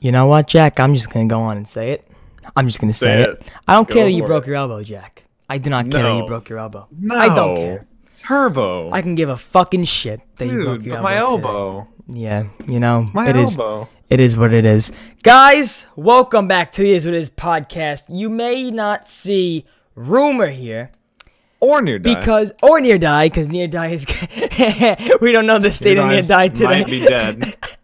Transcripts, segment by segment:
You know what, Jack? I'm just gonna go on and say it. I'm just gonna say, Say it. it. I don't Go care that you broke it. your elbow, Jack. I do not care that you broke your elbow. No. I don't care. Turbo. I can give a fucking shit that you broke your but my elbow. today. Yeah, you know, My it is. elbow. It is what it is. Guys, welcome back to the Is What Is podcast. You may not see Rumor here Or near die. because, or Near Die, because Near Die is. we don't know the state of Near Die today. Might be dead.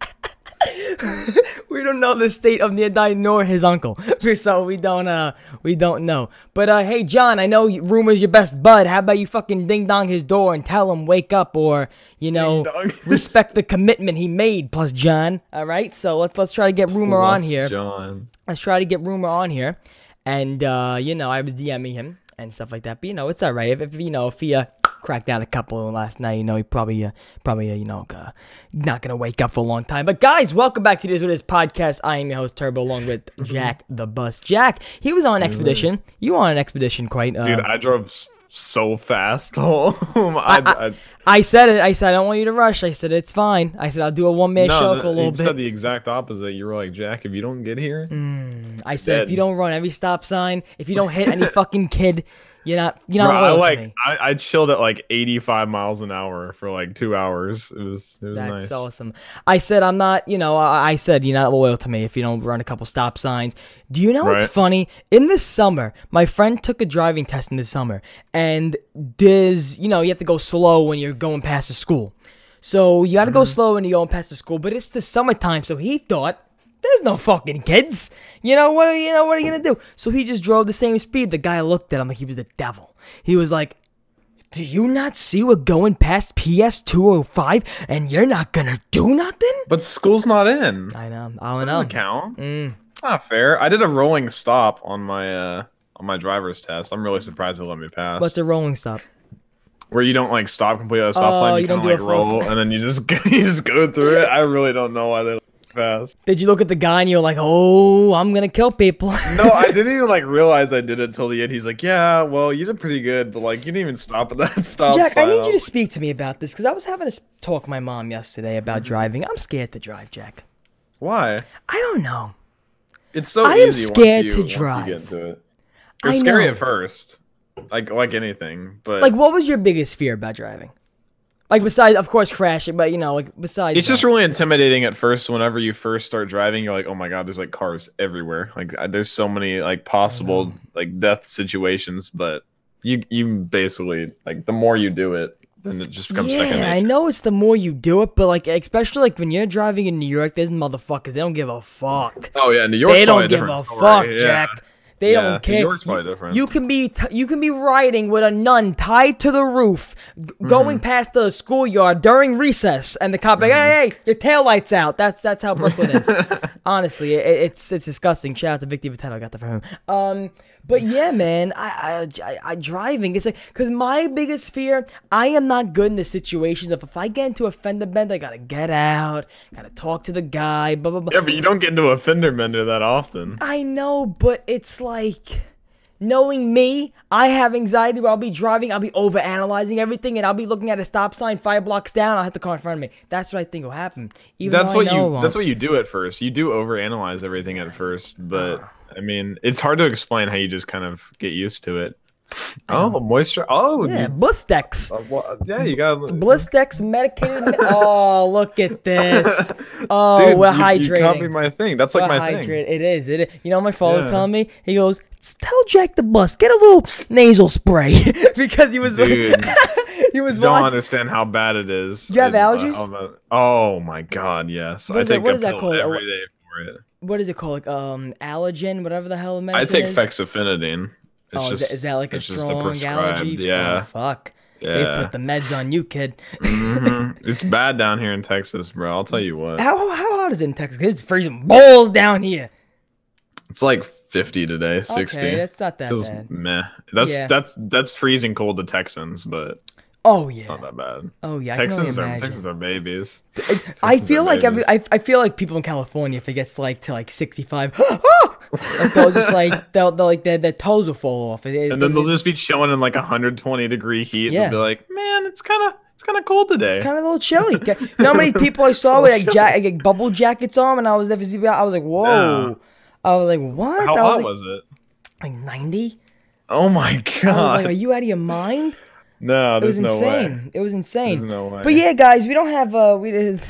we don't know the state of Near Die nor his uncle, so we don't uh we don't know. But uh, hey John, I know you- rumor's your best bud. How about you fucking ding dong his door and tell him wake up, or you know respect the commitment he made. Plus John, all right. So let's let's try to get rumor on here. John. Let's try to get rumor on here, and uh, you know I was DMing him and stuff like that. But you know it's all right if, if you know if he uh, cracked out a couple last night, you know he probably uh, probably uh, you know uh, not gonna wake up for a long time. But guys, welcome back to this with this podcast. I am your host Turbo, along with Jack the Bus. Jack, he was on an expedition. You were on an expedition, quite. Uh, Dude, I drove so fast home. I, I- I, I said it. I said I don't want you to rush. I said it's fine. I said I'll do a one man no, show for a little you bit. said the exact opposite. You were like, Jack, if you don't get here, I said if you don't run every stop sign, if you don't hit any fucking kid, you're not you're not Bro, I like. I, I chilled at like 85 miles an hour for like two hours. It was it was That's nice. awesome. I said I'm not, you know, I, I said you're not loyal to me if you don't run a couple stop signs. Do you know what's funny? In the summer, my friend took a driving test in the summer, and there's, you know, you have to go slow when you're going past the school. So you got to go Mm-hmm. slow when you're going past the school, but it's the summertime, so he thought. There's no fucking kids. You know what? You know what are you gonna do? So he just drove the same speed. The guy looked at him like he was the devil. He was like, do you not see we're going past PS 205 and you're not gonna do nothing? But school's not in. I know. I don't know. Count. Mm. Not fair. I did a rolling stop on my uh on my driver's test. I'm really surprised they let me pass. What's a rolling stop? Where you don't like stop completely at a stop Oh, sign, you you, kind of like roll, and then you just you just go through it. I really don't know why they pass. Did you look at the guy and you were like, oh, I'm gonna kill people? No, I didn't even like realize I did it till the end. He's like, "Yeah, well, you did pretty good, but like you didn't even stop at that stop Jack, I sign." need you to speak to me about this because I was having a talk with my mom yesterday about Mm-hmm. driving. I'm scared to drive, Jack. Why? I don't know. It's so I am scared once to you, once you drive. get into it. I It's scary at first, like like anything, but Like, what was your biggest fear about driving? Like, besides, of course, crashing, but you know, like, besides. It's just that. really intimidating at first. Whenever you first start driving, you're like, "Oh my god, there's like cars everywhere. Like, there's so many like possible mm-hmm. like death situations." But you you basically like the more you do it, then it just becomes second Yeah, I know it's the more you do it, but like, especially like when you're driving in New York, there's motherfuckers. They don't give a fuck. Oh yeah, New York's they don't give a story. fuck, yeah. Jack. They Yeah, don't care. York's probably You- different. You can be t- you can be riding with a nun tied to the roof, g- Mm-hmm. going past the schoolyard during recess, and the cop like, Mm-hmm. hey, hey, your tail lights out. That's that's how Brooklyn is. Honestly, it, it's it's disgusting. Shout out to Vic DiBitetto, I got that from him. Um, but yeah, man, I I, I, I driving. It's like because my biggest fear, I am not good in the situations of if I get into a fender bender, I gotta get out, gotta talk to the guy, blah blah blah. Yeah, but you don't get into a fender bender that often. I know, but it's like knowing me, I have anxiety where I'll be driving, I'll be over analyzing everything, and I'll be looking at a stop sign five blocks down, I'll hit the car in front of me. That's what I think will happen. Even That's what you. That's what you do at first. You do overanalyze everything at first, but uh. I mean, it's hard to explain how you just kind of get used to it. Oh, moisture. Oh, yeah, Blistex. uh, well, yeah, you got. Blistex medicated. oh, look at this. Oh, Dude, we're you, hydrating. You copied my thing. That's like We're my thing. It is. It is. You know, my father's Yeah. telling me. He goes, "Tell Jack the bus get a little nasal spray because he was Dude, he was don't watching. understand how bad it is. You have It- uh, allergies? A- oh my god, yes. I is that- take what a is that pill called? every day for it. What is it called? Like, um, allergen, whatever the hell the I take is. fexofenadine. It's oh, is, that, is that like a strong allergy? Yeah, Oh, fuck. They put the meds on you, kid. Mhm. It's bad down here in Texas, bro. I'll tell you what. How how hot is it in Texas? It's freezing balls down here. It's like 50 today, 60. Okay, that's not that bad. meh. That's Yeah. that's that's freezing cold to Texans, but Oh yeah. not that bad. Oh yeah. Texans are imagine. Texans are babies. I feel like every. I, I feel like people in California if it gets like to like 65 ah! like they'll just like they'll, they'll like their, their toes will fall off. It- it And then they'll just be chilling in like 120 degree heat Yeah. and be like, "Man, it's kind of It's kind of cold today. It's kind of a little chilly. You know how many people I saw with like, ja- like bubble jackets on, and I was there for CBI. I was like, whoa. Yeah. I was like, what? How I was hot like, was it? like 90. Oh my I was god! like, are you out of your mind? No, It was there's no way. insane. It was insane. There's no way. But yeah, guys, we don't have uh we did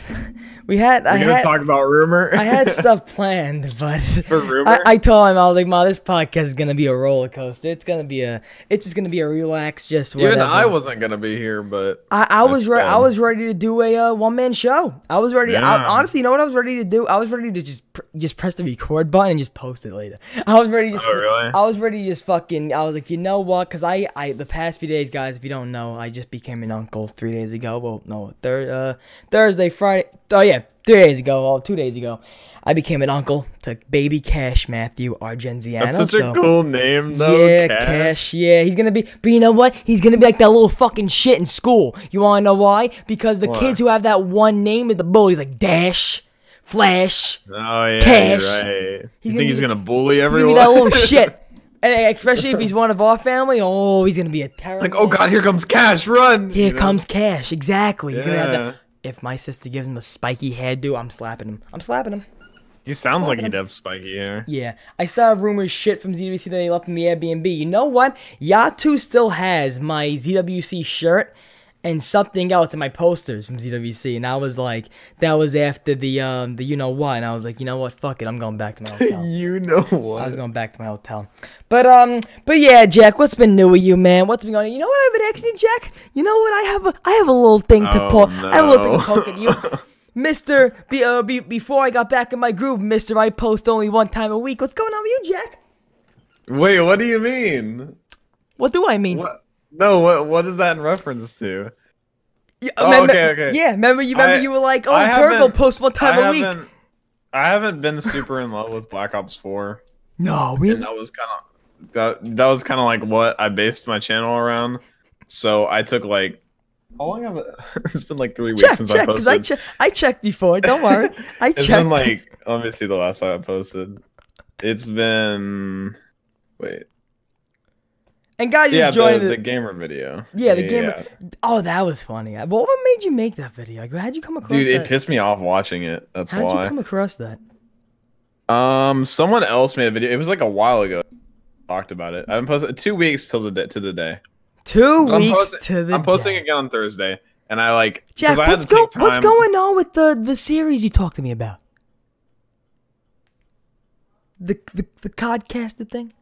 we had I we're gonna had talk about rumor. I had stuff planned, but For rumor? I, I told him I was like, "Ma, this podcast is gonna be a roller coaster. It's gonna be a, it's just gonna be a relax, just whatever." Even I wasn't gonna be here, but I, I was ready. I was ready to do a uh, one man show. I was ready. I, honestly, you know what I was ready to do? I was ready to just pr- just press the record button and just post it later. I was ready to just. Oh, really? I was ready to just fucking. I was like, you know what? Because I, I the past few days, guys, if you don't know, I just became an uncle three days ago. Well, no, thir- uh, Thursday, Friday. Oh yeah, three days ago. Oh, two days ago, I became an uncle to baby Cash Matthew Argenziano. that's such so- a cool name, though. yeah, Cash. Cash. Yeah, he's gonna be. But you know what? He's gonna be like that little fucking shit in school. You wanna know why? Because the Why? kids who have that one name is the bullies, like Dash, Flash. Oh yeah, Cash. right. He's you think he's be- gonna bully He's everyone? gonna be that little shit. And especially if he's one of our family, oh, he's gonna be a terror. like, oh god, here comes Cash, run! Here You know? comes Cash. Exactly. He's gonna have Yeah. that. If my sister gives him a spiky hairdo, I'm slapping him. I'm slapping him. He sounds like he'd have spiky hair. Yeah, I saw rumors shit from ZWC that they left in the Airbnb. You know what? Yatu still has my ZWC shirt and something else in my posters from ZWC, and I was like, that was after the um the you know what, and I was like, you know what? Fuck it, I'm going back to my hotel. you know what? I was going back to my hotel. But um, but yeah, Jack, what's been new with you, man? What's been going? on? You know what I've been asking you, Jack? You know what? I have a I have a little thing to Oh, poke. I have a little thing to no. poke at you. Mister, be, uh, be, before I got back in my groove, Mister, I post only one time a week. What's going on with you, Jack? Wait, what do you mean? What do I mean? What? No, what? What is that in reference to? Yeah, Oh, remember- okay, okay. Yeah, remember you remember I- you were like, oh, I Turbo post one time I a week. I haven't been super in love with Black Ops 4, No, and that was kind of that. That was kind of like what I based my channel around. So I took like how long have it? it's been like three weeks Check, since check, I because I, posted. che- I checked before. Don't worry, I it's checked. been like let me see the last time I posted. It's been wait. And guys Yeah, just the, joined the, the, gamer video. yeah the gamer. yeah. Oh, that was funny. What what made you make that video? Like, how'd you come across Dude, that? it pissed me off watching it. That's why. How'd you come across that? Um, someone else made a video. It was like a while ago. Talked about it. I've been posting two weeks till the day, to the day. Two weeks posting- to the I'm posting day. again on Thursday, and I like. Jack, I what's go- What's going on with the the series you talked to me about? The the the codcaster thing.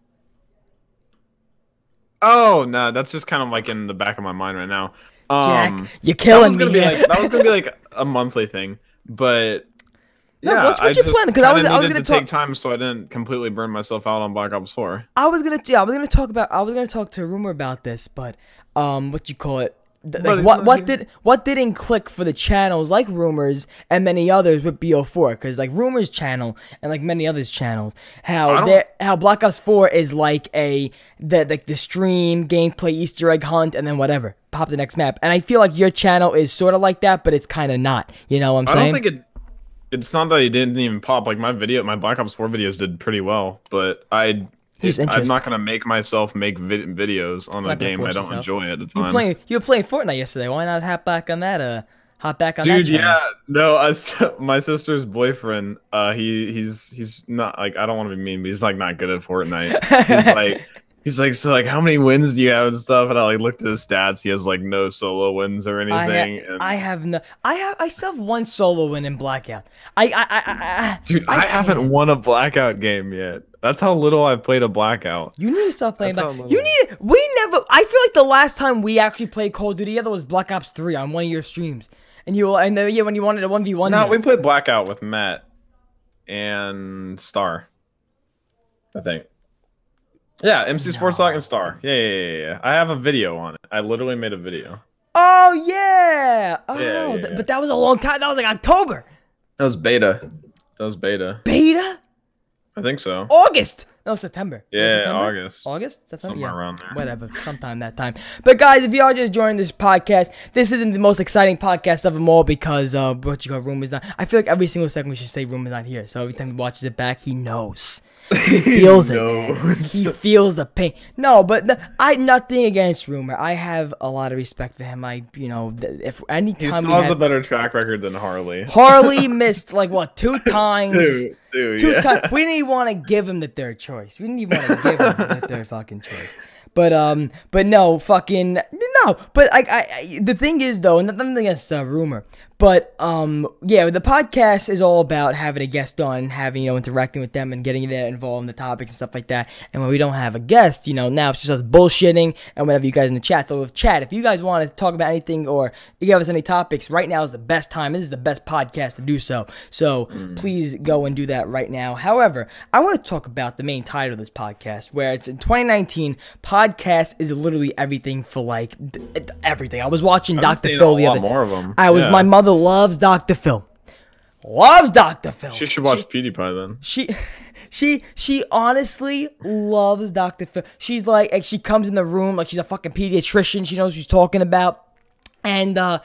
Oh no, that's just kind of like in the back of my mind right now. Jack, Um, you're that killing was gonna me. be like that was gonna be like a monthly thing, but No, yeah, what's- what's I your plan? 'Cause I was- I was gonna to take time so I didn't completely burn myself out on Black Ops Four. I was gonna yeah, I was gonna talk about I was gonna talk to a rumor about this, but um, what you call it? Th- Like what what did what didn't click for the channels like rumors and many others with BO4 because like rumors channel and like many others channels how they how Black Ops 4 is like a the like the stream gameplay Easter egg hunt and then whatever pop the next map and I feel like your channel is sort of like that but it's kind of not you know what I'm I saying I don't think it. It's not that he didn't even pop. Like my video, my Black Ops Four videos did pretty well, but I. Here's I'm not gonna make myself make vid- videos on a game I don't yourself. enjoy at the you time. were playing you were playing Fortnite yesterday why not hop back on that uh hop back on Dude, that train? yeah, no, I my sister's boyfriend, uh, he he's he's not like I don't want to be mean, but he's like not good at Fortnite. He's like he's like so like how many wins do you have and stuff? And I like looked at his stats. He has like no solo wins or I, anything. ha- and, I have no. I have. I still have one solo win in Blackout. I. I. I. I, I dude, I, haven't can't. won a blackout game yet. That's how little I've played a blackout. You need to stop playing. That's Black. how I'm You need. We never. I feel like the last time we actually played Call of Duty together was Black Ops Three on one of your streams, and you. And then yeah, when you wanted a one v one. No, we played blackout with Matt and Star. I think. Yeah, MC Sports Talk and Star. Yeah, yeah, yeah, yeah. I have a video on it. I literally made a video. Oh yeah. Oh, Yeah, yeah, yeah. but that was a long time. That was like October. That was beta. That was beta. Beta. I think so. August. No, September. Was it Yeah, September? August. August, September, Somewhere yeah. around there. Whatever, sometime that time. But guys, if y'all just joined this podcast, this isn't the most exciting podcast of them all because uh, what you call is not. I feel like every single second we should say room is not here. So every time he watches it back, he knows. He feels it. man. He feels the pain. No, but no, I nothing against Rumor. I have a lot of respect for him. I, you know, if any He time still has had, a better track record than Harley. Harley missed like what two times. Dude, dude, Two yeah. times. We didn't even want to give him the third choice. We didn't even want to give him the third fucking choice. But um, but no, fucking no. But like I, I the thing is though, nothing against uh, rumor. But um, yeah, the podcast is all about having a guest on, having you know interacting with them and getting there involved in the topics and stuff like that. And when we don't have a guest, you know, now it's just us bullshitting and whatever you guys in the chat. So with chat, if you guys want to talk about anything or you give us any topics, right now is the best time. This is the best podcast to do so. So please go and do that right now. However, I want to talk about the main title of this podcast, where it's in 2019. Podcast is literally everything for like d- d- everything. I was watching Dr. Phil the lot other. more of them. I was Yeah. my mother loves Dr. Phil. Loves Dr. Phil. She should watch PewDiePie then. She she she honestly loves Dr. Phil. She's like, like she comes in the room like she's a fucking pediatrician. She knows what she's talking about. And uh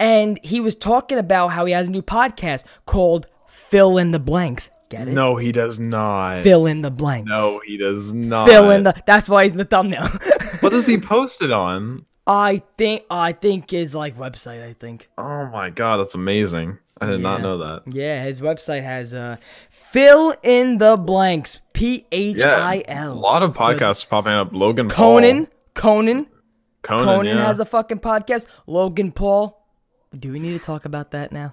and he was talking about how he has a new podcast called Phil in the Blanks. Get it? No, he does not. Phil in the blanks. No, he does not. Fill in the that's why he's in the thumbnail. What does he post it on? I think I think his like website, I think. Oh my god, that's amazing. I did not know that. Yeah, his website has uh Phil in the blanks. P H I Yeah, a L. lot of podcasts popping up. Logan Paul. Conan, Conan, Conan, Conan yeah. has a fucking podcast. Logan Paul. Do we need to talk about that now?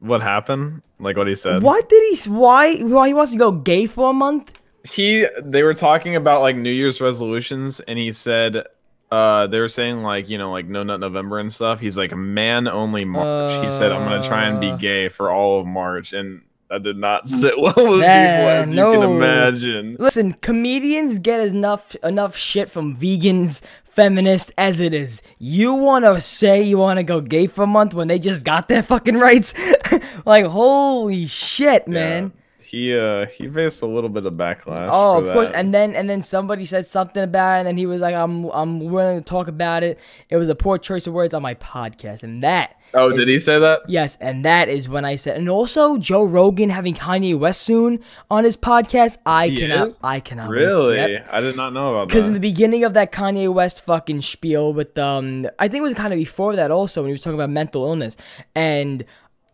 What happened? Like what he said. Why did he? Why? Why he wants to go gay for a month? He they were talking about like New Year's resolutions and he said uh they were saying like, you know, like no nut November and stuff. He's like man only March. he said I'm going to try and be Uh. gay for all of March and that did not sit well with people Yeah, as you can imagine. Listen, comedians get enough enough shit from vegans, feminists as it is. You want to say you want to go gay for a month when they just got their fucking rights? like holy shit, man. He uh he faced a little bit of backlash. Oh, of course. that. And then and then somebody said something about it, and then he was like, "I'm I'm willing to talk about it." It was a poor choice of words on my podcast, and that Oh, is- did he say that? Yes, and that is when I said, and also Joe Rogan having Kanye West soon on his podcast. I He cannot, is? I cannot. Really? Yep. I did not know about that. Because in the beginning of that Kanye West fucking spiel with um, I think it was kind of before that also when he was talking about mental illness, and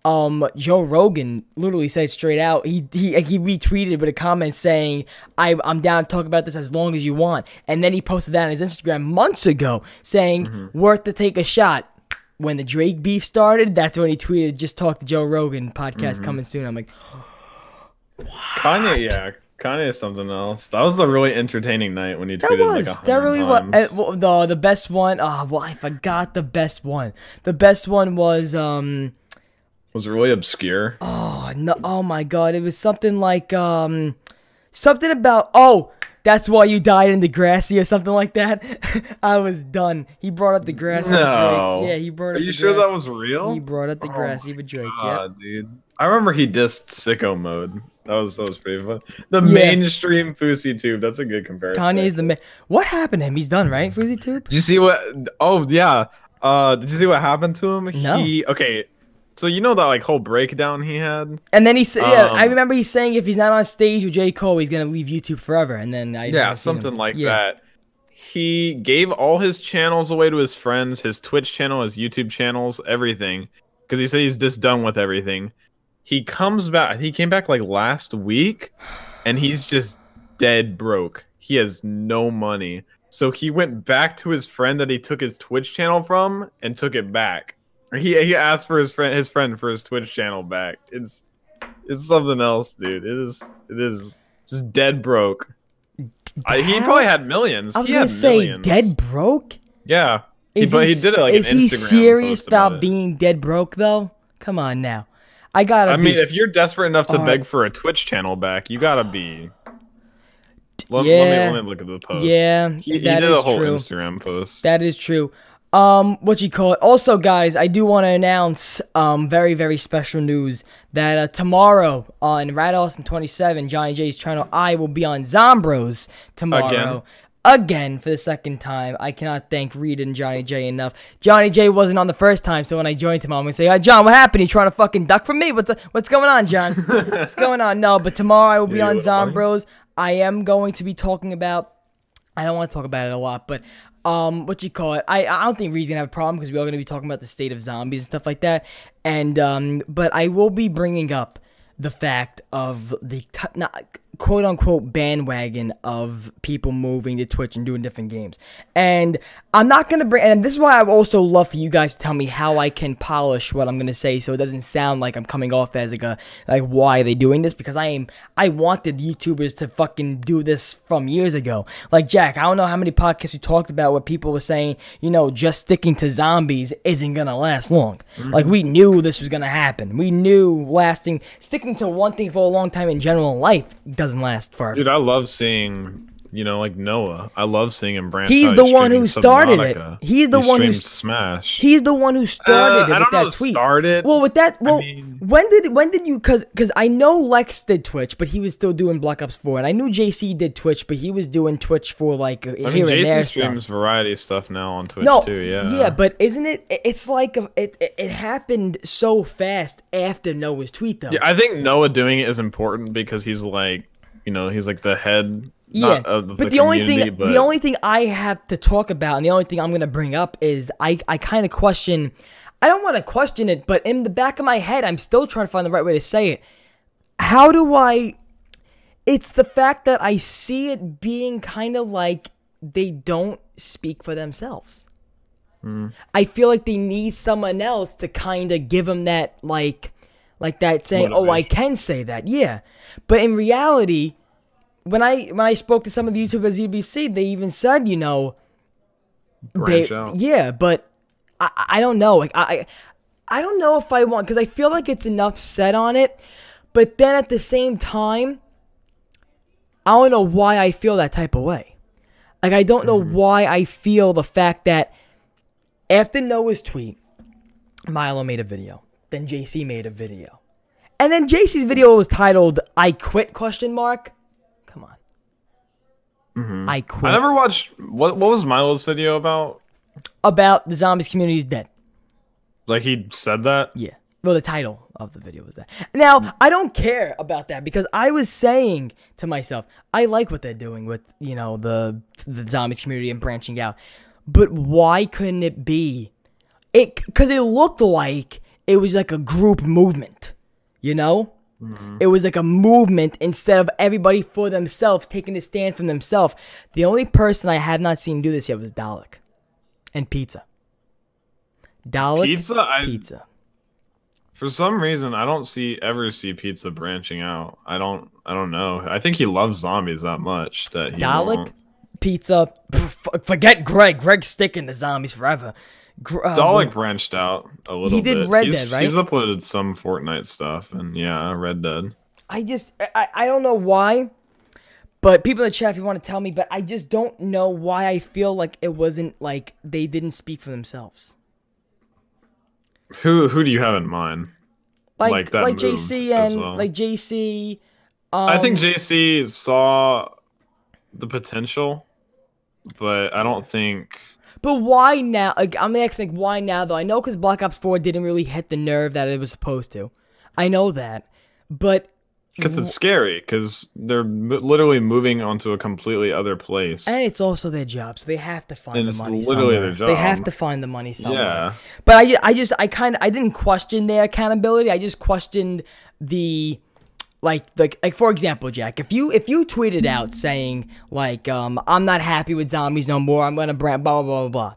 um, Joe Rogan literally said straight out he he he retweeted with a comment saying I I'm down to talk about this as long as you want, and then he posted that on his Instagram months ago saying Mm-hmm. worth to take a shot. When the Drake beef started, that's when he tweeted, "Just talk to Joe Rogan podcast Mm-hmm. coming soon." I'm like, Kanye, yeah, Kanye is something else. That was a really entertaining night when he That tweeted was like that really was times. uh, well, the the best one. Oh, well, I forgot the best one. The best one was um was it really obscure. oh no oh my god it was something like um something about oh that's why you died in Degrassi or something like that. I was done. He brought up Degrassi No. Drake. Yeah, he brought Are up. you the sure that was real? He brought up the Oh grassy with Drake. Yep. Dude. I remember he dissed sicko mode. That was that was pretty fun. The Yeah. mainstream Fousey tube. That's a good comparison. Kanye's the man. What happened to him? He's done, right? Fousey tube. Did you see what? Oh yeah. Uh, did you see what happened to him? No. He okay. So you know that like whole breakdown he had. And then he said, "Yeah, I Um, remember he's saying if he's not on stage with J Cole, he's gonna leave YouTube forever." And then I Yeah, never seen him. something like Yeah. that. He gave all his channels away to his friends, his Twitch channel, his YouTube channels, everything, because he said he's just done with everything. He comes back. He came back like last week, and he's just dead broke. He has no money. So he went back to his friend that he took his Twitch channel from and took it back. He he asked for his friend his friend for his Twitch channel back. It's it's something else, dude. It is it is just dead broke. I, he probably had millions. I was he gonna say millions. dead broke. Yeah. He, Is but he s- did it like is he serious about, it. being dead broke though? Come on now, I gotta. I be, mean, if you're desperate enough to Uh, beg for a Twitch channel back, you gotta be. Let, let yeah. me let me look at the post. Yeah, he, he did is a whole true. Instagram post. That is true. Um, what you call it? Also, guys, I do want to announce um very very special news that uh, tomorrow on Rad Austin 27, Johnny J's channel, I will be on Zombros tomorrow. Again? Again for the second time. I cannot thank Reed and Johnny J enough. Johnny J wasn't on the first time, so when I joined him, I'm gonna say, "Hi, John, what happened? You trying to fucking duck from me? What's what's going on, John? what's going on?" No, but tomorrow I will be Yeah, on what about him? Zombros. I am going to be talking about. I don't want to talk about it a lot, but um, what you call it? I I don't think Reed's gonna have a problem because we're all gonna be talking about the state of zombies and stuff like that. And um, but I will be bringing up the fact of the t- not, quote unquote bandwagon of people moving to Twitch and doing different games. And I'm not gonna bring and this is why I also love for you guys to tell me how I can polish what I'm gonna say so it doesn't sound like I'm coming off as like a like why are they doing this? Because I am I wanted YouTubers to fucking do this from years ago. Like Jack, I don't know how many podcasts we talked about where people were saying, you know, just sticking to zombies isn't gonna last long. Mm-hmm. Like we knew this was gonna happen. We knew lasting sticking to one thing for a long time in general in life doesn't last forever. Dude, I love seeing you know like Noah. I love seeing him branch. He's out. the He one who started it. He's the He one who Smash. He's the one who started Uh, it I with don't that know. tweet. Started. Well, with that, well, mean- when did when did you? Because because I know Lex did Twitch, but he was still doing Black Ops Four, and I knew JC did Twitch, but he was doing Twitch for like I here mean, and there Jason stuff. streams variety stuff now on Twitch No, too. Yeah. yeah, but isn't it? It's like it, it it happened so fast after Noah's tweet, though. Yeah, I think Noah doing it is important because he's like, you know, he's like the head. Yeah, not of the but the only thing but the only thing I have to talk about, and the only thing I'm gonna bring up is I I kind of question. I don't want to question it, but in the back of my head, I'm still trying to find the right way to say it. How do I? It's the fact that I see it being kind of like they don't speak for themselves. Hmm. I feel like they need someone else to kind of give them that like, like that saying, "Oh, I can say that." Yeah, but in reality, when I when I spoke to some of the YouTubers at EBC, they even said, you know, branch they, out. yeah, but I, I don't know. Like I, I don't know if I want because I feel like it's enough said on it, but then at the same time, I don't know why I feel that type of way. Like I don't know mm-hmm. why I feel the fact that after Noah's tweet, Milo made a video, then JC made a video, and then JC's video was titled "I quit?" question mark. Come on. Mm-hmm. I quit I never watched. What What was Milo's video about? about the zombies community is dead. Like he said that. Yeah. Well, the title of the video was that. Now, mm. I don't care about that because I was saying to myself, I like what they're doing with, you know, the the zombies community and branching out. But why couldn't it be it cuz it looked like it was like a group movement, you know? Mm-hmm. It was like a movement instead of everybody for themselves taking a stand from themselves. The only person I have not seen do this yet was Dalek and Pizza. Dalek Pizza. I, Pizza. For some reason, I don't see ever see Pizza branching out. I don't. I don't know. I think he loves zombies that much that he Dalek, won't. pizza. F- forget Greg. Greg's sticking to zombies forever. Gr- uh, Dalek branched out a little bit. He did bit. Red he's, Dead, right? He's uploaded some Fortnite stuff, and yeah, Red Dead. I just, I, I don't know why, but people in the chat, if you want to tell me, but I just don't know why I feel like it wasn't like they didn't speak for themselves. Who Who do you have in mind? Like, Like that like JC and well. like JC. Um, I think JC saw the potential, but I don't think. But why now? Like, I'm asking, like, why now though? I know because Black Ops 4 didn't really hit the nerve that it was supposed to. I know that, but Because it's scary. Because they're m- literally moving onto a completely other place. And it's also their job, so they have to find And the it's money literally somewhere. their They have to find the money somewhere. Yeah. But I, I just, I kind of, I didn't question their accountability. I just questioned the, like, like, like for example, Jack, if you, if you tweeted out saying like, um, I'm not happy with zombies no more. I'm gonna brand blah blah blah blah,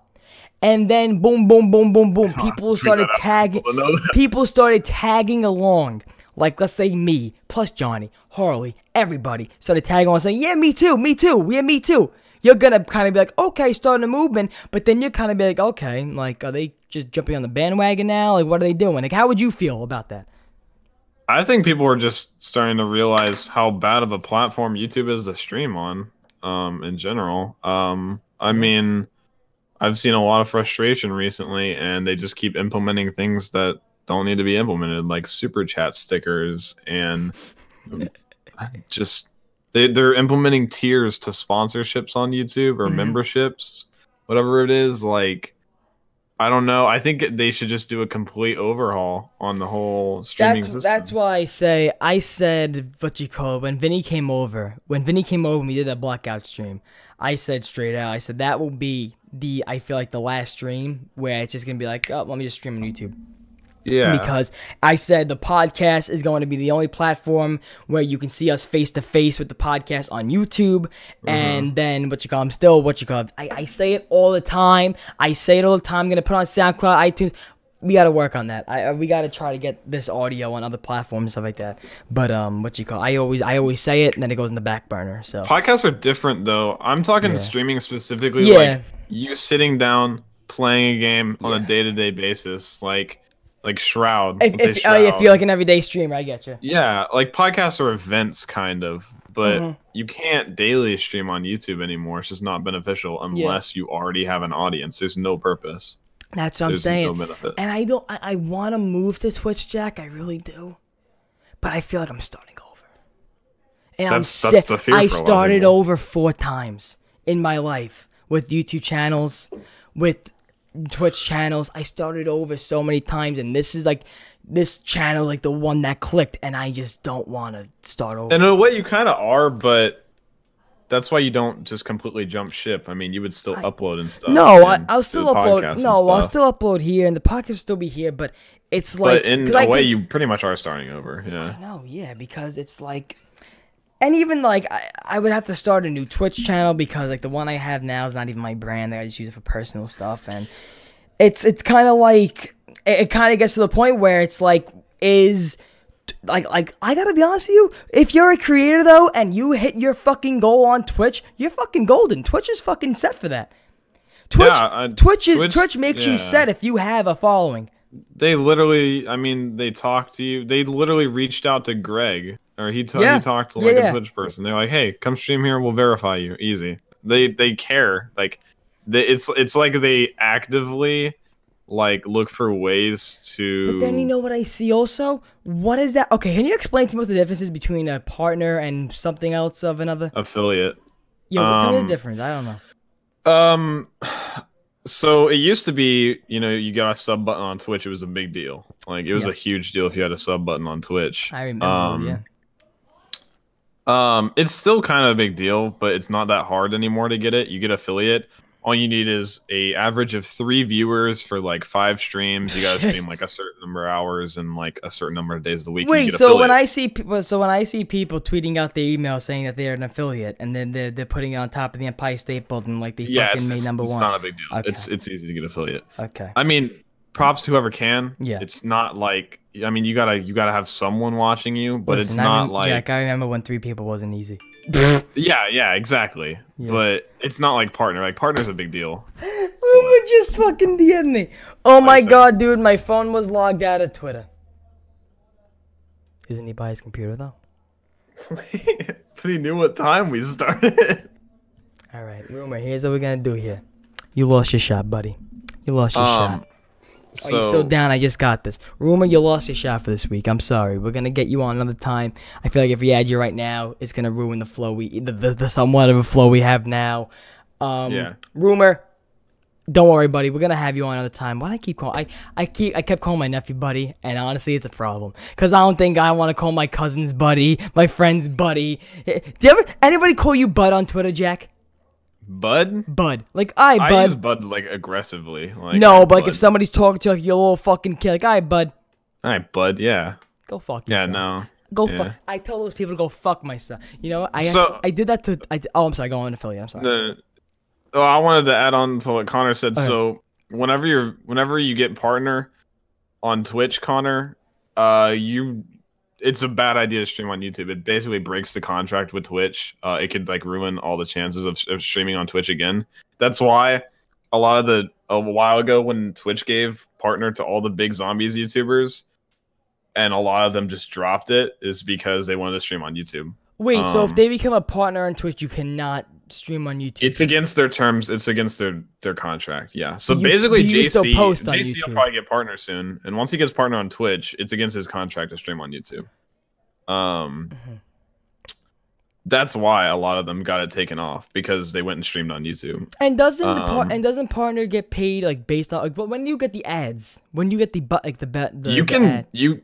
and then boom, boom, boom, boom, boom, people started tagging, People people started tagging along. Like let's say me plus Johnny, Harley, everybody started tagging along saying, "Yeah, me too, me too, yeah, me too." You're gonna kind of be like, "Okay, starting a movement," but then you're kind of be like, "Okay, like are they just jumping on the bandwagon now? Like what are they doing? Like how would you feel about that?" I think people are just starting to realize how bad of a platform YouTube is to stream on, um, in general. Um, I mean, I've seen a lot of frustration recently, and they just keep implementing things that don't need to be implemented, like super chat stickers and just they they're implementing tiers to sponsorships on YouTube or Mhm. memberships, whatever it is. Like, I don't know. I think they should just do a complete overhaul on the whole streaming That's system. that's why I say I said what you call it, when Vinny came over. When Vinny came over, and we did that blackout stream. I said straight out. I said that will be the. I feel like the last stream where it's just gonna be like, oh, let me just stream on YouTube. Yeah. because I said the podcast is going to be the only platform where you can see us face to face with the podcast on YouTube, and then what you call I'm still what you call I, I say it all the time. I say it all the time. I'm gonna put on SoundCloud, iTunes. We got to work on that. I, we got to try to get this audio on other platforms and stuff like that. But um, what you call I always I always say it, and then it goes in the back burner. So Podcasts are different though. I'm talking Yeah. streaming specifically Yeah. like you sitting down playing a game on a day-to-day basis like like Shroud. if if, oh, if you're like an everyday streamer, I get you. Yeah, like podcasts are events kind of, but Mhm. you can't daily stream on YouTube anymore. It's just not beneficial unless you already have an audience. There's no purpose. That's what I'm saying. no benefit. And I don't. I, I want to move to Twitch, Jack. I really do, but I feel like I'm starting over. And I'm That's- that's sick. the fear I for a lot of started over four times in my life with YouTube channels, with Twitch channels. I started over so many times, and this is like this channel like the one that clicked, and I just don't want to start over. And In a way, you kind of are, but that's why you don't just completely jump ship. I mean, you would still upload and stuff. no, I, and I'll still upload. No, I'll still upload here, and the podcast will still be here. But it's like, But in a I way, can- you pretty much are starting over. Yeah. No, yeah, because it's like, and even like I, I would have to start a new Twitch channel because like the one I have now is not even my brand. I just use it for personal stuff, and it's it's kind of like it, it kind of gets to the point where it's like is like like I gotta be honest with you. If you're a creator though, and you hit your fucking goal on Twitch, you're fucking golden. Twitch is fucking set for that. Twitch, Yeah, uh, Twitch is Twitch- Twitch makes you set if you have a following. They literally, I mean, they talked to you. They literally reached out to Greg, or he, ta- Yeah. he talked to like yeah. a Twitch person. They're like, "Hey, come stream here. We'll verify you. Easy." They they care. Like, they, it's it's like they actively like look for ways to. But then you know what I see also? What is that? Okay, can you explain to me what the differences between a partner and something else of another? affiliate. Yo, tell me Um, the difference. I don't know. Um, so it used to be, you know, you got a sub button on Twitch. It was a big deal. Like it was Yeah. a huge deal if you had a sub button on Twitch. I remember. um, yeah. Um, it's still kind of a big deal, but it's not that hard anymore to get it. You get affiliate. All you need is a average of three viewers for like five streams. You got to stream like a certain number of hours and like a certain number of days a week. Wait, so when. I see people, so when I see people tweeting out their email saying that they're an affiliate, and then they're, they're putting it on top of the Empire State Building like they yeah, fucking it's, made it's, number it's one. not a big deal. Okay. It's it's easy to get affiliate. okay. I mean, props whoever can. Yeah. It's not like I mean, you gotta you gotta have someone watching you, but it's Listen, I not like Jack. I remember when three people wasn't easy. yeah, yeah, exactly. Yeah. But it's not like partner. Like partner's a big deal. Rumor just fucking DM'd me. Oh my god, dude, my phone was logged out of Twitter. Isn't he by his computer though? but he knew what time we started. All right, rumor. Here's what we're gonna do here. You lost your shot, buddy. You lost your um, shot. Um, Oh, you're so down. I just got this. Rumor, you lost your shot for this week. I'm sorry. We're gonna get you on another time. I feel like if we add you right now, it's gonna ruin the flow we the, the, the somewhat of a flow we have now. Um, Yeah. Rumor, don't worry, buddy. We're gonna have you on another time. Why do I keep calling? I I keep I kept calling my nephew buddy, and honestly, it's a problem because I don't think I want to call my cousin's buddy, my friend's buddy. Eh, Do you ever anybody call you bud on Twitter, Jack? Bud. Bud, like I bud. I use Bud like aggressively. Like no, but like Bud." if somebody's talking to you like your little fucking kid, like, all right, bud, All right, Bud. Yeah. go fuck yourself. Yeah. No. Go Yeah. fuck. I tell those people to go fuck myself. You know, I So- I did that to. I, oh, I'm sorry. Go on affiliate. I'm sorry. Oh, I wanted to add on to what Connor said. Okay. So whenever you're whenever you get partner on Twitch, Connor, uh, you it's a bad idea to stream on YouTube. It basically breaks the contract with Twitch. Uh, it could like ruin all the chances of, of streaming on Twitch again. That's why a lot of the a while ago when Twitch gave partner to all the big zombies YouTubers, and a lot of them just dropped it, is because they wanted to stream on YouTube. Wait. so if um, they become a partner on Twitch, you cannot stream on YouTube. It's against their terms. It's against their their contract. Yeah. So You- basically, you JC post on JC YouTube. will probably get partner soon, and once he gets partner on Twitch, it's against his contract to stream on YouTube. Um, Mhm. that's why a lot of them got it taken off because they went and streamed on YouTube. And doesn't the par- Um, and doesn't partner get paid like based on like but when you get the ads? When you get the but like the bet you the can ad? you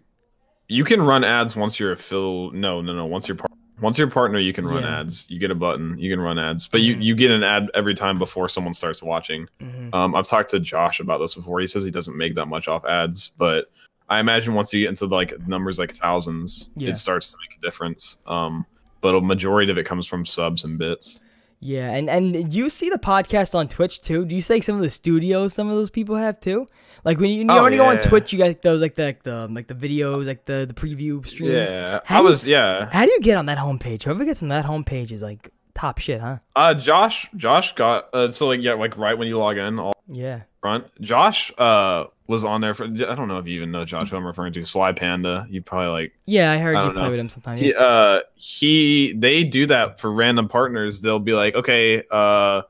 you can run ads once you're a fill. No, no, no. Once you're par- once you're a partner, you can run Yeah. ads. You get a button. You can run ads, but you you get an ad every time before someone starts watching. Mhm. Um, I've talked to Josh about this before. He says he doesn't make that much off ads, but I imagine once you get into like numbers like thousands, Yeah. it starts to make a difference. Um, but a majority of it comes from subs and bits. Yeah, and and you see the podcast on Twitch too? Do you say some of the studios some of those people have too? Like when you, you Oh, already go on. Twitch, you got those like the like the like the videos, like the the preview streams. Yeah, How I do you- was yeah. How do you get on that homepage? Whoever gets on that homepage is like top shit, huh? Uh, Josh, Josh got uh, so like yeah, like right when you log in, all Yeah. front. Josh uh was on there for I don't know if you even know Josh who I'm referring to. Sly Panda. You probably like Yeah, I heard I you don't play with him sometimes. he, uh he they do that for random partners. They'll be like, okay, uh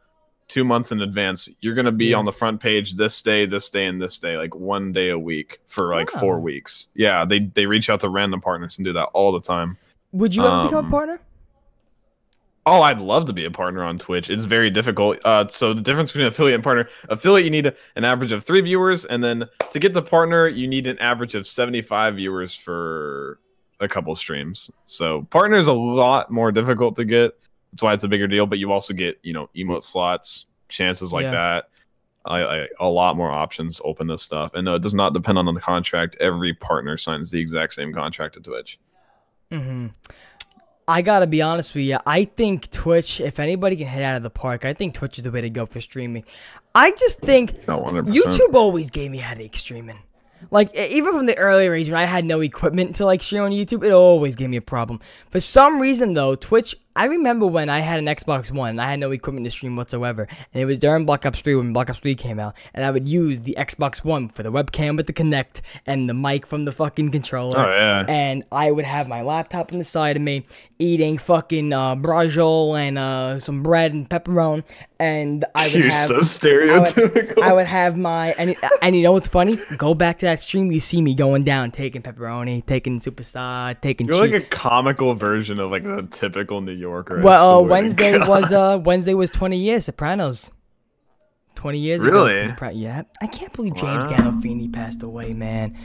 two months in advance, you're gonna be Yeah. on the front page this day, this day, and this day, like one day a week for like four weeks. Yeah, they they reach out to random partners and do that all the time. Would you ever become a um, partner? Oh, I'd love to be a partner on Twitch. It's very difficult. Uh, so the difference between affiliate and partner: affiliate, you need an average of three viewers, and then to get the partner, you need an average of seventy-five viewers for a couple streams. So partner is a lot more difficult to get. That's why it's a bigger deal. But you also get you know emote slots, chances like Yeah. that. I, I, a lot more options open this stuff, and no, it does not depend on the contract. Every partner signs the exact same contract to Twitch. Mm-hmm. I gotta be honest with you. I think Twitch, if anybody can hit out of the park, I think Twitch is the way to go for streaming. I just think Not one hundred YouTube always gave me headache streaming. Like even from the earlier age when I had no equipment to like stream on YouTube, it always gave me a problem. For some reason though, Twitch. I remember when I had an Xbox One and I had no equipment to stream whatsoever, and it was during Black Ops 3 when Black Ops 3 came out, and I would use the Xbox One for the webcam with the Kinect and the mic from the fucking controller Oh yeah. and I would have my laptop on the side of me, eating fucking uh, braciole and uh, some bread and pepperoni, and I would You're have. so I would, stereotypical. I would have my and, and you know what's funny? Go back to that stream. You see me going down, taking pepperoni, taking superstar, taking You're like a comical version of like a typical New Yorker. Well, uh, Wednesday God. was uh Wednesday was 20 years Sopranos. 20 years Really? ago. Yeah. I can't believe James Wow. Gandolfini passed away, man.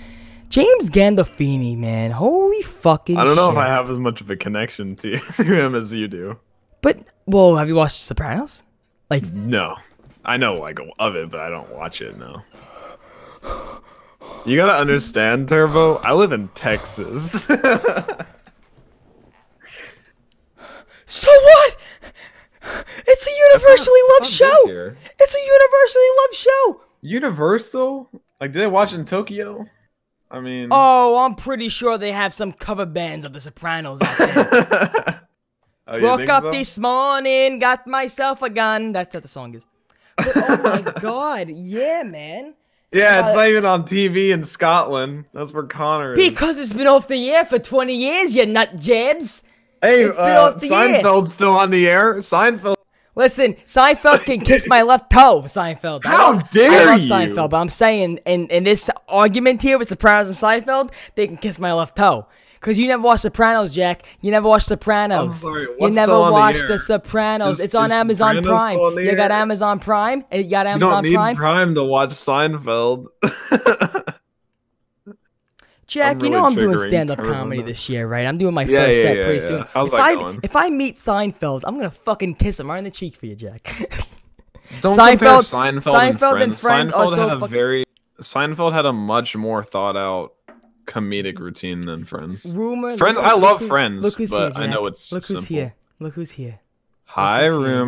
James Gandolfini, man. Holy fucking I don't know shit. if I have as much of a connection to, to him as you do. But well, have you watched Sopranos? Like, No, I know like of it, but I don't watch it. No. You gotta understand, Turbo. I live in Texas. so what? It's a universally loved show. It's a universally loved show. Universal? Like, did they watch in Tokyo? I mean, Oh, I'm pretty sure they have some cover bands of The Sopranos out there. Oh, Woke up so? this morning, got myself a gun. That's what the song is. But, oh my god, yeah, man. Yeah, it's Uh, not even on TV in Scotland. That's where Connor is. Because it's been off the air for 20 years, you nut jabs. Hey, uh, the. Seinfeld's still on the air. Seinfeld. Listen, Seinfeld can kiss my left toe. Seinfeld. I How love- I dare love you. Seinfeld, but I'm saying in in this argument here with Sopranos and Seinfeld, they can kiss my left toe. Cause you never watched Sopranos, Jack. You never watched Sopranos. I'm sorry, you never still on the watched air? the Sopranos. Is- it's on Amazon Sopranos Prime. on the You got? Amazon Prime. You got You Amazon don't need Prime. Prime to watch Seinfeld. Jack, I'm you know I'm doing triggering stand-up comedy this year, right? I'm doing my Yeah, first yeah, set yeah, pretty yeah. soon. How's if that I going? if I meet Seinfeld, I'm gonna fucking kiss him right in the cheek for you, Jack. Don't Seinfeld- compare Seinfeld, Seinfeld and and Friends. Friends are Seinfeld so had a fucking- very Seinfeld had a much more thought out comedic routine than Friends. Rumor. Friends- look- I look love who- Friends, look who's but here, I know Jack. it's look who's simple. here. Look who's here. Hi, who's here,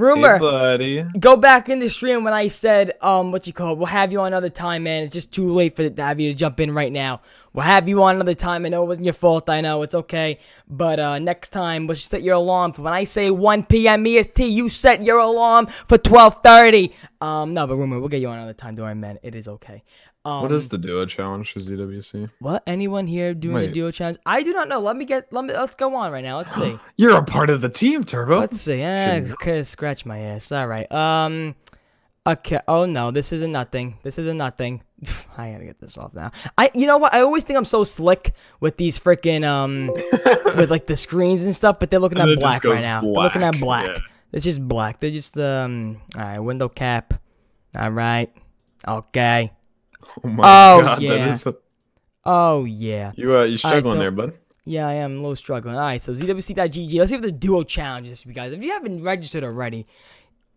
rumor. Hey, buddy. Go back in the stream when I said, um, what you call? it, We'll have you on another time, man. It's just too late for to have you to jump in right now. We'll have you on another time. I know it wasn't your fault. I know it's okay. But uh, next time, we'll set your alarm for when I say 1 p.m. EST. You set your alarm for 12:30. Um, no, but rumor, we'll get you on another time. Don't worry, man. It is okay. Um, What is the duo challenge for ZWC? what? Anyone here doing the duo challenge? I do not know. Let me get. Let me. Let's go on right now. Let's see. You're a part of the team, Turbo. Let's see. Eh, okay, scratch my ass. All right. Um, Okay. Oh no, this is a nothing. This is a nothing. I gotta get this off now. I, you know what? I always think I'm so slick with these freaking um, with like the screens and stuff, but they're looking And at black right goes now. They're looking at black, black. yeah. It's just black. They're just um. All right, window cap. All right. Okay. Oh my Oh, god, yeah. that is a, Oh yeah. you uh, you struggling so- there, bud. Yeah, I am a little struggling. All right, so ZWC.GG. Let's see if the duo challenge this, you guys. If you haven't registered already,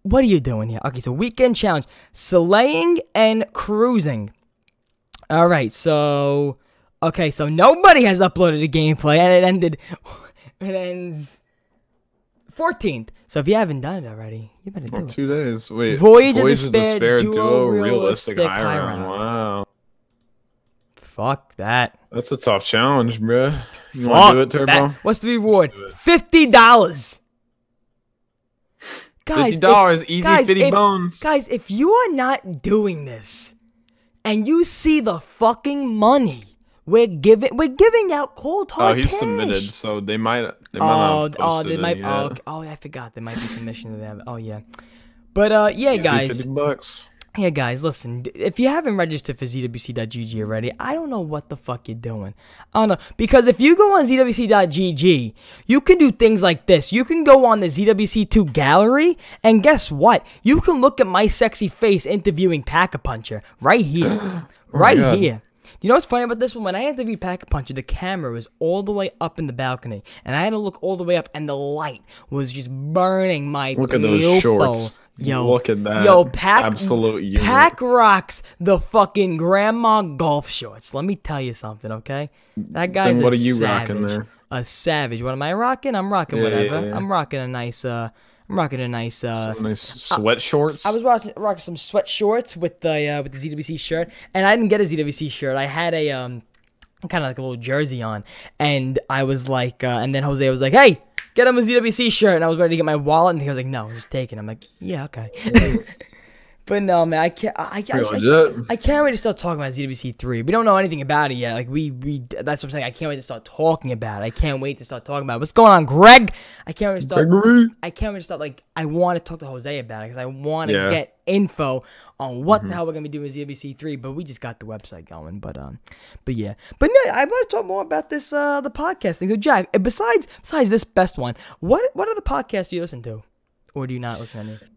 what are you doing here? Okay, so weekend challenge, slaying and cruising. All right, so okay, so nobody has uploaded a gameplay, and it ended. It ends 14th. So if you haven't done it already, you better do Oh, it. two days. Wait. Voyage of Voyage Despair Duo, Duo Realistic, Realistic Round. Round. Wow. Fuck that. That's a tough challenge, bruh. You want to do it, Turbo? that. What's the reward? Fifty dollars. Guys, Fifty if- dollars, easy guys, fifty if- bones. Guys, if you are not doing this and you see the fucking money we're giving, we're giving out cold hard. oh, hard he's cash. submitted, so they might. They might Oh, not oh, they might. Oh, okay. oh, I forgot. There might be submission to them. Oh yeah, but uh, yeah, guys. bucks. Yeah, guys, listen. If you haven't registered for ZWC.gg already, I don't know what the fuck you're doing. I don't know. Because if you go on ZWC.gg, you can do things like this. You can go on the ZWC2 gallery, and guess what? You can look at my sexy face interviewing Pack a Puncher right here. right here. You know what's funny about this one? When I interviewed Pack a Puncher, the camera was all the way up in the balcony, and I had to look all the way up, and the light was just burning my Look at those shorts. Yo, Look at that. Yo, Pack Absolute unit. Pack rocks the fucking grandma golf shorts. Let me tell you something, okay? That guy's Then what a are you savage. rocking there? A savage. What am I rocking? I'm rocking Yeah, whatever. yeah, yeah. I'm rocking a nice. uh I'm rocking a nice. uh Some nice sweat shorts. I was rocking, rocking some sweat shorts with the uh, with the ZWC shirt, and I didn't get a ZWC shirt. I had a um kind of like a little jersey on, and I was like, uh, and then Jose was like, "Hey, get him a ZWC shirt," and I was ready to get my wallet, and he was like, "No, just take it." I'm like, "Yeah, okay." but no, man, I can't. I, I, I, I. Can't wait to start talking about ZWC three. We don't know anything about it yet. Like we we that's what I'm saying. I can't wait to start talking about it. I can't wait to start talking about it. What's going on, Greg? I can't wait to start. Gregory. I can't wait to start. Like I want to talk to Jose about it because I want to Yeah. get info on what the hell we're gonna be doing with ZWC three. But we just got the website going. But um, but yeah. But no, I want to talk more about this uh the podcast thing. So Jack, besides besides this best one, what what other podcasts do you listen to, or do you not listen to any?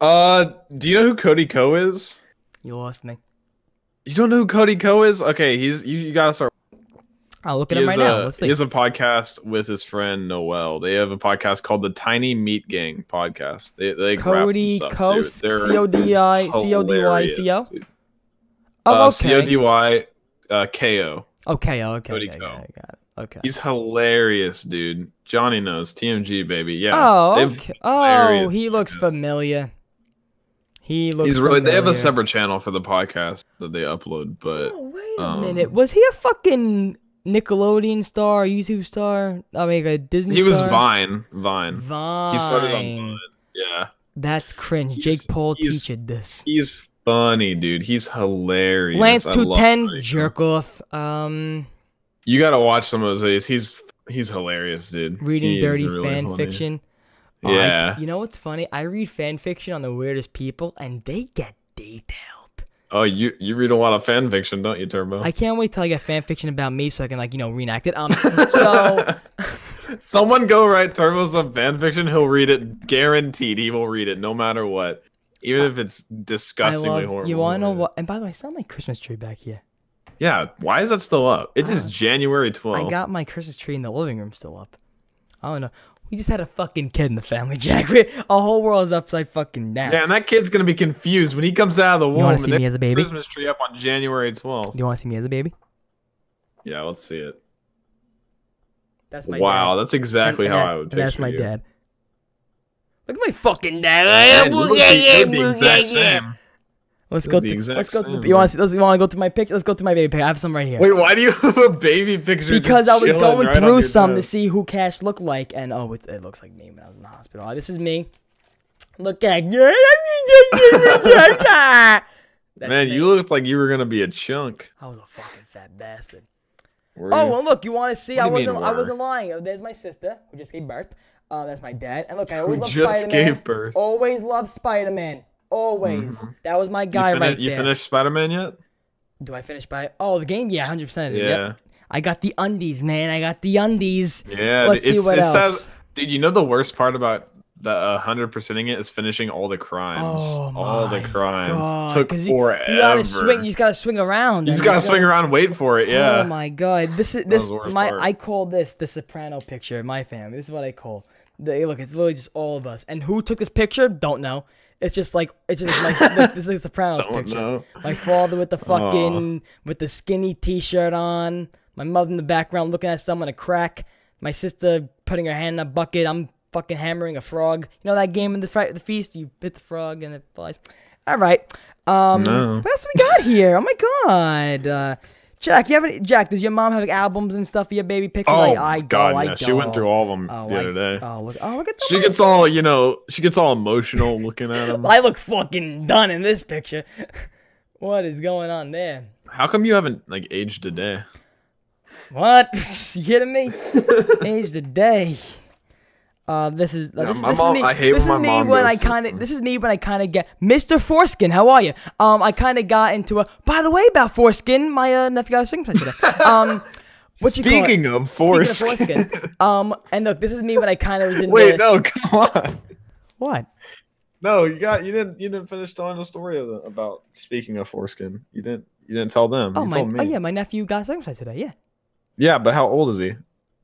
Uh, do you know who Cody Ko is? You lost me. You don't know who Cody Ko is? Okay, he's you, you gotta start. I'll look at He him right now. a, Let's he has a podcast with his friend Noel. They have a podcast called the Tiny Meat Gang podcast. They they Cody stuff, Co C O D I C O D Y C O. Oh, Uh, C O okay. D Y uh, K O. Okay, oh, okay, Cody okay, Ko. got it. Okay. He's hilarious, dude. Johnny knows TMG baby. Yeah. Oh, okay. oh, he looks familiar. He looks. He's really. They have a separate channel for the podcast that they upload, but Oh, wait a um, minute. Was he a fucking Nickelodeon star, YouTube star? I mean, a Disney he was? Vine. Vine. Vine. He started on Vine. Yeah. That's cringe. He's- Jake Paul teaching this. He's funny, dude. He's hilarious. Lance two ten jerk off. Um, You gotta watch some of those videos. He's he's hilarious, dude. reading He dirty really fan funny. fiction. Oh, I- Yeah. you know what's funny? I read fan fiction on the weirdest people, and they get detailed. Oh, you you read a lot of fan fiction, don't you, Turbo? I can't wait till I get fan fiction about me so I can like you know reenact it. Um, so Someone go write Turbo some fan fiction. He'll read it, guaranteed. He will read it, no matter what, even if it's disgustingly love. horrible. You want to know he'll read it. what? And by the way, I saw my Christmas tree back here. Yeah. Why is that still up? It is Uh, January 12th. I got my Christmas tree in the living room still up. I don't know. We just had a fucking kid in the family, Jack. We, our whole world is upside fucking down. yeah, and that kid's gonna be confused when he comes out of the womb. You wanna and see me as a baby? Christmas tree up on January 12th. Do you want to see me as a baby? Yeah, let's see it. That's my wow, dad. that's exactly And- how I would picture That's my you. dad. Look at my fucking dad. Look the, you look the exact same. Let's go. the let's go. Through, same, you want to you want to go through my picture? Let's go through my baby picture. I have some right here. Wait, why do you have a baby picture? because I was going right through some to see who Cash looked like, and oh, it, it looks like me when I was in the hospital. Oh, this is me. Look at Man, you looked like you were gonna be a chunk. I was a fucking fat bastard. Were Oh you? well, look, you want to see? I do you mean, wasn't. I wasn't lying. Oh, There's my sister who just gave birth. Uh, that's my dad. And look, I always love Spider Man. gave birth. Always love Spider Man. Always. Mhm. That was my guy fini- right you there. You finished Spider Man yet? Do I finish by? Oh, the game. Yeah, hundred percent. Yeah. Yep. I got the undies, man. I got the undies. Yeah. Let's see what it else. says, dude, you know the worst part about the uh, hundred percenting it is finishing all the crimes. Oh all the crimes God, took you- forever. You gotta swing. You just gotta swing around. You just gotta it's swing around and wait for it. Yeah. Oh my god, this is this my part. I call this the Soprano picture. My family. This is what I call. The, look, it's literally just all of us. And who took this picture? Don't know. It's just like it's just like look, this is the Sopranos Don't picture. know. My father with the fucking with the skinny T-shirt on. My mother in the background looking at someone a crack. My sister putting her hand in a bucket. I'm fucking hammering a frog. You know that game in the fri- the feast? You hit the frog and it flies. All right. Um, No. what else we got here? Oh my god. Uh, Jack, you have any? Jack, does your mom have albums and stuff for your baby pictures? Oh I, I God, don't, I. She went through all of them Oh, the I- other day. Oh look! Oh look at that. she gets all, you know, she gets all emotional looking at them. I look fucking done in this picture. what is going on there? How come you haven't like aged a day? What? you kidding me? aged a day. Uh, this is Yeah, this, my this mom- is me. I hate this when is my me when I kind of. This is me when I kind of get Mr. Foreskin. How are you? Um, I kind of got into a. By the way, about foreskin, my uh, nephew got a singing today. Um, what you? Speaking of Speaking of foreskin. foreskin. Um, and look, this is me when I kind of was in Wait, the. no, come on. What? No, you got you didn't you didn't finish telling the story of the, about speaking of foreskin. You didn't you didn't tell them. Oh you my! told me. Oh yeah, my nephew got circumcised today. Yeah. Yeah, but how old is he?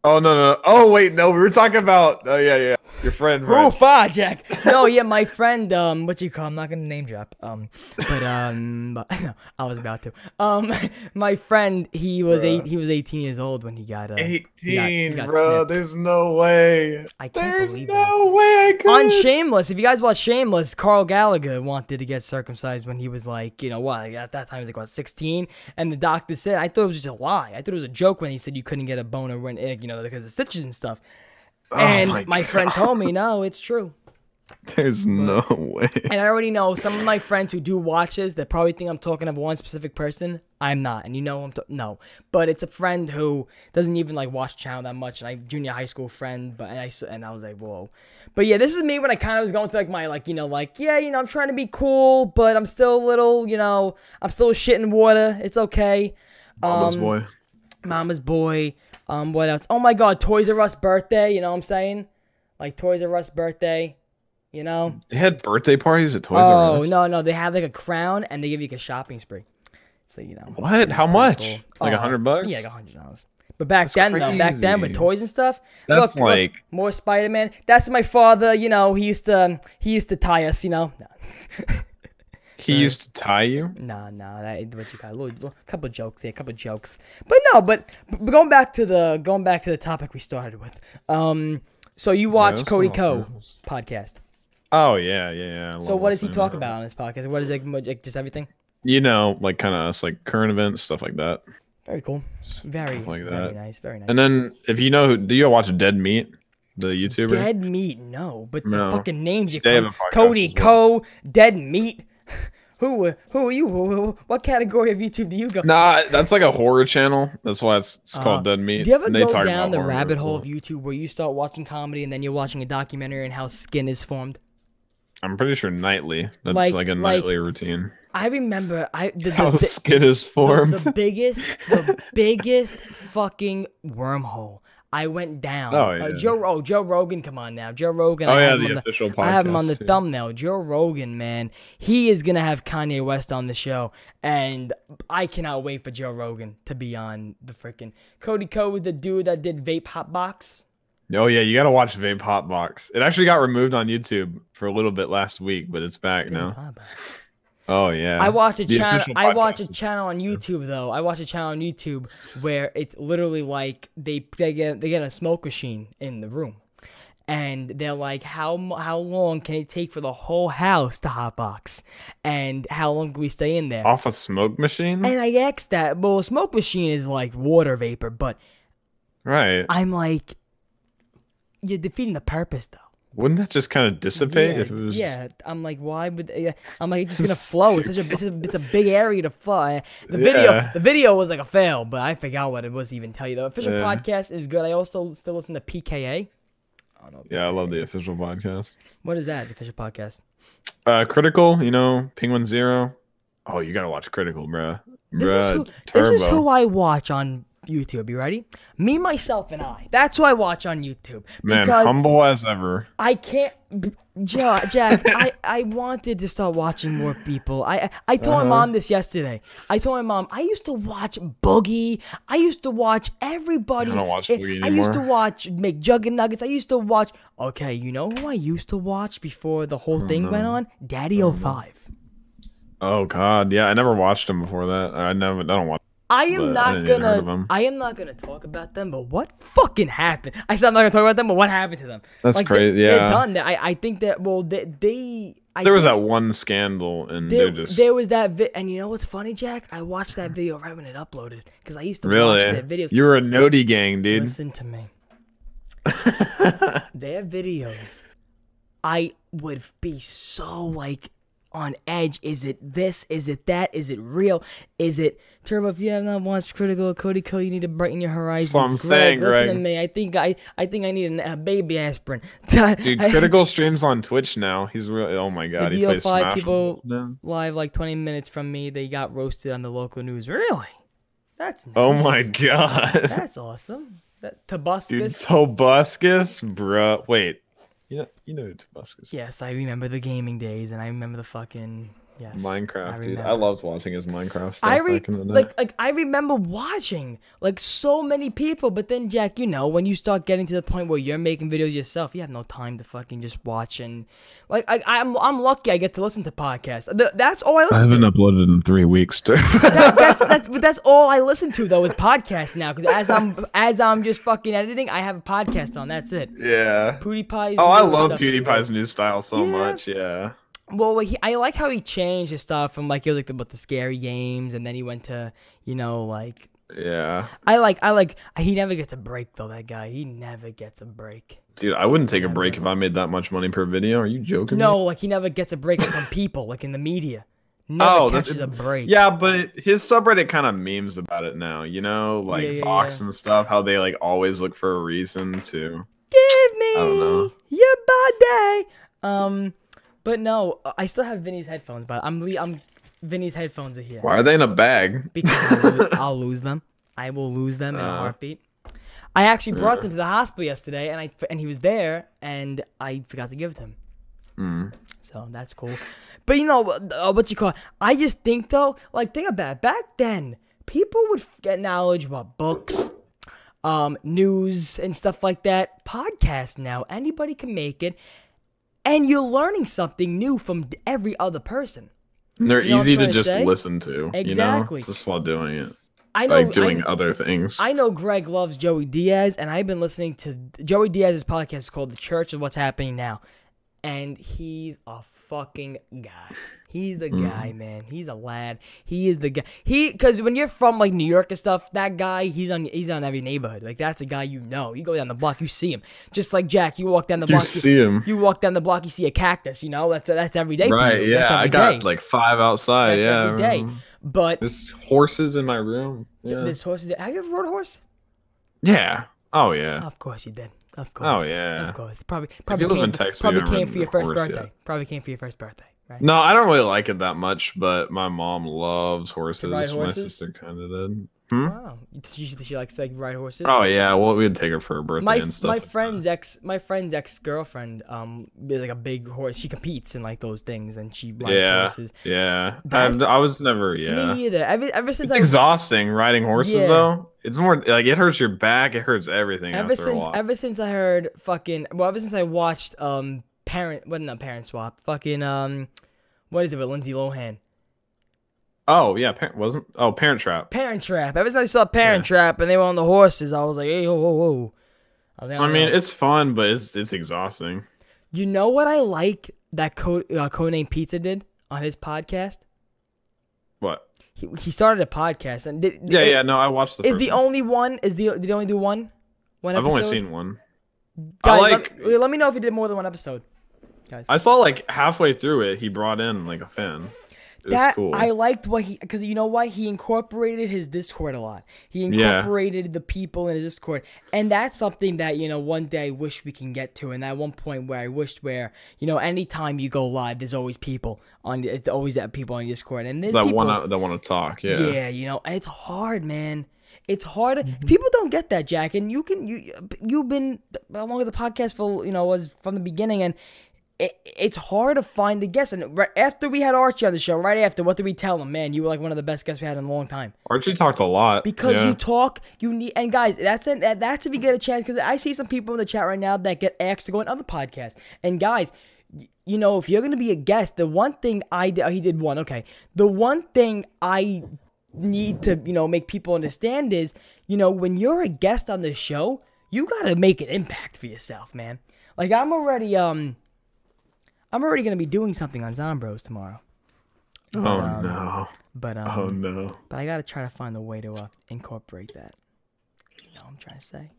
Oh no no. Oh wait, no, we were talking about. Oh yeah yeah. Your friend. Oh, far, Jack. No, yeah, my friend, um, what you call? I'm not gonna name drop. Um, but um, but, no, I was about to. Um, my friend, he was Bruh. eight. He was 18 years old when he got. Uh, he got- he got bro. snipped. There's no way. I can't There's believe that. no way I could. On Shameless, if you guys watch Shameless, Carl Gallagher wanted to get circumcised when he was like, you know what? At that time, he was like what 16, and the doctor said, I thought it was just a lie. I thought it was a joke when he said you couldn't get a boner when, you know, because of stitches and stuff. Oh and my my friend told me, no, it's true. There's no way. And I already know some of my friends who do watches that probably think I'm talking of one specific person. I'm not, and you know I'm t- no, but it's a friend who doesn't even like watch channel that much, and I junior high school friend, but and I and I was like whoa, but yeah, this is me when I kind of was going through like my like you know like yeah you know I'm trying to be cool, but I'm still a little you know I'm still shit in water. It's okay. Mama's Um, boy. Mama's boy. Um, what else? Oh my God, Toys R Us birthday. You know what I'm saying? Like Toys R Us birthday. You know? They had birthday parties at Toys oh R Us. Oh no, no, they have like a crown and they give you like a shopping spree. So you know. What? How much? Cool. Like a Oh, hundred bucks? Yeah, like a hundred dollars. But back That's then, though, back then with toys and stuff, That's look, like- look, more Spider Man. That's my father. You know, he used to he used to tie us. You know, He used to tie you. Nah, nah, that what you got? A little, little couple jokes here, a couple jokes. But no, but, but going back to the going back to the topic we started with. Um, so you watch that's Cody Ko podcast. Oh yeah, yeah, yeah. So what does he talk about on his podcast? What is it? Like just everything? You know, like kind of us, like current events, stuff like that. Very cool. Very, like very nice. Very nice. And then if you know, do you watch Dead Meat, the YouTuber? Dead meat, no, but No. the fucking names you come, Cody well. Co, Dead Meat. who who are you? What category of YouTube do you go? Nah, that's like a horror channel. That's why it's, it's Uh, called Dead Meat. Do you ever go down the rabbit hole of YouTube where you start watching comedy and then you're watching a documentary on how skin is formed? I'm pretty sure nightly. That's Like- like, a like- nightly routine. I remember I the, the, How bi- skin is the, formed. the biggest the biggest fucking wormhole I went down. Oh, Uh. Joe oh Joe Rogan, come on now, Joe Rogan. oh I yeah, the on the, official podcast. I have him on the thumbnail. Joe Rogan, man, he is gonna have Kanye West on the show, and I cannot wait for Joe Rogan to be on the freaking Cody Ko is the dude that did Vape Hot Box. Oh yeah, you gotta watch Vape Hotbox. It actually got removed on YouTube for a little bit last week, but it's back now. Oh yeah. I watched a The channel. I watched a channel on YouTube though. I watch a channel on YouTube where it's literally like they they get they get a smoke machine in the room, and they're like, how how long can it take for the whole house to hotbox, and how long can we stay in there? off a smoke machine. And I asked that. Well, a smoke machine is like water vapor, but right. I'm like, you're defeating the purpose though. Wouldn't that just kind of dissipate yeah, if it was? yeah. I'm like, why would? Yeah. I'm like, it's just gonna flow. It's such a, it's a, it's a big area to fly. The video, Yeah. the video was like a fail, but I forgot what it was to even tell you. The official Yeah. podcast is good. I also still listen to PKA. I. Yeah, I love the official podcast. What is that? The official podcast. Uh, Critical, you know, Penguin Zero. Oh, you gotta watch Critical, bruh. This is who this is who I watch on YouTube. You ready? Me, myself, and I. That's who I watch on YouTube. Man, humble as ever. I can't, Ja- Jack. I, I wanted to start watching more people. I I, told my Uh-huh. mom this yesterday. I told my mom I used to watch Boogie. I used to watch everybody. I don't watch I- Boogie I used to anymore. watch make Nuggets. I used to watch. Okay, you know who I used to watch before the whole thing went on? DaddyOFive. Oh God, yeah, I never watched him before that. I never, I don't watch. I am But I not didn't even heard of gonna. I am not gonna talk about them. But what fucking happened? I said I'm not gonna talk about them. But what happened to them? That's they- crazy, They're done. I I think that well they they. I There was that one scandal, and There, just there was that vi- and you know what's funny, Jack? I watched that video right when it uploaded because I used to really. watch their videos. You were a Noti gang, dude. Listen to me. their videos, I would be so like on edge. Is it this? Is it that? Is it real? Is it Turbo? If you have not watched Critical Cody Kill, you need to brighten your horizons. what I'm Greg, saying, listen to me. I think I I think I need an- a baby aspirin. Dude, Critical streams on Twitch now. He's really. Oh my God, he plays DL5 Smash. people- now. live like 20 minutes from me. They got roasted on the local news. Really? That's oh nice. Oh my God, That's awesome. That dude, Tobuscus. bro. Wait, you know, you know who yes, I remember the gaming days, and I remember the fucking yes. Minecraft, dude. I loved watching his Minecraft stuff I re- back in the day. like like I remember watching like so many people, but then Jack, you know, when you start getting to the point where you're making videos yourself, you have no time to fucking just watch and like I, I'm I'm lucky I get to listen to podcasts. That's all I I listen to. I haven't uploaded in three weeks, dude. that, that's that's but that's all I listen to though is podcasts now because as I'm as I'm just fucking editing, I have a podcast on. That's it. yeah. PewDiePie's. Oh, I love PewDiePie's new style so Yeah. much. Yeah. Well, he, I like how he changed his stuff from like it was like about the scary games, and then he went to you know like Yeah. I like I like he never gets a break though. That guy he never gets a break. Dude, I wouldn't take a break if I made that much money per video. Are you joking? No, Me? like he never gets a break from people like in the media. Never Oh, that- catches a break. Yeah, but his subreddit kind of memes about it now, you know, like Yeah, yeah, Fox yeah. and stuff, how they like always look for a reason to. Give me your body. Um, but no, I still have Vinny's headphones, but I'm le- I'm Vinny's headphones are here Why are they in a bag? because I'll lose, I'll lose them. I will lose them in a Uh. heartbeat. I actually brought them to the hospital yesterday, and I and he was there, and I forgot to give it to him. Mm. So that's cool. But you know uh, what you call? It? I just think though, like think about it. Back then, people would f- get knowledge about books, um, news and stuff like that. Podcast now, anybody can make it, and you're learning something new from every other person. They're You know easy to just listen to, Exactly. you know, just while doing it, I know, like doing I, other things. I know Greg loves Joey Diaz, and I've been listening to Joey Diaz's podcast called The Church of What's Happening Now. And he's a fucking guy. He's the guy, man. He's a lad. He is the guy. He because when you're from like New York and stuff, that guy he's on he's on every neighborhood. Like that's a guy you know. You go down the block, you see him. Just like Jack, you walk down the block. you block, see him, you walk down the block, you see a cactus. You know that's that's every day. right? you. Yeah, I got day. like five outside. that's yeah, every day. mhm. But There's horses in my room. Yeah. this horse is. Have you ever rode a horse? yeah. Oh yeah. Of course you did. Of oh, course. Oh, yeah. Of course. Probably probably came, Texas, probably came for your first birthday. yet. Probably came for your first birthday, right? No, I don't really like it that much, but my mom loves horses. ride My sister kind of did. Hmm? Wow. She, she likes to like ride horses. Oh yeah, well we'd take her for her birthday my and stuff. my like that. friend's ex my friend's ex girlfriend um is like a big horse. She competes in like those things and she rides Yeah, horses. yeah. I, That's- I was never. Yeah, Me either. Ever ever since it's I exhausting riding horses Yeah. though. It's more like it hurts your back. It hurts everything. ever after a since while. ever since I heard fucking well ever since I watched um parent what not parent swap fucking um what is it with Lindsay Lohan oh yeah, parent wasn't. Oh, Parent Trap. Parent Trap. Ever since I saw Parent Yeah. Trap and they were on the horses, I was like, hey, whoa, whoa, whoa. I, like, I mean, it's fun, but it's it's exhausting. you know what I like that code uh, Codename Pizza did on his podcast. What? He, he started a podcast and did, Yeah, it- yeah. No, I watched the. Is the one. only one? Is the did he only do one? One I've only seen one. Guys, I let- like. let, me know if he did more than one episode. Guys, I saw like halfway through it, he brought in like a fan. It was that cool. I liked what he because you know what he incorporated his Discord a lot. He Yeah. incorporated the people in his Discord, and that's something that you know one day I wish we can get to. And at one point where I wished where you know anytime you go live, there's always people on. It's always that people on Discord, and there's that people, want to that want to talk. Yeah. yeah. you know, and it's hard, man. It's hard. Mm-hmm. People don't get that, Jack, and you can you you've been along with the podcast for you know was from the beginning, and it, it's hard to find the guests. And right after we had Archie on the show, right after, what did we tell him? Man, you were like one of the best guests we had in a long time Archie talked a lot because yeah. you talk. You need and guys, that's it. That's if you get a chance because I see some people in the chat right now that get asked to go on other podcasts. And guys, y- you know if you're gonna be a guest, the one thing I did, he did one. Okay, the one thing I need to you know make people understand is you know when you're a guest on the show, you gotta make an impact for yourself, man. Like I'm already um. I'm already gonna be doing something on Zombros tomorrow, Oh um, no. but um, Oh no. but I gotta try to find a way to uh, incorporate that. You know what I'm trying to say?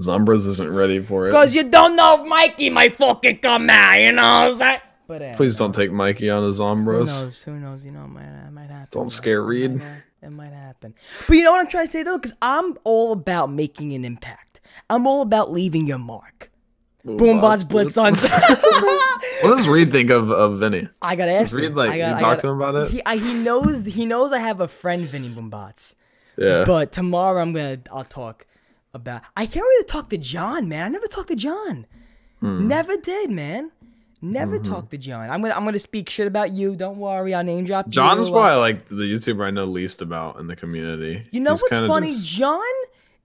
Zombros isn't ready for it. Cause you don't know if Mikey might fucking come out, you know what I'm saying? But uh, Please don't take Mikey on the Who Zombros. knows? Who knows? You know, it might, it might happen. Don't you know, scare it Reed. might, uh, It might happen. But you know what I'm trying to say though? Because I'm all about making an impact. I'm all about leaving your mark. Boombots Blitz on. what does Reed think of of Vinny? I gotta ask Does Reed like I you gotta, I talk gotta- to him about it? He, I, he knows. He knows I have a friend, Vinny Boombots. yeah. But tomorrow I'm gonna I'll talk about I can't really talk to John, man. I never talked to John. Hmm. Never did, man. Never Mm-hmm. talked to John. I'm gonna I'm gonna speak shit about you. Don't worry, I'll name drop. John's Uh, probably like the YouTuber I know least about in the community. You know He's what's funny? just- John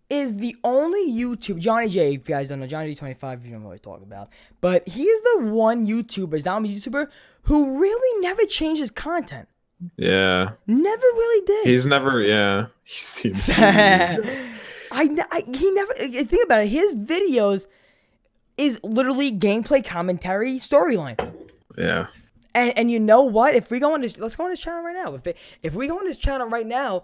is the only YouTube Johnny J. If you guys don't know, Johnny J. 25. You don't know what I talk about, but he's the one YouTuber, zombie YouTuber, who really never changes content. yeah. Never really did. He's never. Yeah. He's. he's I, I he never uh, uh, think about it. His videos is literally gameplay commentary storyline. yeah. And and you know what? If we go on this, let's go on his channel right now. If it, if we go on his channel right now,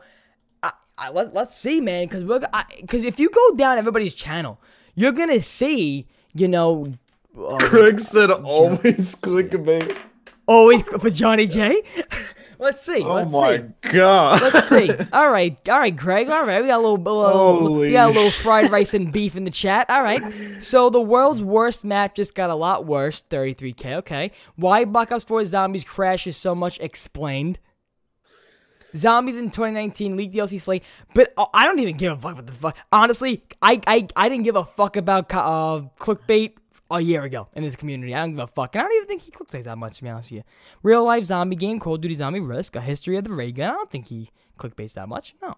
I, I let let's see, man. Because we're because if you go down everybody's channel, you're gonna see, you know, uh, Craig said always clickbait. always for Johnny J. let's see. Oh let's my see. god. Let's see. All right, all right, Greg. All right, we got a little, a little we got a little fried rice and beef in the chat. All right. So the world's worst map just got a lot worse. 33k. Okay. Why Black Ops 4 Zombies crashes so much? Explained. Zombies in 2019 leaked DLC slate, but uh, I don't even give a fuck what the fuck. Honestly, I I, I didn't give a fuck about uh, clickbait a year ago in this community. I don't give a fuck. And I don't even think he clickbait that much, to be honest with you. Real life zombie game, Call of Duty Zombie Risk, a history of the ray gun. I don't think he clickbaits that much. No.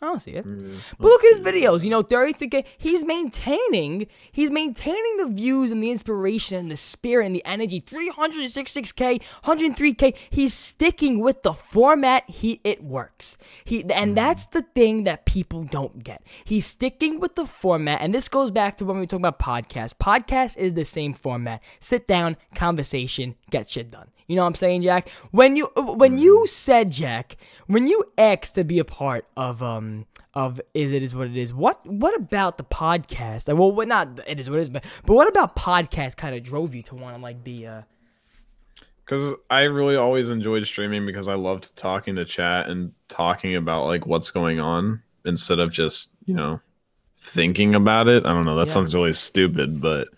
I don't see it. Mm, but look at his videos. You know, 33k. He's maintaining. He's maintaining the views and the inspiration and the spirit and the energy. 366k, 103k. He's sticking with the format. He it works. He and mm. that's the thing that people don't get. He's sticking with the format, and this goes back to when we were talking about podcasts. Podcast is the same format. Sit down, conversation, get shit done. You know what I'm saying, Jack? When you when you said Jack, when you asked to be a part of um of is it is what it is. What what about the podcast? Like, well, what not it is what it is, but but what about podcast kind of drove you to want to like be uh Because I really always enjoyed streaming because I loved talking to chat and talking about like what's going on instead of just you know thinking about it. I don't know. That Yeah. sounds really stupid, but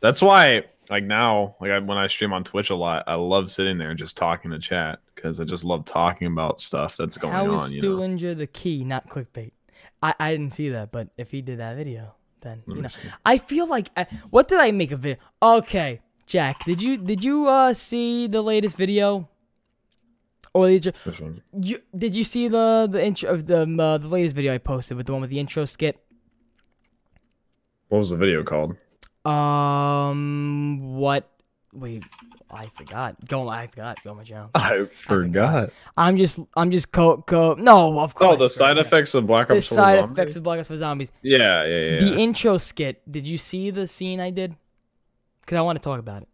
that's why like now like I, when I stream on Twitch a lot, I love sitting there and just talking to chat because I just love talking about stuff that's going how on. is You know. The key, not clickbait? I I didn't see that, but if he did that video, then Let you know. see. I feel like I, what did I make of it? Okay, Jack, did you did you uh see the latest video? Or did you, you did you see the the intro of the um, uh, the latest video I posted with the one with the intro skit? What was the video called? Um, what? Wait, I forgot. Go, I forgot. Go on my channel. I forgot. I'm just, I'm just co co. No, of course. Oh, the side right. effects of Black Ops 4 side effects of Black Ops 4 Zombies. Yeah, yeah, yeah. The intro skit. Did you see the scene I did? Because I want to talk about it.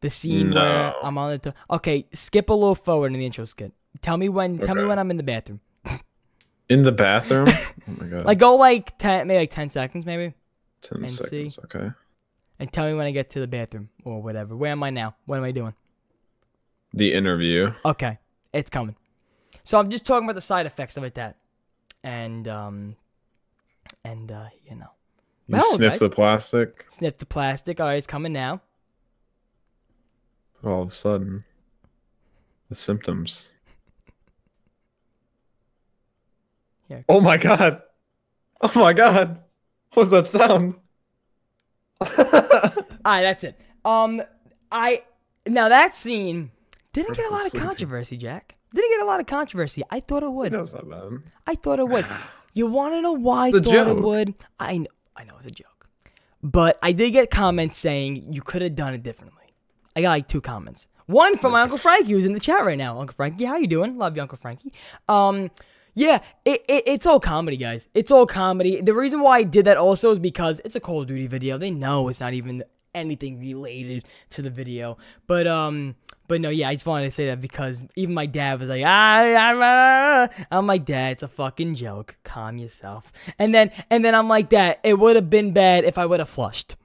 The scene where I'm on the. Okay, skip a little forward in the intro skit. Tell me when. Tell me when I'm in the bathroom. In the bathroom? oh my god. Like go like ten, maybe like ten seconds, maybe, 10 and see. seconds. Okay. And tell me when I get to the bathroom or whatever. Where am I now? What am I doing? The interview. Okay, it's coming. So I'm just talking about the side effects of it that, and um, and uh, you know, You Well, sniff guys. the plastic. sniff the plastic. All right, it's coming now. All of a sudden, the symptoms. Here. Oh my god! Oh my god! What's that sound? All right, that's it. Um, I now that scene didn't get a lot of controversy, Jack. Didn't get a lot of controversy. I thought it would. Not bad. I thought it would. You want to know why I It's thought it would? I know, I know it's a joke, but I did get comments saying you could have done it differently. I got like two comments. One from my uncle Frankie, who's in the chat right now. Uncle Frankie, how you doing? Love you, Uncle Frankie. Um, yeah, it, it it's all comedy, guys. It's all comedy. The reason why I did that also is because it's a Call of Duty video. They know it's not even anything related to the video. But um, but no, yeah, I just wanted to say that because even my dad was like, ah. I'm like, Dad, it's a fucking joke. Calm yourself. And then and then I'm like, Dad, it would have been bad if I would have flushed.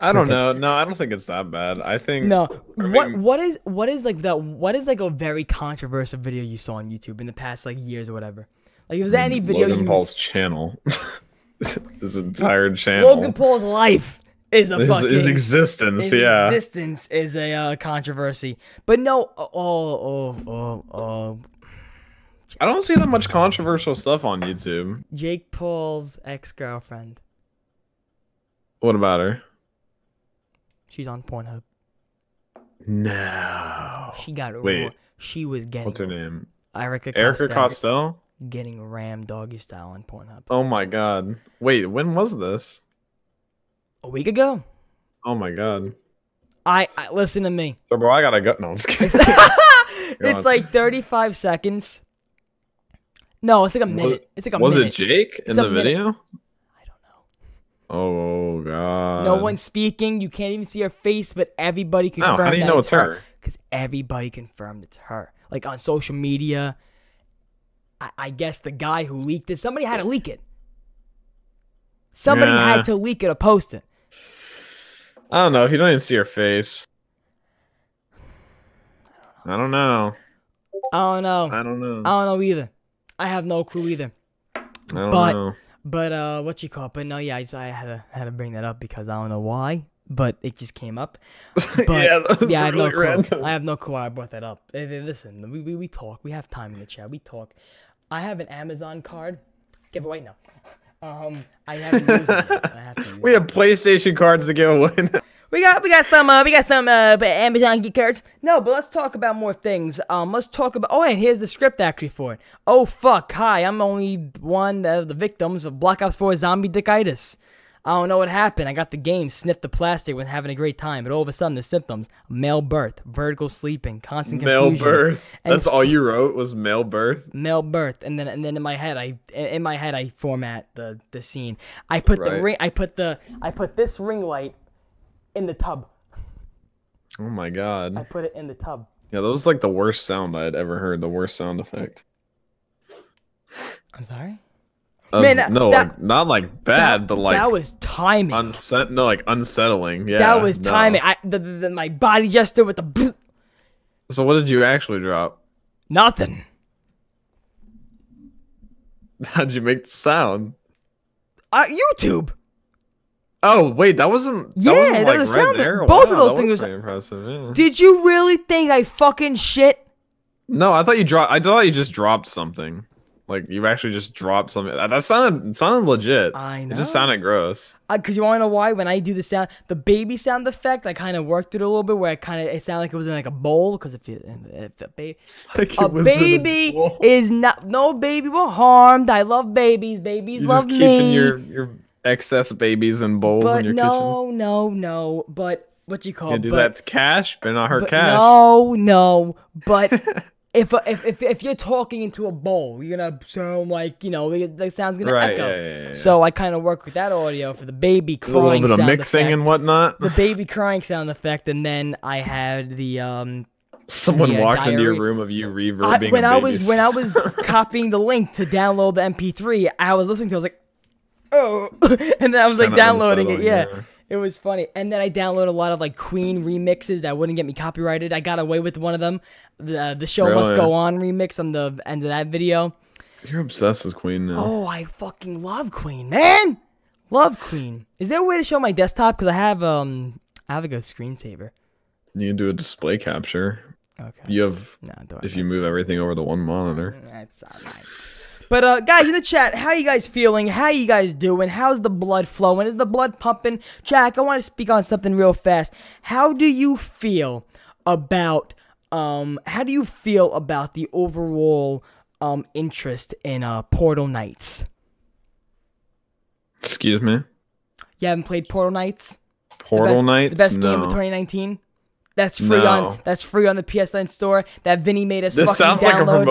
I don't know. No, I don't think it's that bad. I think No, I what what is what is like that? What is like a very controversial video you saw on YouTube in the past like years or whatever? Like, was there any video Logan you? Paul's channel. his entire channel. Logan Paul's life is a his, fucking his existence, his yeah. existence is a uh, controversy. But no, oh oh oh oh, I don't see that much controversial stuff on YouTube. Jake Paul's ex girlfriend. What about her? She's on Pornhub. No. She got Wait. ra- She was getting What's her name? Erika Erika Costello Costello? getting ram doggy style on Pornhub Oh my god. Wait, when was this? a week ago. Oh my god. I, I listen to me. So, bro, I gotta go. No, I'm just kidding. it's like 35 seconds. No, it's like a minute. It's like a was minute. it Jake in It's a the minute. video? I don't know. Oh god. No one's speaking. You can't even see her face, but everybody confirmed. No, how do you know it's her? Because everybody confirmed it's her. Like on social media. I, I guess the guy who leaked it, somebody had to leak it. Somebody Yeah. had to leak it or post it. I don't know. If you don't even see her face. I don't know. I don't know. I don't know. I don't know either. I have no clue either. I don't but- know. But uh, what you call it? But no, yeah, I, just, I had to had to bring that up because I don't know why, but it just came up. But yeah, yeah, I have really no clue. random. I have no clue why I brought that up. Listen, we, we we talk. We have time in the chat. We talk. I have an Amazon card. Give away now. Um, I haven't used it have we have PlayStation cards to give away. now. We got we got some uh, we got some uh, Amazon gift cards. No, but let's talk about more things. Um, let's talk about. Oh, and here's the script actually for it. Oh fuck! Hi, I'm only one of the victims of Black Ops 4 zombie dickitis. I don't know what happened. I got the game, sniffed the plastic, was having a great time, but all of a sudden the symptoms: male birth, vertical sleeping, constant male confusion, birth. And- That's all you wrote was male birth. male birth, and then and then in my head I in my head I format the the scene. I put the ring. I put the I put this ring light in the tub. Oh my god. I put it in the tub. Yeah, that was like the worst sound I had ever heard. The worst sound effect. I'm sorry. Of- Man, that- no, that- like not like bad, but like that was timing. unset. No, like unsettling. Yeah, that was no. timing. I the, the, the- my body just did with the bloop. So what did you actually drop? nothing. How'd you make the sound? Uh, YouTube. Oh wait, that wasn't. That Yeah, wasn't, that like, was a right sound- there? both of those that things was- impressive. Yeah. Did you really think I fucking shit? No, I thought you dropped. I thought you just dropped something. Like you actually just dropped something. That that sounded it sounded legit. I know. It just sounded gross. Uh, because you want to know why? When I do the sound, the baby sound effect, I kind of worked it a little bit where it kind of it sounded like it was in like a bowl. Because if you if a baby Like a it was baby bowl. is not no baby were harmed. I love babies. Babies You're love just keeping me. your your excess babies and bowls but in your no, no, no. But what you call? kitchen. Do but, that cash, but not her but cash. No, no. But if, if if if you're talking into a bowl, you're gonna sound like you know the sound's gonna Right, echo. yeah, yeah, yeah. So I kind of work with that audio for the baby There's a little crying bit of mixing effect. and whatnot. the baby crying sound effect, and then I had the um. Someone yeah, walked into your room of you I, reverbing. when I was when I was copying the link to download the MP3, I was listening to. it, I was like, oh, and then I was like downloading it. Yeah. yeah. It was funny. And then I downloaded a lot of like Queen remixes that wouldn't get me copyrighted. I got away with one of them. The the show must go on remix on the end of that video. You're obsessed with Queen now. Oh, I fucking love Queen, man. Love Queen. Is there a way to show my desktop? Because I have um I have like a screensaver. You can do a display capture. Okay. You have No, if you move everything over to one monitor. That's alright. But uh, guys in the chat, how you guys feeling? How you guys doing? How's the blood flowing? Is the blood pumping? Jack, I want to speak on something real fast. How do you feel about um? How do you feel about the overall um interest in uh Portal Knights? Excuse me. You haven't played Portal Knights? The Portal best, Knights. the best no. game of 2019. That's free No. on that's free on the PSN store. That Vinny made us This fucking sounds like a download.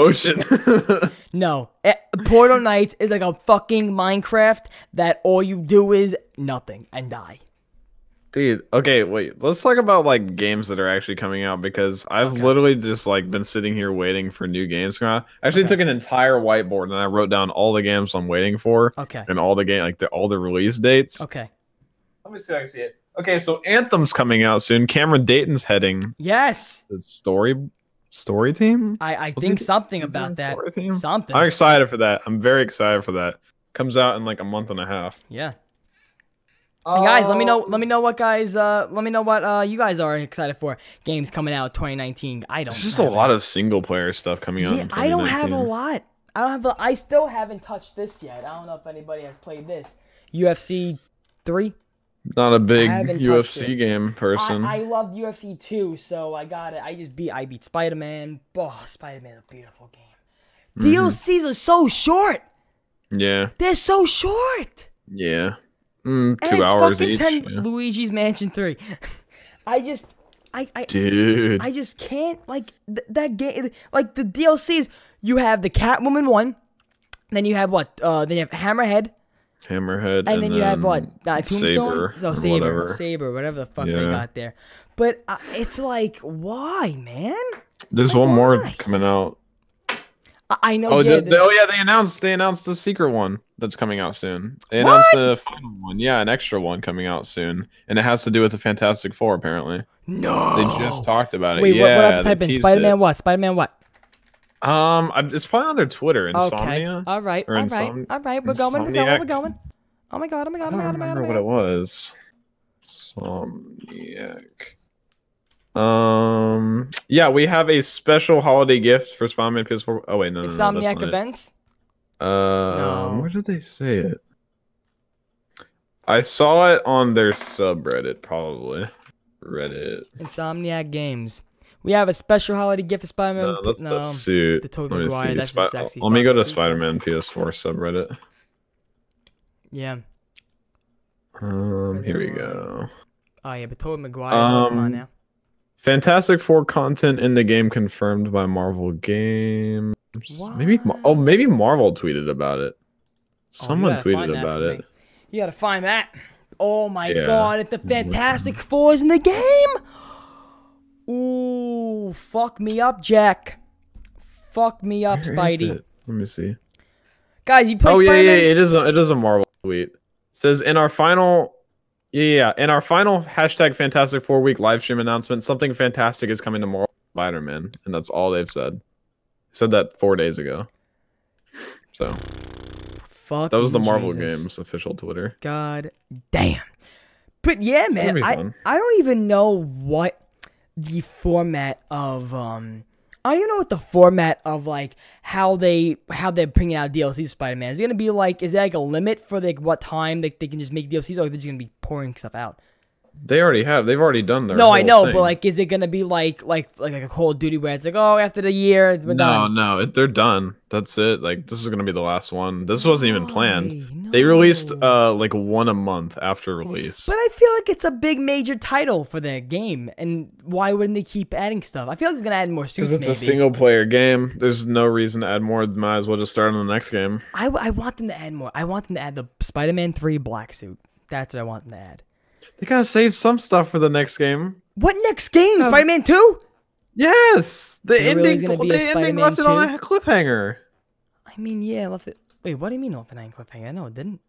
promotion. No, Eh, Portal Knights is like a fucking Minecraft that all you do is nothing and die. Dude, okay, wait. Let's talk about like games that are actually coming out because I've literally just like been sitting here waiting for new games to come out. I actually Okay. took an entire whiteboard and I wrote down all the games I'm waiting for Okay. and all the game like the, all the release dates. Okay. Let me see if I can see it. Okay, so Anthem's coming out soon. Cameron Dayton's heading Yes, the story story team. I I think something is he doing about that. story team? Something. I'm excited for that. I'm very excited for that. Comes out in like a month and a half. Yeah. Hey guys, let me know. Let me know what guys. Uh, let me know what uh you guys are excited for. Games coming out 2019. I don't. There's just a lot of single player stuff coming out. Yeah, in I don't have a lot. I don't have. A, I still haven't touched this yet. I don't know if anybody has played this. UFC three. Not a big UFC game person. I, I loved UFC too, so I got it. I just beat I beat Spider Man. Oh, Spider Man, a beautiful game. Mm-hmm. DLCs are so short. yeah, They're so short. yeah. Mm, two hours each. 10 yeah. Luigi's Mansion 3. I just I I, Dude, I just can't like th- that game like the DLCs you have the Catwoman one, then you have what? Uh then you have Hammerhead, Hammerhead, and, then you have what? Uh, Tombstone. Sable, So Sable, whatever. Sable, whatever the fuck they got there. But uh, it's like, why, man? There's like, one more coming out. I, I know. Oh, yeah, the- the- oh yeah, they announced they announced the secret one that's coming out soon. They announced the final one, yeah, an extra one coming out soon, and it has to do with the Fantastic Four. Apparently, no. they just talked about it. Wait, yeah, what? What I have to type in? Spider Man. What? Spider Man. What? Um, it's probably on their Twitter. Okay. Insomnia. All right. All right. Insom- all right. We're going. We're going. We're going. Oh my god. Oh my god. Oh my god. Oh my god. remember Oh what it was. Somniac. Um. Yeah, we have a special holiday gift for Spider-Man PS4. Oh wait, no, no, no, Insomniac not it. events. Um, No. where did they say it? I saw it on their subreddit, probably. Reddit. Insomniac games. We have a special holiday gift for Spider Man. No, the suit. the Tobey Let Maguire, see. that's the Spi- sexy Let me go to. Spider-Man PS4 subreddit. Yeah. Um, here we go. Oh yeah, but Tobey Maguire. oh, come on Um, now. Fantastic Four content in the game confirmed by Marvel Games. Maybe oh maybe Marvel tweeted about it. Oh, Someone gotta tweeted about it. You gotta find that. Oh my Yeah. god, if the Fantastic Four's in the game. Ooh, fuck me up, Jack. Fuck me up, Where Spidey. Let me see. Guys, you play Oh yeah, Spider-Man? yeah, it is. A, it is a Marvel tweet. It says in our final, yeah, yeah, in our final hashtag Fantastic Four week live stream announcement, something fantastic is coming to Marvel Spider-Man, and that's all they've said. Said that four days ago. So Fuck. that was the Marvel Games official Twitter. God damn. But yeah, man, I. I don't even know what the format of um I don't even know what the format of like how they how they're bringing out DLC Spider Man. Is it gonna be like is there like a limit for like what time they, they can just make DLCs or are they just gonna be pouring stuff out? They already have. They've already done their. no, I know, thing. but like is it gonna be like like like, a Call of Duty where it's like, oh after the year no, done. no, it, they're done. That's it. Like this is gonna be the last one. This wasn't even planned. Why? They released uh like one a month after release. But I feel like it's a big major title for the game, and why wouldn't they keep adding stuff? I feel like they're gonna add more suits. Because it's maybe. a single player game. There's no reason to add more. Might as well just start on the next game. I, w- I want them to add more. I want them to add the Spider-Man Three black suit. That's what I want them to add. They gotta save some stuff for the next game. What next game? Um, Spider-Man Two? Yes, the There really ending. is gonna be a the ending Spider-Man left it on a cliffhanger. I mean, yeah. Left it. Wait, what do you mean left it on a cliffhanger? No, it didn't.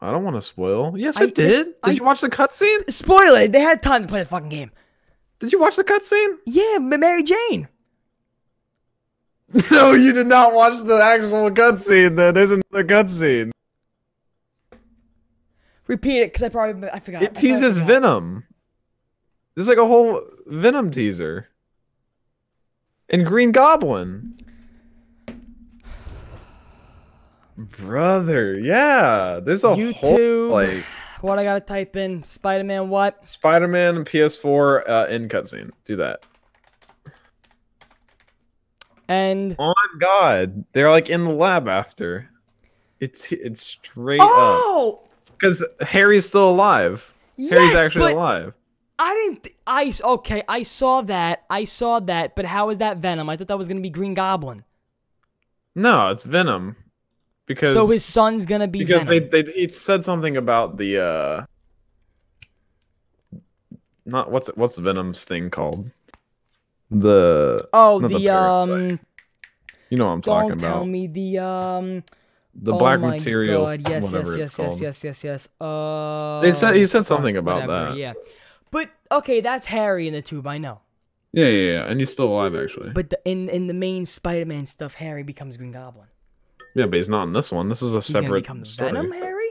I don't want to spoil. Yes, I- I, did. yes, did I- you watch the cutscene? Spoil it. They had time to play the fucking game. Did you watch the cutscene? Yeah, Mary Jane. No, you did not watch the actual cutscene. Then there's another cutscene. Repeat it, because I probably I forgot. It teases forgot. Venom. There's like a whole Venom teaser. And Green Goblin. Brother, yeah. There's a whole YouTube. like What I gotta type in? Spider Man. What? Spider-Man PS4 uh, in cutscene. Do that. And On God, they're like in the lab after. It's it's straight up oh, because Harry's still alive. Harry's actually alive. I didn't. Th- I okay. I saw that. I saw that. But how is that Venom? I thought that was gonna be Green Goblin. No, it's Venom. Because So his son's gonna be because Venom. they they he said something about the uh not what's what's Venom's thing called the oh, the the um. you know what I'm talking about. Don't tell me the um. The oh black material Yes, yes, yes, yes, yes, yes, yes. Uh. They said- he said something about whatever, that. Yeah. But okay, that's Harry in the tube. I know. yeah yeah yeah and he's still alive actually But the, in in the main Spider-Man stuff, Harry becomes Green Goblin. yeah but he's not in this one this is a separate become story Venom, Harry.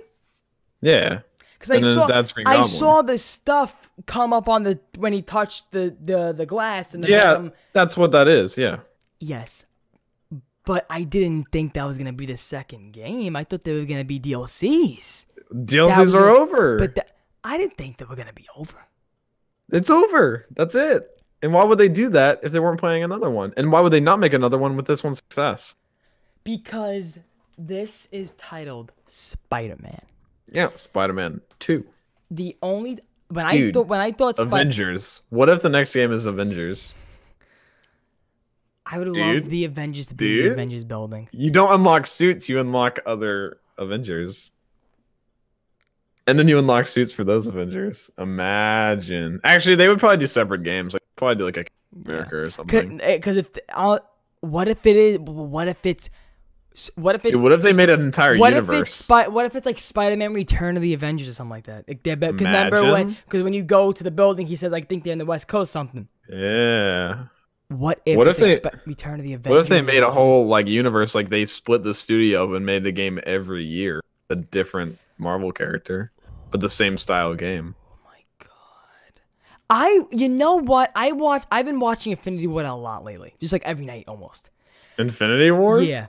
yeah Because I saw his dad's Green I saw the stuff come up on the when he touched the the the glass and the yeah Venom. that's what that is yeah Yes. But I didn't think that was gonna be the second game. I thought they were gonna be DLCs. DLCs was are over But that, I didn't think they were gonna be over. It's over. That's it. And why would they do that if they weren't playing another one? And why would they not make another one with this one's success? Because this is titled Spider-Man. Yeah, Spider-Man 2. The only when I thought when I thought Spider Avengers. What if the next game is Avengers? I would love the Avengers to be in the Avengers building. You don't unlock suits, you unlock other Avengers. And then you unlock suits for those Avengers. Imagine. Actually, they would probably do separate games. Like probably do like a America or something. Because if uh, what if it is what if it's what if it's Dude, what if they made an entire what if universe? it's Spy- what if it's like Spider-Man Return of the Avengers or something like that? Like, remember when because when you go to the building, he says I think they're in the West Coast something. yeah. What if What if they- Return of the Avengers? What if they made a whole like universe like they split the studio and made the game every year a different Marvel character, but the same style game? Oh my god! I you know what I watch? I've been watching Infinity War a lot lately, just like every night almost. Infinity War? Yeah.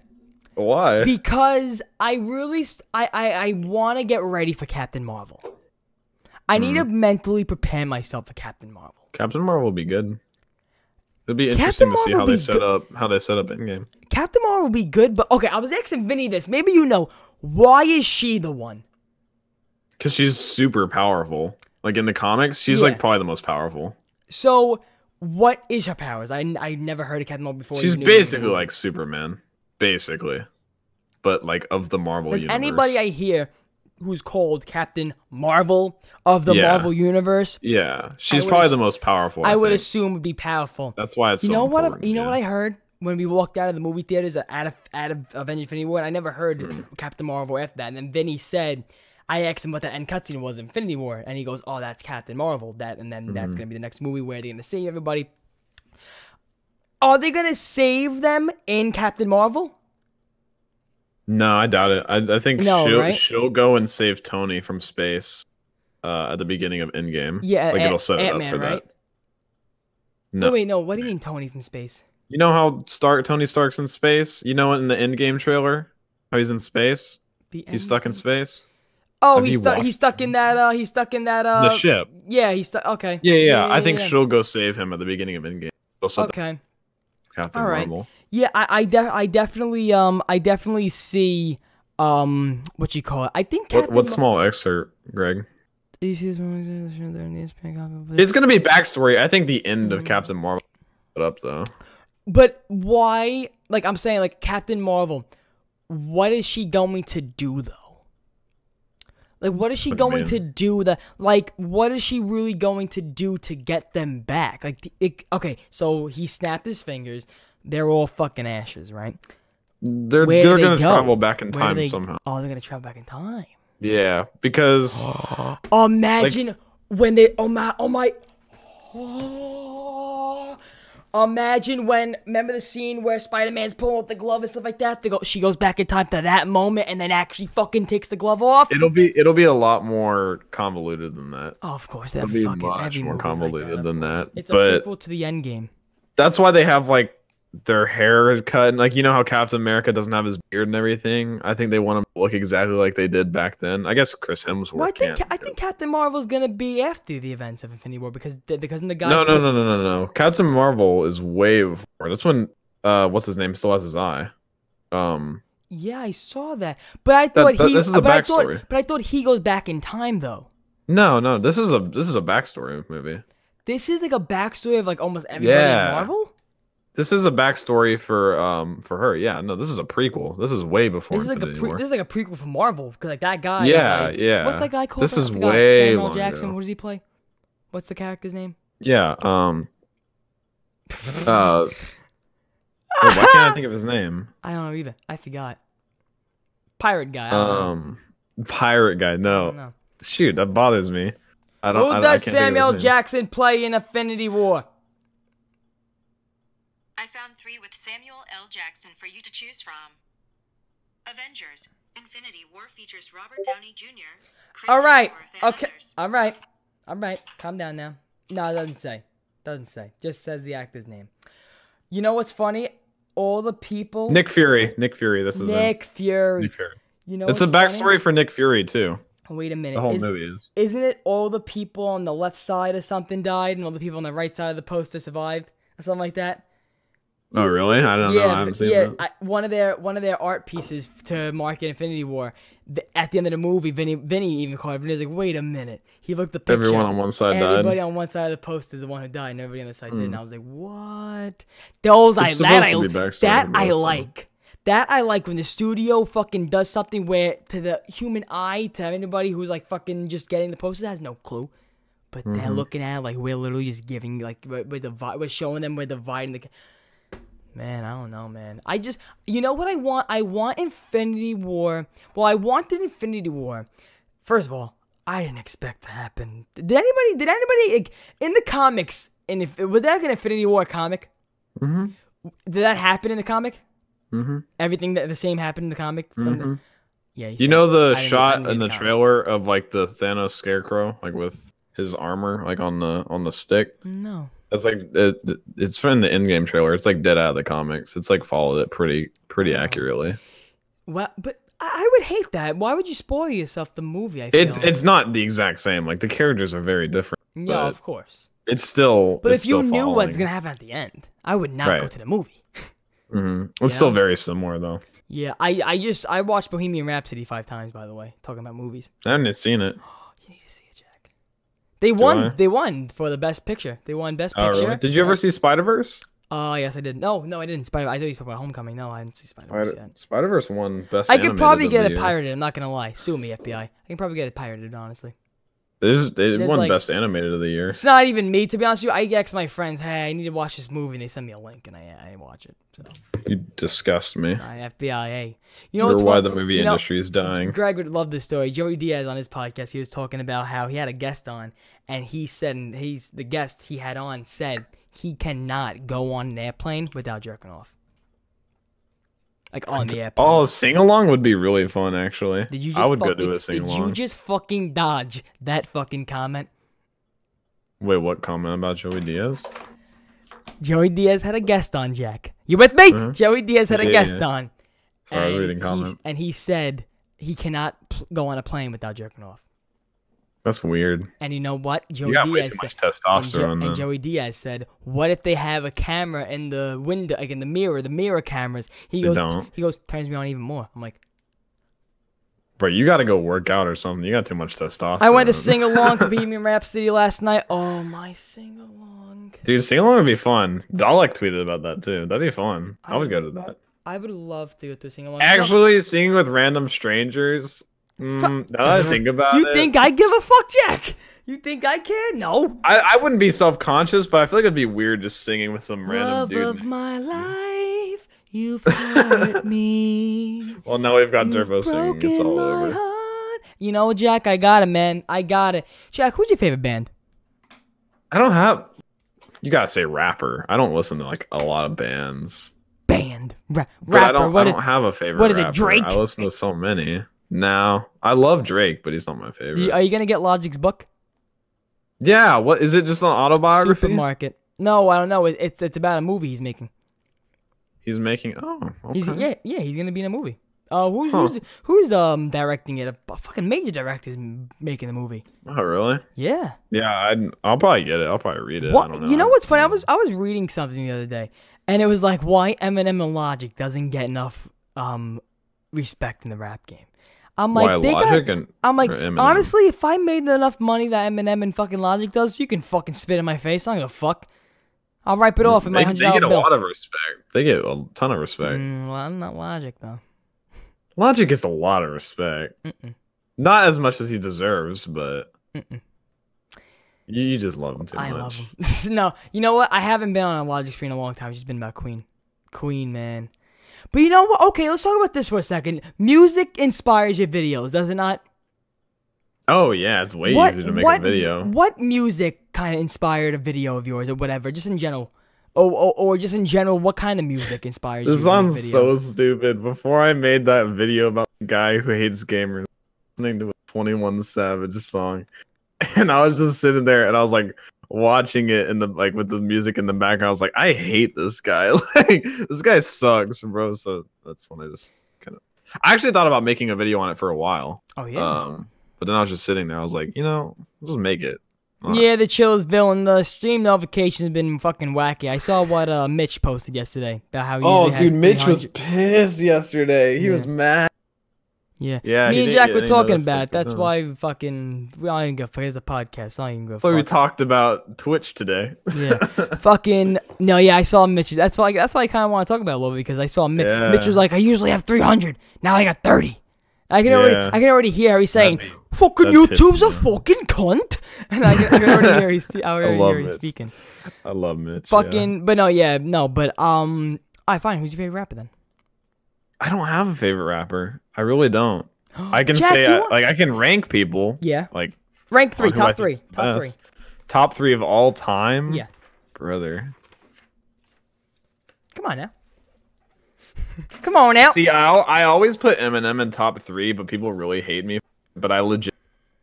Why? because I really I I, I want to get ready for Captain Marvel. I need to Hmm. mentally prepare myself for Captain Marvel. Captain Marvel would be good. It'd be Captain interesting to see Marvel how they set good. up how they set up in game. Captain Marvel would be good, but okay, I was asking Vinny this. Maybe you know why is she the one? Because she's super powerful. Like in the comics, she's Yeah. like probably the most powerful. So what is her powers? I I never heard of Captain Marvel before. She's even knew she was basically like Superman, basically, but like of the Marvel Does universe. anybody I hear who's called Captain Marvel of the Yeah. Marvel universe, yeah, she's probably ass- the most powerful. I, would assume would be powerful. That's why it's You so know what? important, You know what I heard when we walked out of the movie theaters out of out of Avengers Infinity War. And I never heard Hmm. Captain Marvel after that. And then Vinny said, I asked him what the end cutscene was, Infinity War, and he goes, "Oh, that's Captain Marvel." That and then that's Hmm. gonna be the next movie where they're gonna save everybody. Are they gonna save them in Captain Marvel? No, I doubt it. I, I think No, she'll right? she'll go and save Tony from space uh, at the beginning of Endgame. Yeah, like Ant- it'll set it Ant-Man, up for right? that. No, Wait, wait, no. What do you mean Tony from space? you know how Stark Tony Stark's in space. You know in the Endgame trailer how he's in space. He's stuck in space. Oh, Have he's stuck. He's stuck in that. Uh, he's stuck in that. Uh, the ship. Yeah, he's stuck. Okay. Yeah, yeah. I think yeah. she'll go save him at the beginning of Endgame. Okay. Captain All right. Marvel. Yeah, I, I, de- I definitely, um, I definitely see, um, what you call it. I think What, Captain what Mar- small excerpt, Greg? It's It's gonna be backstory. I think the end Mm. of Captain Marvel put up though. But why? Like I'm saying, like Captain Marvel, what is she going to do though? Like, what is she What going to do? That like, what is she really going to do to get them back? Like, it, okay, so he snapped his fingers. They're all fucking ashes, right? They're Where they're they gonna go? travel back in Where time they- somehow. Oh, they're gonna travel back in time. Yeah, because Imagine when they oh my oh my oh, Imagine when remember the scene where Spider-Man's pulling off the glove and stuff like that. They go, she goes back in time to that moment and then actually fucking takes the glove off. it'll be it'll be a lot more convoluted than that. oh, of course, It'll be fucking much more movie's like convoluted than that, It's a prequel to the End Game. That's why they have like their hair cut. And, like you know how Captain America doesn't have his beard and everything. I think they want him to look exactly like they did back then. I guess Chris Hemsworth. Well, I think. I think Captain Marvel's gonna be after the events of Infinity War because because in the guy No, no, no, no, no, no. Captain Marvel is way before. That's when uh, what's his name still has his eye. Um, Yeah, I saw that, but I thought that- he. this is a but I thought, backstory. but I thought he goes back in time though. no, no. This is a this is a backstory movie. This is like a backstory of like almost everybody Yeah. in Marvel. This is a backstory for um for her. Yeah, no, this is a prequel. This is way before. This is like a pre- War. this is like a prequel for Marvel because like that guy. Yeah, like- yeah. What's that guy called? This is way Samuel Jackson. What does he play? What's the character's name? Yeah. Um. Uh. wait, why can't I think of his name? I don't know either. I forgot. Pirate guy. Don't know. Um, pirate guy. No, shoot, that bothers me. I don't. Who I, does can't think of his Samuel. Jackson play in Infinity War? I found three with Samuel L. Jackson for you to choose from. Avengers. Infinity War features Robert Downey Jr. Chris All right. Hemsworth, and Okay. others. All right. All right. Calm down now. No, it doesn't say. Doesn't say. Just says the actor's name. You know what's funny? All the people. Nick Fury. Nick Fury. This is him. Nick Fury. Nick Fury. You know. It's a what's funny? backstory for Nick Fury too. Wait a minute. The whole Is- movie is. Isn't it all the people on the left side of something died and all the people on the right side of the poster survived or something like that? Oh really? I don't know. I haven't seen yeah. that. I, one of their one of their art pieces to market Infinity War. th- at the end of the movie, Vinny Vinny even called it. Vinny's like, "Wait a minute." He looked the picture. Everyone on one side Everybody died. Everybody on one side of the post is the one who died, and everybody on the side didn't. I was like, "What?" Those I It's that I supposed to be that I both of like. That I like when the studio fucking does something where to the human eye, to anybody who's like fucking just getting the posters has no clue. But Mm-hmm. they're looking at it like we're literally just giving like we're, we're, divi- we're showing them we're dividing the. Man, I don't know, man. I just, you know what I want? I want Infinity War. Well, I wanted Infinity War. First of all, I didn't expect to happen. Did anybody? Did anybody in the comics? And if was that an Infinity War comic? Mm-hmm. Did that happen in the comic? Mm-hmm. Everything that the same happened in the comic. From the, yeah, You know the shot in the the trailer of like the Thanos scarecrow, like with his armor, like on the on the stick. no. That's like it, it's from the in-game trailer. It's like dead out of the comics. It's like followed it pretty pretty accurately. Well, but I, would hate that. Why would you spoil yourself the movie? I It's feel? it's not the exact same. Like the characters are very different. yeah, of course. It's still. But it's if you knew what's gonna happen at the end, I would not go to the movie. Mhm. It's Yeah. still very similar though. Yeah, I I just I watched Bohemian Rhapsody five times. By the way, talking about movies. I haven't seen it. You need to see. They won. I? They won for the best picture. They won best Oh, picture. really? Did you ever see Spider Verse? Oh uh, yes, I did. No, no, I didn't. Spider. I thought you were talking about Homecoming. No, I didn't see Spider Verse yet. Spider Verse won best. I could probably get it pirated. I'm not gonna lie. Sue me, FBI. I can probably get it pirated. Honestly, There's, they There's, won like- best animated of the year. it's not even me. To be honest with you, I asked my friends, "Hey, I need to watch this movie," and they send me a link, and I I watch it. So, You disgust me. I FBI. You know why the movie you know, industry is dying. Greg would love this story. Joey Diaz on his podcast, he was talking about how he had a guest on, and he said, and he's the guest he had on said he cannot go on an airplane without jerking off. Like on the airplane. Oh, sing along would be really fun. Actually, did you just I would go fucking, to a sing along. Did you just fucking dodge that fucking comment? Wait, what comment about Joey Diaz? Joey Diaz had a guest on, Jack. You with me? Mhm. Joey Diaz had a Yeah, guest yeah. on. Sorry, was reading comment. and he said he cannot pl- go on a plane without jerking off. That's weird. And you know what? Joey You Diaz said, much and, Jo- and. Joey Diaz said, "What if they have a camera in the window, like in the mirror, the mirror cameras?" He goes, don't. "He goes, turns me on even more." I'm like, Bro, you got to go work out or something. You got too much testosterone. I went to sing along to Bohemian Rhapsody last night. Oh my sing along! Dude, sing along would be fun. Dalek tweeted about that too. That'd be fun. I would go to that. I would love to go to sing along. Actually, singing with random strangers. Mm, now that I think about you it, You think I give a fuck, Jack? You think I care? No. I, I wouldn't be self conscious, but I feel like it'd be weird just singing with some random dude. Love of my life, you've hurt me. Well, now we've got Dervo singing. It's all over. heart, You know, Jack, I got it, man. I got it. Jack, who's your favorite band? I don't have. You gotta say rapper. I don't listen to like a lot of bands. Band. Ra- But rapper. I don't. what I don't have a favorite. what is it, rapper. Drake? I listen to so many. No, I love Drake, but he's not my favorite. are you gonna get Logic's book? yeah. What is it? Just an autobiography? Supermarket. No, I don't know. It, it's it's about a movie he's making. He's making. Oh, okay. He's yeah yeah he's gonna be in a movie. Uh, who's Huh. who's who's um directing it? A, fucking major director's m- making the movie. Oh, really? Yeah. Yeah. I'd, I'll probably get it. I'll probably read it. I What don't know. you know what's funny? I was I was reading something the other day, and it was like why Eminem and Logic doesn't get enough um respect in the rap game. I'm like Why they Logic got. and I'm like or Eminem? honestly, if I made enough money that Eminem and fucking Logic does, you can fucking spit in my face. I don't give a fuck. I'll wipe it off in my they, hundred they get a bill. lot of respect. They get a ton of respect. Mm, well, I'm not Logic though. Logic gets a lot of respect. Mm-mm. Not as much as he deserves, but Mm-mm. you, you just love him too I much. love him. no, you know what? I haven't been on a Logic screen in a long time. It's just been about Queen. Queen, man. But you know what? Okay, let's talk about this for a second. Music inspires your videos, does it not? Oh yeah, it's way what, easier to make what, a video. What music kind of inspired a video of yours or whatever, just in general? Or, or, or just in general, what kind of music inspires you? This to make sounds so stupid. Before I made that video about the guy who hates gamers, listening to a 21 Savage song, and I was just sitting there and I was like watching it in the like with the music in the background. I was like, I hate this guy. like this guy sucks, bro. So that's when I just kind of. I actually thought about making a video on it for a while. Oh, yeah. Um, but then I was just sitting there. I was like, you know, I'll just make it. Uh, Yeah, the chills villain. The stream notifications have been fucking wacky. I saw what uh Mitch posted yesterday about how he Oh, has dude, Mitch was pissed yesterday. He Yeah. was mad. Yeah, Yeah, Me and didn't Jack were talking about it. That's why fucking we don't even go. It's a podcast. So I don't even go. That's why we talked about Twitch today. Yeah. fucking no, yeah. I saw Mitch's. That's why. That's why I kind of want to talk about it a little bit because I saw Mitch. Yeah. Mitch was like, I usually have three hundred. Now I got thirty. I can already, I can already hear how he's saying, That'd "Fucking YouTube's a fucking cunt," and I can, I can already hear he's, I already love hear he's speaking. I love Mitch. yeah. Fucking, but no, yeah, no, but um, I fine. Who's your favorite rapper then? I don't have a favorite rapper. I really don't. I can Jack, say I, want- like I can rank people. Yeah, Like rank three, I top three, top three. Top three of all time. Yeah. brother. Come on now. Come on now. See, I I always put Eminem in top three, but people really hate me. But I legit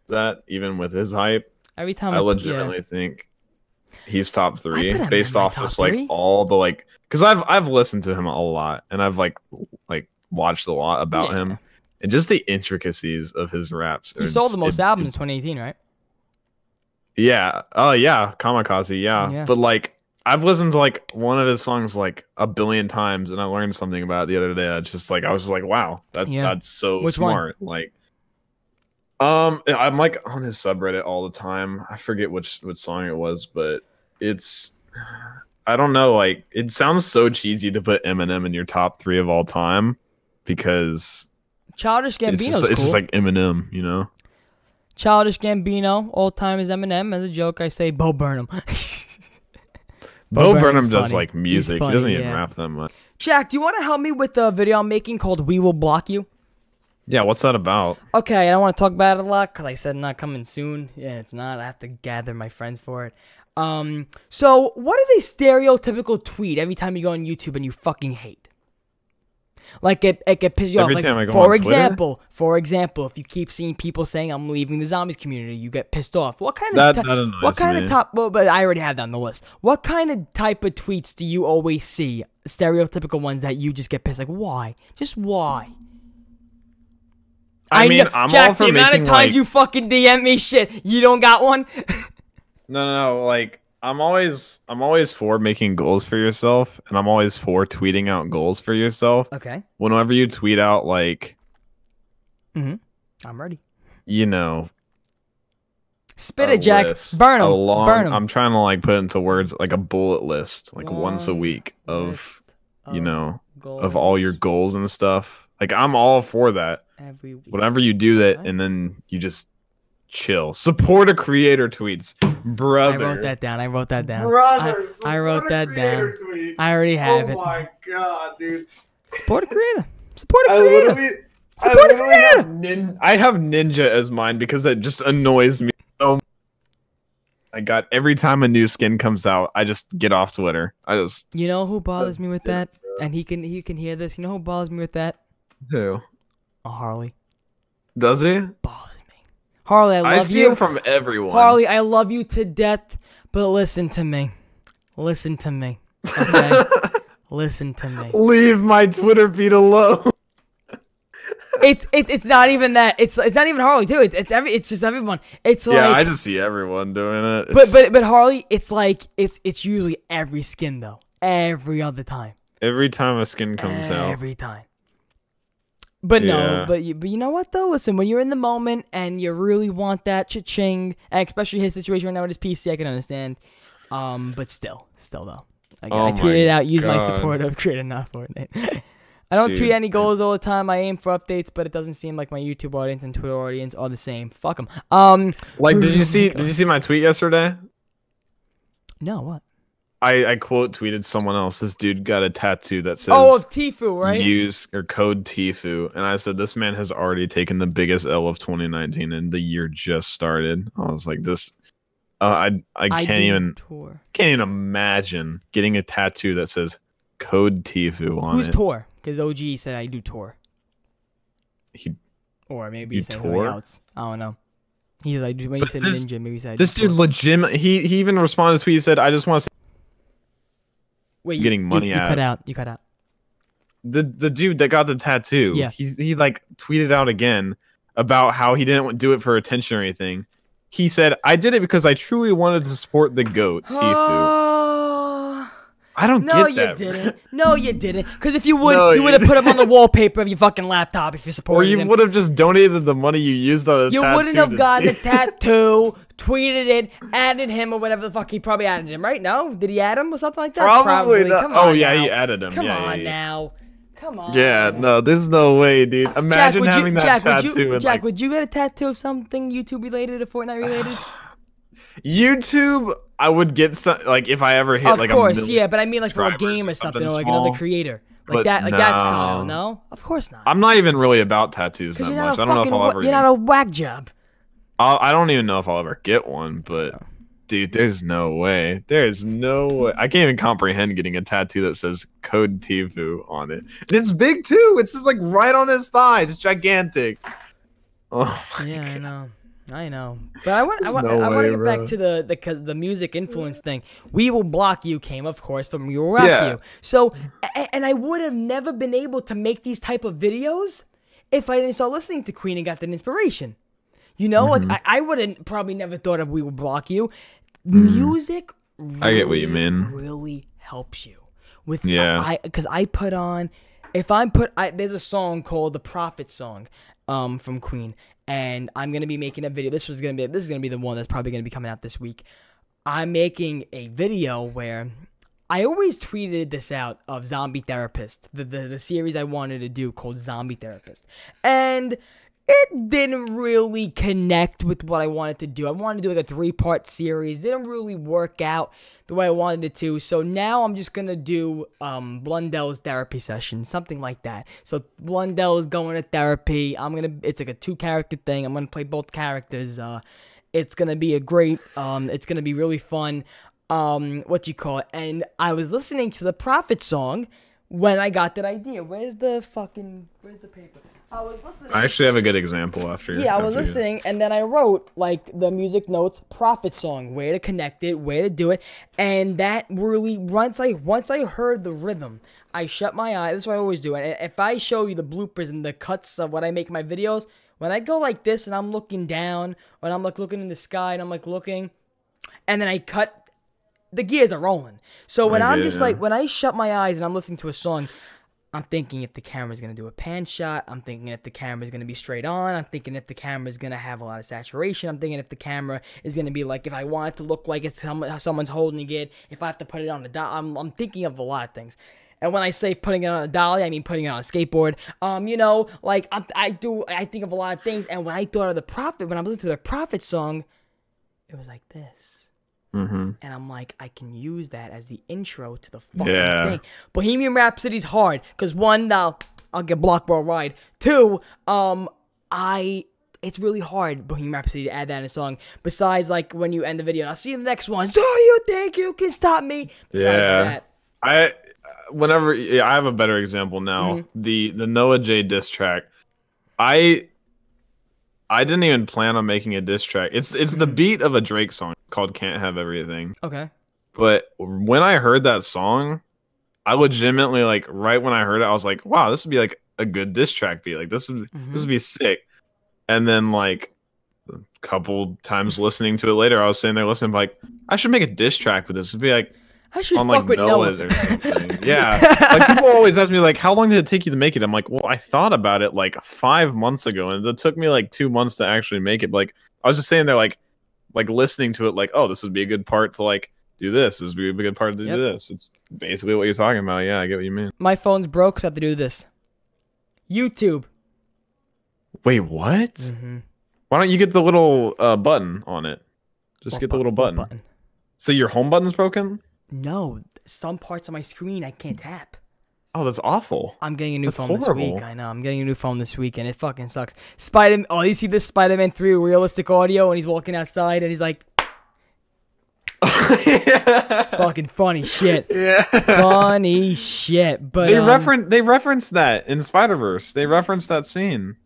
that even with his hype, Every time I yeah. legitimately think he's top three based off just like all the like because I've I've listened to him a lot and I've like like watched a lot about Yeah. him and just the intricacies of his raps. He sold the most it- albums in 2018, right? Yeah. Oh yeah, Kamikaze. Yeah. Yeah. But like I've listened to like one of his songs like a billion times, and I learned something about it the other day. I just like I was just like, wow, that Yeah. that's so Which one? smart. Like, um, I'm like on his subreddit all the time. I forget which which song it was, but it's I don't know. Like, it sounds so cheesy to put Eminem in your top three of all time because Childish it's Gambino's just cool. it's just like Eminem, you know. Childish Gambino, all time is Eminem. As a joke, I say Bo Burnham. Bo Burnham's Burnham does funny. like music. funny, he doesn't even yeah. rap that much. Jack, do you want to help me with the video I'm making called "We Will Block You"? Yeah, what's that about? Okay, I don't want to talk about it a lot because I said not coming soon. Yeah, it's not. I have to gather my friends for it. Um, so what is a stereotypical tweet every time you go on YouTube and you fucking hate? Like it, it can piss you Every off. Like, time I go for on Twitter? example, for example, if you keep seeing people saying I'm leaving the zombies community, you get pissed off. What kind of That- ti- that what kind me. of top? Well, but I already have that on the list. What kind of type of tweets do you always see? Stereotypical ones that you just get pissed. Like why? Just why? I, mean, know- I'm Jack, all for the amount of times like you fucking DM me shit, you don't got one. no, no, no. Like I'm always, I'm always for making goals for yourself, and I'm always for tweeting out goals for yourself. okay, Whenever you tweet out like, Mhm. I'm ready. you know, Spit it, Jack. list, Burn them. long- Burn them. I'm trying to like put into words like a bullet list, like once a week of, you know, of all your goals and stuff. Like I'm all for that. every week. Whenever you do that, and then you just chill. Support a creator tweets, brother. I wrote that down. I wrote that down. Brother, I, I wrote that down. creator tweet. I already have oh it. Oh my god, dude! Support a creator. Support a I creator. literally, I Support a literally creator. have nin- I have Ninja as mine because it just annoys me so. I got every time a new skin comes out, I just get off Twitter. I just You know who bothers me with yeah, that? And he can he can hear this. You know who bothers me with that? who A Harley does he? bothers me. Harley, I love you. I love see you. it from everyone. Harley, I love you to death, but listen to me. Listen to me. Okay? listen to me. Leave my Twitter feed alone. It's it, it's not even that. It's it's not even Harley too. It's it's every it's just everyone. It's like yeah, I just see everyone doing it. but It's but but Harley, it's like it's it's usually every skin though. Every other time. every time a skin comes out. every time. But no, but you, but you know what though? Listen, when you're in the moment and you really want that cha-ching, especially his situation right now with his PC, I can understand. Um, but still, still though, I, Oh I tweeted out, use my support of create enough Fortnite. I don't tweet any goals all the time. I aim for updates, but it doesn't seem like my YouTube audience and Twitter audience are the same. Fuck them. Um, Like, did Oh you see? Did you see my tweet yesterday? no, what? I I quote tweeted someone else. This dude got a tattoo that says Oh, of Tfue, right? use or code Tfue, and I said this man has already taken the biggest L of 2019, and the year just started. I was like, this. Uh, I I I can't do even tour. can't even imagine getting a tattoo that says code Tfue on Who's it. tour? Because OG said I do tour. He- Or maybe he said something else. I don't know. He's like when he But said this- ninja, maybe he said this dude legit. He he even responded to tweet. He said, "I just want to say Wait, you- getting you- money you, out. cut out. You cut out. the the dude that got the tattoo. Yeah. he he like tweeted out again about how he didn't do it for attention or anything. He said, "I did it because I truly wanted to support the goat Tfue." Oh, Oh, I don't no, you that. didn't. No, you didn't. Because if you would, No, you you would have put him on the wallpaper of your fucking laptop if you support him. Or you would have just donated the money you used on a You wouldn't have gotten the tattoo, tweeted it, added him or whatever the fuck he probably added him, right? No, did he add him or something like that? Probably not. Come Oh yeah, now. he added him. Come yeah, on yeah, yeah. now. Come on. Yeah, no, there's no way, dude. Jack, Imagine would having you, that Jack, tattoo would you, Jack, like would you get a tattoo of something YouTube related or Fortnite related? YouTube. I would get some like if I ever hit of like course, yeah, but I mean like for a game or something, or like another creator, like that, like that style. no. No, of course not. I'm not even really about tattoos that much. not I don't know if I'll ever. you're not a whack job. I'll, I don't even know if I'll ever get one, but dude, there's no way. There's no way. I can't even comprehend getting a tattoo that says "Code Tfue" on it. And it's big too. It's just like right on his thigh. It's gigantic. Oh my Yeah, I know. I know, but I want I want, no I want way, to get bro. back to the because the, music influence thing. We will block you came, of course, from We Will Rock Yeah. You. So, and I would have never been able to make these type of videos if I didn't start listening to Queen and got that inspiration. You know, Mm-hmm. like I, I wouldn't probably never thought of We Will Block You. Music, really, Mm. I get what you mean. Really helps you with Yeah. I because I put on if I'm put I, there's a song called the Prophet song um from Queen and I'm gonna be making a video. This was gonna be this is gonna be the one that's probably gonna be coming out this week. I'm making a video where I always tweeted this out of Zombie Therapist, the, the the series I wanted to do called Zombie Therapist, and it didn't really connect with what I wanted to do. I wanted to do like a three part series. Didn't really work out the way I wanted it to. So now I'm just gonna do um Blundell's therapy session, something like that. So Blundell is going to therapy. I'm gonna it's like a two character thing. I'm gonna play both characters. Uh it's gonna be a great um it's gonna be really fun. Um what you call it. And I was listening to the Prophet song when I got that idea. Where's the fucking where's the paper? I was listening I actually have a good example after. yeah, I was after you- listening, and then I wrote like the music notes, prophet song, way to connect it, way to do it, and that really once I once I heard the rhythm, I shut my eyes. That's what I always do. And if I show you the bloopers and the cuts of what I make my videos, when I go like this and I'm looking down, when I'm like looking in the sky and I'm like looking, and then I cut, the gears are rolling. So when I I'm get just yeah. like when I shut my eyes and I'm listening to a song, I'm thinking if the camera's gonna do a pan shot. I'm thinking if the camera's gonna be straight on. I'm thinking if the camera's gonna have a lot of saturation. I'm thinking if the camera is gonna be like if I want it to look like it's some, someone's holding it. If I have to put it on a dolly, I'm, I'm thinking of a lot of things. And when I say putting it on a dolly, I mean putting it on a skateboard. Um, you know, like I'm, I do, I think of a lot of things. And when I thought of the prophet, when I was listening to the prophet song, it was like this Mhm. and I'm like, I can use that as the intro to the fucking Yeah. thing. Bohemian Rhapsody's hard because one, the I'll get blocked for a ride. Two, um, I. It's really hard Bohemian Rhapsody to add that in a song. Besides, like when you end the video, and I'll see you in the next one. So you think you can stop me? Besides Yeah. that, I whenever yeah, I have a better example now. Mm-hmm. The the Noah J diss track. I I didn't even plan on making a diss track. It's it's Mm-hmm. the beat of a Drake song called Can't Have Everything. okay. But when I heard that song, I legitimately like right when I heard it, I was like, wow, this would be like a good diss track beat. Like this would Mhm. this would be sick. And then like a couple times listening to it later, I was sitting there listening, like, I should make a diss track with this. It'd be like I should on fuck like with Noah or something. Yeah. like people always ask me like, how long did it take you to make it? I'm like, well, I thought about it like five months ago, and it took me like two months to actually make it. Like I was just saying there, like, like listening to it, like, oh, this would be a good part to like do this. This would be a good part to Yep. do this. It's basically what you're talking about. Yeah, I get what you mean. My phone's broke, so I have to do this. YouTube. Wait, what? Mhm. Why don't you get the little uh, button on it? Just What get the little what button. So your home button's broken? No, some parts of my screen I can't tap. Oh, that's awful. I'm getting a new That's phone this week. I know. I'm getting a new phone this week, and it fucking sucks. Spider. Oh, you see this Spider-Man 3 realistic audio, and he's walking outside, and he's like, fucking funny shit. yeah. funny shit. But they um, reference they referenced that in Spider Verse. They referenced that scene.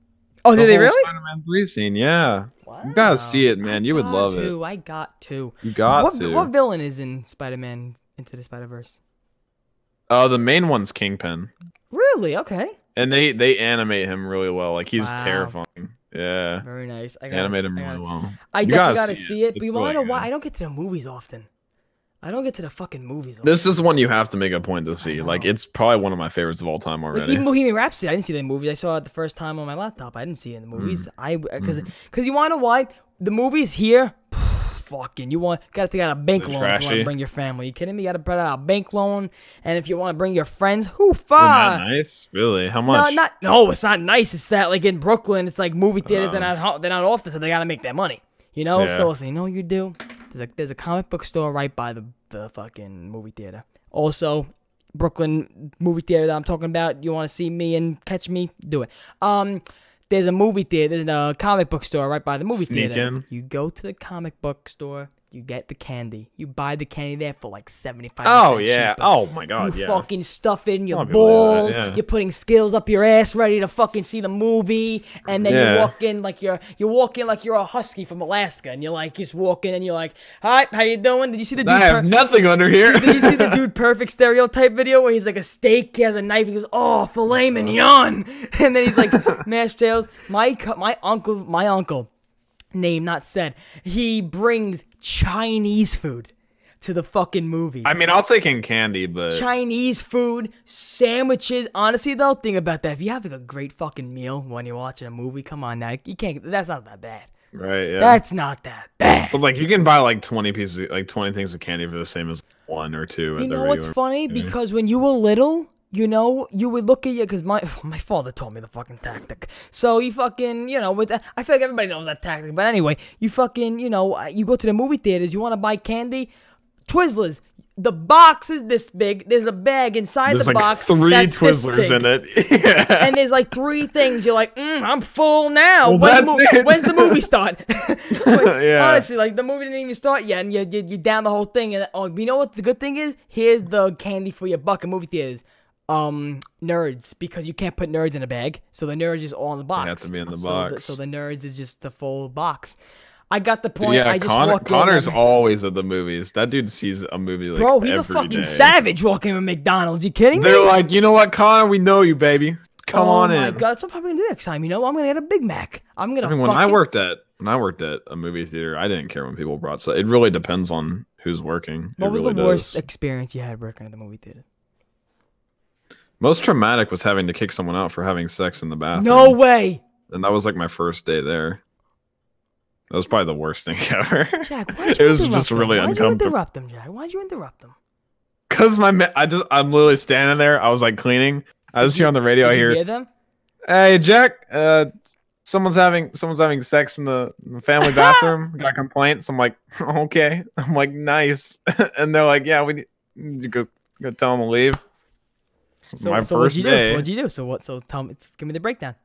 Oh, did they really? Spider-Man three scene. Yeah, you gotta see it, man. You would love it. I got to. You got what, to. what villain is in Spider-Man Into the Spider-Verse? Oh, the main one's Kingpin, Really? Okay. and they they animate him really well. Like he's Wow. terrifying. Yeah, Very nice. I gotta, animate s- him I really well. I You definitely gotta see see it. it, but you wanna know why? I don't get to the movies often. I don't get to the fucking movies. Often. This is one you have to make a point to see. Like it's probably one of my favorites of all time Like, already. even Bohemian Rhapsody, I didn't see the movies. I saw it the first time on my laptop. I didn't see it in the movies. Mm. I because because you wanna know why the movies here. Fucking, you want gotta take out a bank They're loan if you want to bring your family. You kidding me? You gotta put out a bank loan, and if you want to bring your friends, who fuck? nice? Really? How much? No, not no. It's not nice. It's that like in Brooklyn, it's like movie theaters. they're Oh. not they're not often, so they gotta make their money. You know. Yeah. So listen, you know what you do? There's a there's a comic book store right by the the fucking movie theater. Also, Brooklyn movie theater that I'm talking about. You want to see me and catch me? Do it. Um. There's a movie theater, there's a comic book store right by the movie Sneak theater. in. You go to the comic book store, you get the candy. You buy the candy there for like 75 oh yeah. cheaper. Oh my god. You Yeah. fucking stuff in your of that, balls. yeah. You're putting skills up your ass, ready to fucking see the movie. And then you Yeah. walk in like you're you walk in like you're a husky from Alaska, and you're like just walking, and you're like, "Hi, how you doing? Did you see the dude? I have per- nothing under here. Did you see the dude perfect stereotype video where he's like a steak, he has a knife, he goes, "Oh, filet mignon," and then he's like mashed potatoes. My my uncle, my uncle, name not said, he brings Chinese food to the fucking movies. I mean, I'll take in candy, but Chinese food, sandwiches. Honestly, though, think about that. If you have like a great fucking meal when you're watching a movie, come on now, you can't. That's not that bad. right, yeah. That's not that bad. But like you can buy like twenty pieces, like twenty things of candy for the same as one or two. You know what's funny? Because when you were little, you know, you would look at you because my my father told me the fucking tactic. So you fucking, you know, with that, I feel like everybody knows that tactic. But anyway, you fucking, you know, uh, you go to the movie theaters, you want to buy candy, Twizzlers. The box is this big. There's a bag inside There's the like box. three Twizzlers in it. yeah. and there's like three things. You're like, mm, I'm full now. Well, when's, the when's the movie start? Like, Yeah. Honestly, like the movie didn't even start yet, and you you you down the whole thing. And oh, you know what? The good thing is, here's the candy for your buck in movie theaters. Um, nerds, because you can't put nerds in a bag, so the nerds is all in the box. have to be in the So box. so the nerds is just the full box. I got the point. yeah, I just Connor, Connor's always at the movies. That dude sees a movie like Bro, he's a fucking day. savage walking in McDonald's. You kidding me? They're like, you know what, Connor? We know you, baby. Come oh on my in. god, that's what I'm probably gonna do next time. You know, I'm gonna get a Big Mac. I'm gonna. I mean, when I worked at when I worked at a movie theater, I didn't care when people brought So It really depends on who's working. What it was really the worst does. experience you had working at the movie theater? Most traumatic was having to kick someone out for having sex in the bathroom. No way, and that was like my first day there. That was probably the worst thing ever. Jack. Why'd it you was just them? really Why'd you interrupt them, Jack? Why'd you interrupt them? Cause my ma- I just I'm literally standing there. I was like cleaning. I just hear on the radio Did you here, hear them? "Hey Jack, uh, someone's having someone's having sex in the in the family bathroom. Got complaints." I'm like, "Okay." I'm like, "Nice," and they're like, "Yeah, we need need to go go tell them to leave." So, my so first what'd you do? So what'd you do? So what? So tell me. Give me the breakdown.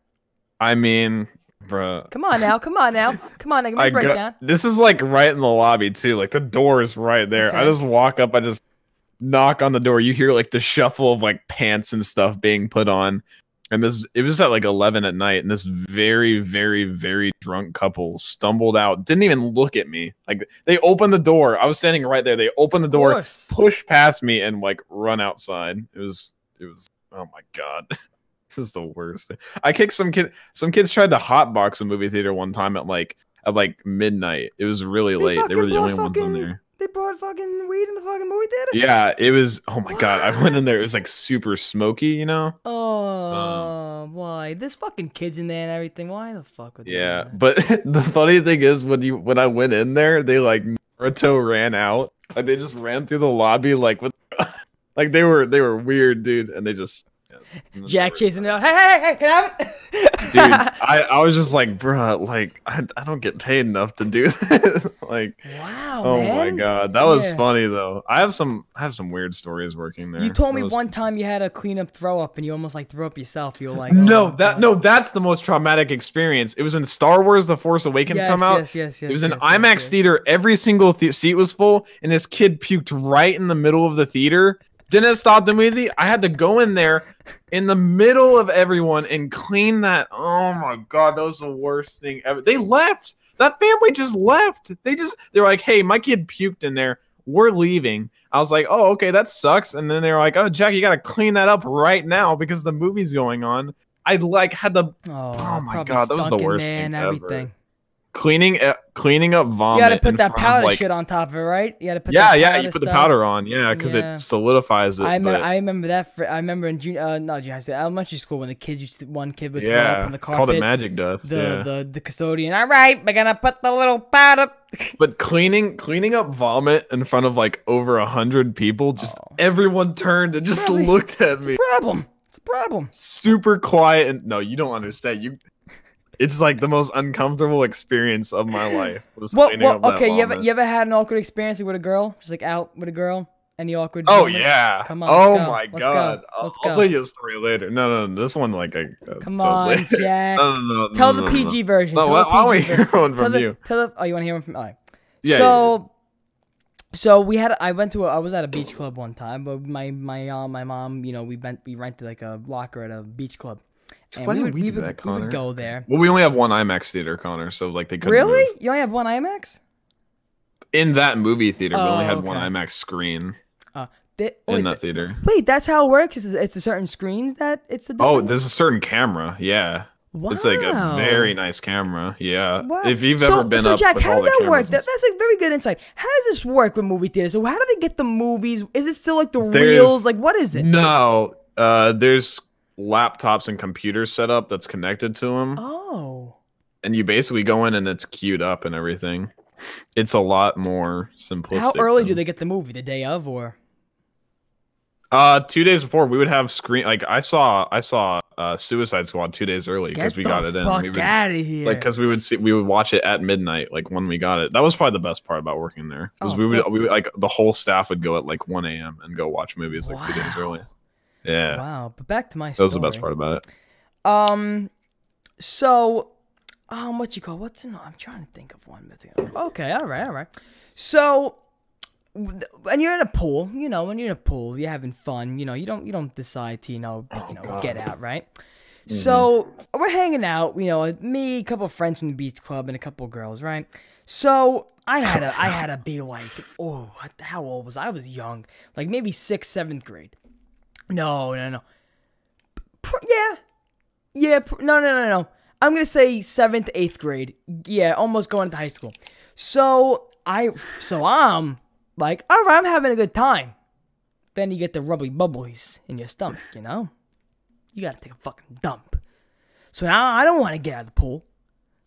I mean, bro. Come on now. Come on now. Come on now. Give me I the go, breakdown. this is like right in the lobby too. Like the door is right there. I just walk up. I just knock on the door. You hear like the shuffle of like pants and stuff being put on. And this it was at like eleven at night, and this very, very, very drunk couple stumbled out. Didn't even look at me. Like they opened the door. I was standing right there. They opened the door, push past me, and like run outside. It was it was oh my god. This is the worst thing. I kicked some kid some kids tried to hotbox a movie theater one time at like at like midnight. It was really They late. They were the only brought ones in there. They brought fucking weed in the fucking movie theater. Yeah, it was oh my god. I went in there, it was like super smoky, you know? Oh, why? There's fucking kids in there and everything. Why the fuck would Yeah. But the funny thing is when you when I went in there, they like Naruto ran out. Like they just ran through the lobby like with like they were they were weird, dude, and they just yeah, Jack chasing out. Hey, hey, hey, can I have it? dude I, I was just like bruh like I, I don't get paid enough to do this like wow, oh man. my god that was Yeah. funny though i have some i have some weird stories working there You told That me was one time you had a clean up throw up and you almost like threw up yourself. You were like, oh no that God. no that's the most traumatic experience it was when star wars the force awakens yes, come out Yes, yes, yes. it was an yes, yes, IMAX yes. theater. Every single the- seat was full, and this kid puked right in the middle of the theater. Didn't stop the movie. I had to go in there in the middle of everyone and clean that. Oh my god, that was the worst thing ever. They left. That family just left. They just they're like, "Hey, my kid puked in there. We're leaving." I was like, "Oh, okay, that sucks." And then they were like, "Oh, Jack, you got to clean that up right now because the movie's going on." I like had the Oh, Oh my God, that was the worst there thing and ever. Cleaning uh, cleaning up vomit. You got to put that powder like, shit on top of it, right? You got to put yeah, yeah, you put the powder on, yeah, because Yeah. it solidifies it. I remember, but- I remember that. For, I remember in junior, uh, no, junior high, school, elementary school when the kids used to, one kid would throw up on the called carpet. it magic dust. the, yeah, the the custodian. All right, we're gonna put the little powder. but cleaning cleaning up vomit in front of like over a hundred people, just Oh. everyone turned and just Really? looked at It's me, a problem. It's a problem. super quiet. And no, you don't understand. You, it's like the most uncomfortable experience of my life. Well, well okay. You ever you ever had an awkward experience with a girl, just like out with a girl? Any awkward? Oh moments? yeah! Come on, Oh let's go. my Let's go. I'll, Let's I'll tell you a story later. No, no, no. This one like I. uh, Come on, later. Jack. No, no, no, Tell the. PG version. No, tell why, the why PG hear version. one Tell from the, you? Tell the. Oh, you want to hear one from? All right. Yeah, yeah, so, so we had. I went to. A, I was at a beach club one time, but my my uh, my mom, you know, we went we rented like a locker at a beach club, and Why we did would we we, do would, that, we would Connor? go there. Well, we only have one IMAX theater, Connor, so like they couldn't. Really? move. You only have one IMAX? In that movie theater, we only Oh, had one. IMAX screen Uh, they, wait, in that theater. wait, that's how it works. Is it's a certain screens that it's the. Oh, there's a certain camera. Yeah, wow. it's like a very nice camera. Yeah, Wow. if you've so, ever been so up Jack, with how all does the that work? cameras and That, that's a very good insight. How does this work with movie theaters? So how do they get the movies? Is it still like the There's- reels? Like what is it? No, uh, there's laptops and computers set up that's connected to them, Oh, and you basically go in and it's queued up and everything. It's a lot more simplistic. how early do they get the movie? The day of, or Uh, two days before we would have screen. Like I saw, I saw uh, Suicide Squad two days early because we got it in. fuck We would, out of here! like because we would see, we would watch it at midnight, like when we got it. That was probably the best part about working there. Because Oh, we would, we would like the whole staff would go at like one a.m. and go watch movies like two days early. Yeah, wow. But back to my story. that was the best part about it. Um, so, um, what you call what's in? I'm trying to think of one. Okay, all right, all right. So, when you're in a pool, you know, when you're in a pool, you're having fun. You know, you don't you don't decide to you know you know get out, right? So we're hanging out, you know, me, a couple of friends from the beach club, and a couple of girls, right? So I had a I had to be like, oh, how old was I? I was young, like maybe sixth, seventh grade. No, no, no. Pr- yeah, yeah. Pr- no, no, no, no. I'm gonna say seventh, eighth grade. Yeah, almost going to high school. So I, so I'm like, all right, I'm having a good time. Then you get the rubbly bubblies in your stomach, you know. You gotta take a fucking dump. So now I don't want to get out of the pool.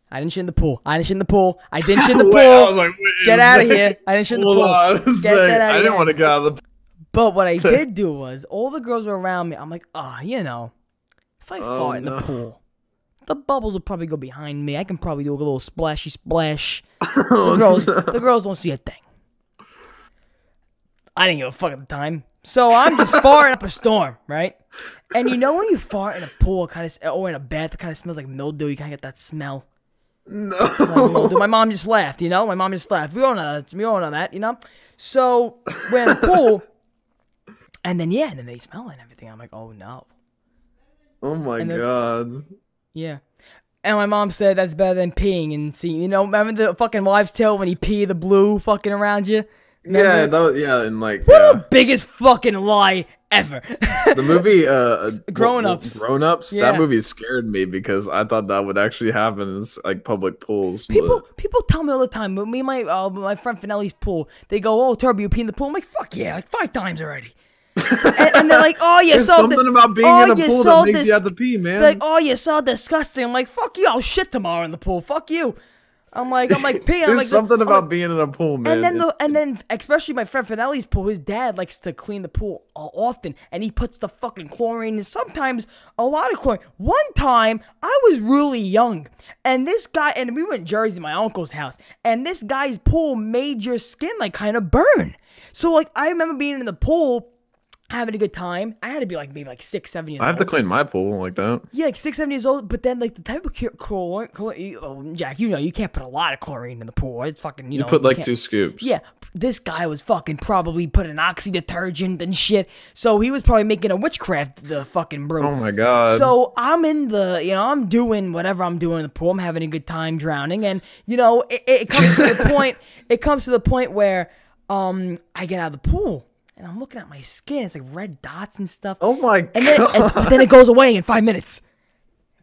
I didn't shit in the pool. I didn't shit in the pool. I didn't shit in the pool. Wait, I was like, Get out of here. I didn't shit in the pool. on Get I didn't here. want to get out of the. But what I did do was all the girls were around me. I'm like, ah, you know, if I Oh, fart in no. the pool, the bubbles will probably go behind me. I can probably do a little splashy splash. Oh, The girls, the girls don't see a thing. I didn't give a fuck at the time. So I'm just farting up a storm, right? And you know when you fart in a pool, kind of or in a bath, it kind of smells like mildew. You kind of get that smell. Like. My mom just laughed, you know. My mom just laughed. We all know that. We all know that, you know. So we're in the pool, and then yeah, and then they smell it and everything. I'm like, oh no, Oh my then- god. yeah. And my mom said that's better than peeing and see. You know, remember the fucking wives' tale when you pee the blue fucking around you? Yeah, that was, yeah, and like What yeah. the biggest fucking lie ever. the movie uh Grown Ups. grown ups Yeah. that movie scared me because i thought that would actually happen in like public pools People, but- people tell me all the time. But me, and my uh, my friend Finelli's pool. They go, "Oh, Turbo, you pee in the pool." I'm like, "Fuck yeah!" Like five times already. And, and they're like, "Oh, you so something about being oh, in a you pool so that makes dis- you have to pee man They're like, "Oh, you're so disgusting." I'm like, "Fuck you! I'll shit tomorrow in the pool. Fuck you." I'm like, I'm like, pee. I'm there's like, something I'm about like- being in a pool man and then the and then especially my friend Finelli's pool, his dad likes to clean the pool often, and he puts the fucking chlorine and sometimes a lot of chlorine. One time I was really young, and this guy and we went to Jersey, my uncle's house, and this guy's pool made your skin like kind of burn. So like I remember being in the pool. Having a good time. I had to be like maybe like six, seven years old. i have old. to clean my pool like that Yeah, like six, seven years old. But then like the type of chlor- chlorine, chlorine oh, Jack, you know you can't put a lot of chlorine in the pool. It's fucking you, you know put like can't- two scoops yeah, this guy was fucking probably putting oxy detergent and shit. So he was probably making a witchcraft the fucking brew. oh my god So I'm in the, you know, I'm doing whatever I'm doing in the pool. I'm having a good time drowning, and you know, it, it comes to the point. It comes to the point where, um, I get out of the pool and I'm looking at my skin. It's like red dots and stuff. oh my and then, god and, but then it goes away in five minutes.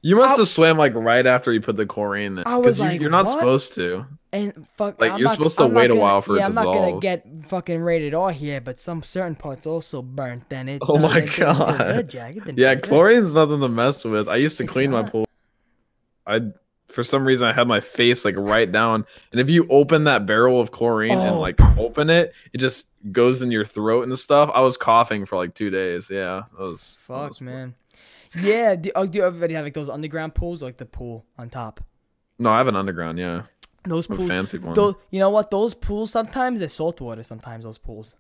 you must have swam like right after you put the chlorine in I was because you, like, you're not what? supposed to And fuck, Like, I'm you're not- supposed to I'm wait a gonna- while for it yeah, to I'm not gonna get fucking rated R here, but some certain parts also burnt. Then it. Oh my it didn't feel God. good, Jack. It didn't Yeah, chlorine's nothing to mess with. I used to It's clean my pool. I for some reason I had my face like right down, and if you open that barrel of chlorine and Oh. like open it, it just goes in your throat and stuff. I was coughing for like two days. Yeah, that was that Fuck, was- man. Yeah. Do, oh, do everybody have like those underground pools, or, like the pool on top? No, I have an underground. Yeah, Those pools. fancy one. Those, you know what? Those pools sometimes they're salt water. Sometimes those pools.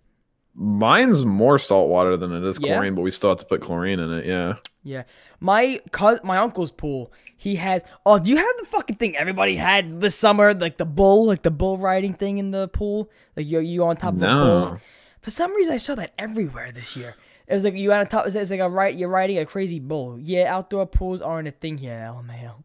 Mine's more salt water than it is Yeah? chlorine, but we still have to put chlorine in it. Yeah. Yeah. My cous my uncle's pool. He has. Oh, do you have the fucking thing everybody had this summer? Like the bull, like the bull riding thing in the pool. Like you you on top of a bull. For some reason, I saw that everywhere this year. It was like you on top. It's like a right. You're riding a crazy bull. Yeah, outdoor pools aren't a thing here. LMAO.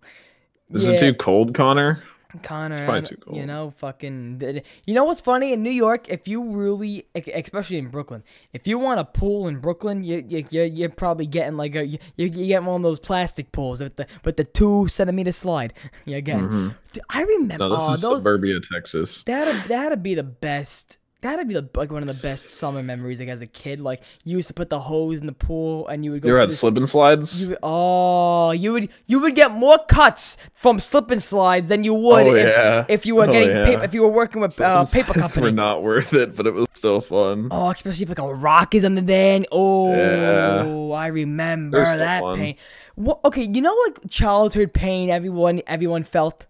Is Yeah. it too cold, Connor? Connor, probably I too don't- you know, fucking. You know what's funny in New York? If you really, especially in Brooklyn, if you want a pool in Brooklyn, you you you're, you're probably getting like a you you get one of those plastic pools with the with the two centimeter slide. yeah, again, Dude, I remember Mm-hmm. No, this oh, is those suburbia, Texas. that'd that'd be the best. That'd be the, like one of the best summer memories. Like as a kid, like you used to put the hose in the pool and you would go. You ever had slip and slides? you oh, you would you would get more cuts from slip and slides than you would Oh, if, yeah. if you were Oh, getting yeah. paper, if you were working with uh, paper company. were not worth it, but it was still fun. Oh, especially if like a rock is under there. And, oh, Yeah. I remember that fun. pain. What? Okay, you know like childhood pain everyone everyone felt.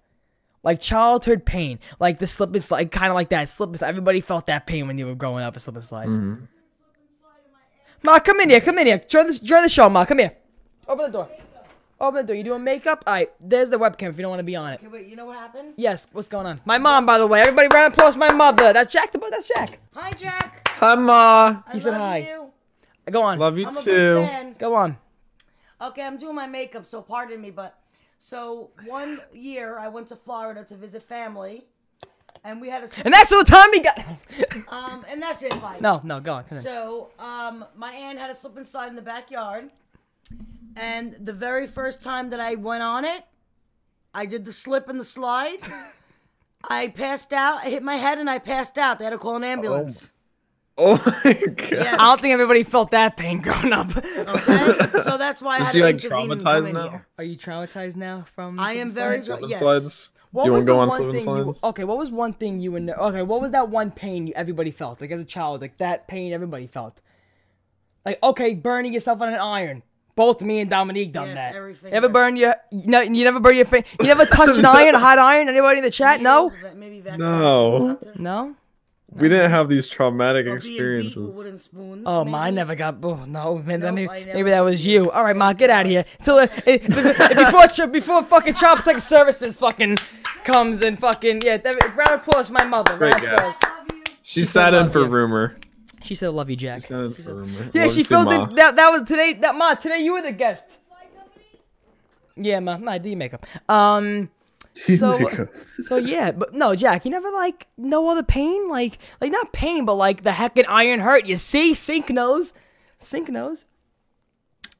Like childhood pain, like the slip and slide, kind of like that slip and slide. Everybody felt that pain when you were growing up with slip and slides. Mm-hmm. Ma, come in here, come in here. Join the, join the show, Ma. Come here. Open the door. Open the door. You doing makeup? All right, there's the webcam if you don't want to be on it. Okay, wait, you know what happened? Yes, what's going on? My mom, by the way. Everybody round of applause my mother. That's Jack the boy. That's Jack. Hi, Jack. Hi, Ma. I He said love hi. You. Go on. Love you I'm a big too. fan. Go on. Okay, I'm doing my makeup, so pardon me, but so one year I went to Florida to visit family, and we had a And that's all the time he got. um, and that's it. Bye. no, no, go on. So, um, my aunt had a slip and slide in the backyard, and the very first time that I went on it, I did the slip and the slide. I passed out. I hit my head and I passed out. They had to call an ambulance. Oh my god. Yes. I don't think everybody felt that pain growing up. Okay, so that's why I Is had she to like intervene and traumatized now? here. Are you traumatized now from? I am very tra- yes. slides? What you was want to go the on one slip and thing you- slides? okay, what was one thing you and okay, what was that one pain you, everybody felt like as a child, like that pain everybody felt? Like okay, burning yourself on an iron. Both me and Dominique done Yes, that. every You ever burn your? You, know, you never burn your face. You never touch an iron, a hot iron. Anybody in the chat? No. Needles, Maybe vaccine. No. No. We didn't have these traumatic Or being beat with experiences. spoons. Oh, maybe? mine never got. Oh, no, man, Nope, maybe, maybe that was you. All right, Ma, get out of here. Till uh, eh, before ch- before fucking Child Protective Services fucking comes and fucking yeah. That, round of applause, my mother. Great round guess. applause. She said sat in for you. rumor. She said, "Love you, Jack." Sat in for rumor. Yeah, Love she filled Ma. it. That that was today. That ma today you were the guest. Yeah, ma, ma, do your makeup. Um, so so yeah, but no, Jack, you never like no other pain, like like not pain, but like the heckin' iron hurt. You see, sink nose, sink nose.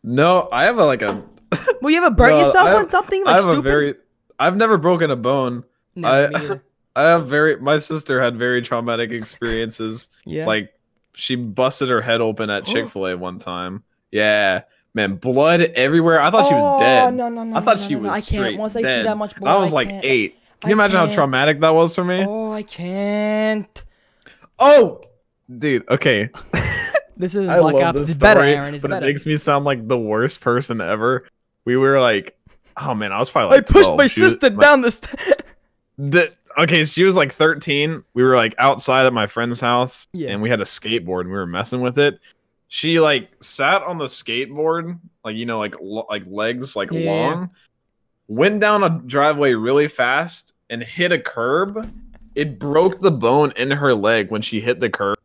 No, I have a like a. Well, you ever burn No, yourself have- on something I like have stupid? a very. I've never broken a bone. no, I- I have very. My sister had very traumatic experiences. Yeah. Like she busted her head open at oh. Chick Fil A one time. Yeah, man, blood everywhere. I thought she was Oh, dead. no, no, no, I thought no, she no, was I can't. straight Once I see that much blood, I was I like can't. eight. Can I you imagine can't. how traumatic that was for me? Oh, I can't. Oh, dude. Okay, This is I Black love Ops. Uh, this It's better, Aaron. It's but better. it makes me sound like the worst person ever. We were like, oh man, I was probably I like. pushed 12. my She was- sister my- down the st- the okay, she was like 13. We were like outside at my friend's house, Yeah. and we had a skateboard. and We were messing with it. She like sat on the skateboard, like you know, like lo- like legs like Yeah. long. Went down a driveway really fast and hit a curb. It broke the bone in her leg when she hit the curb,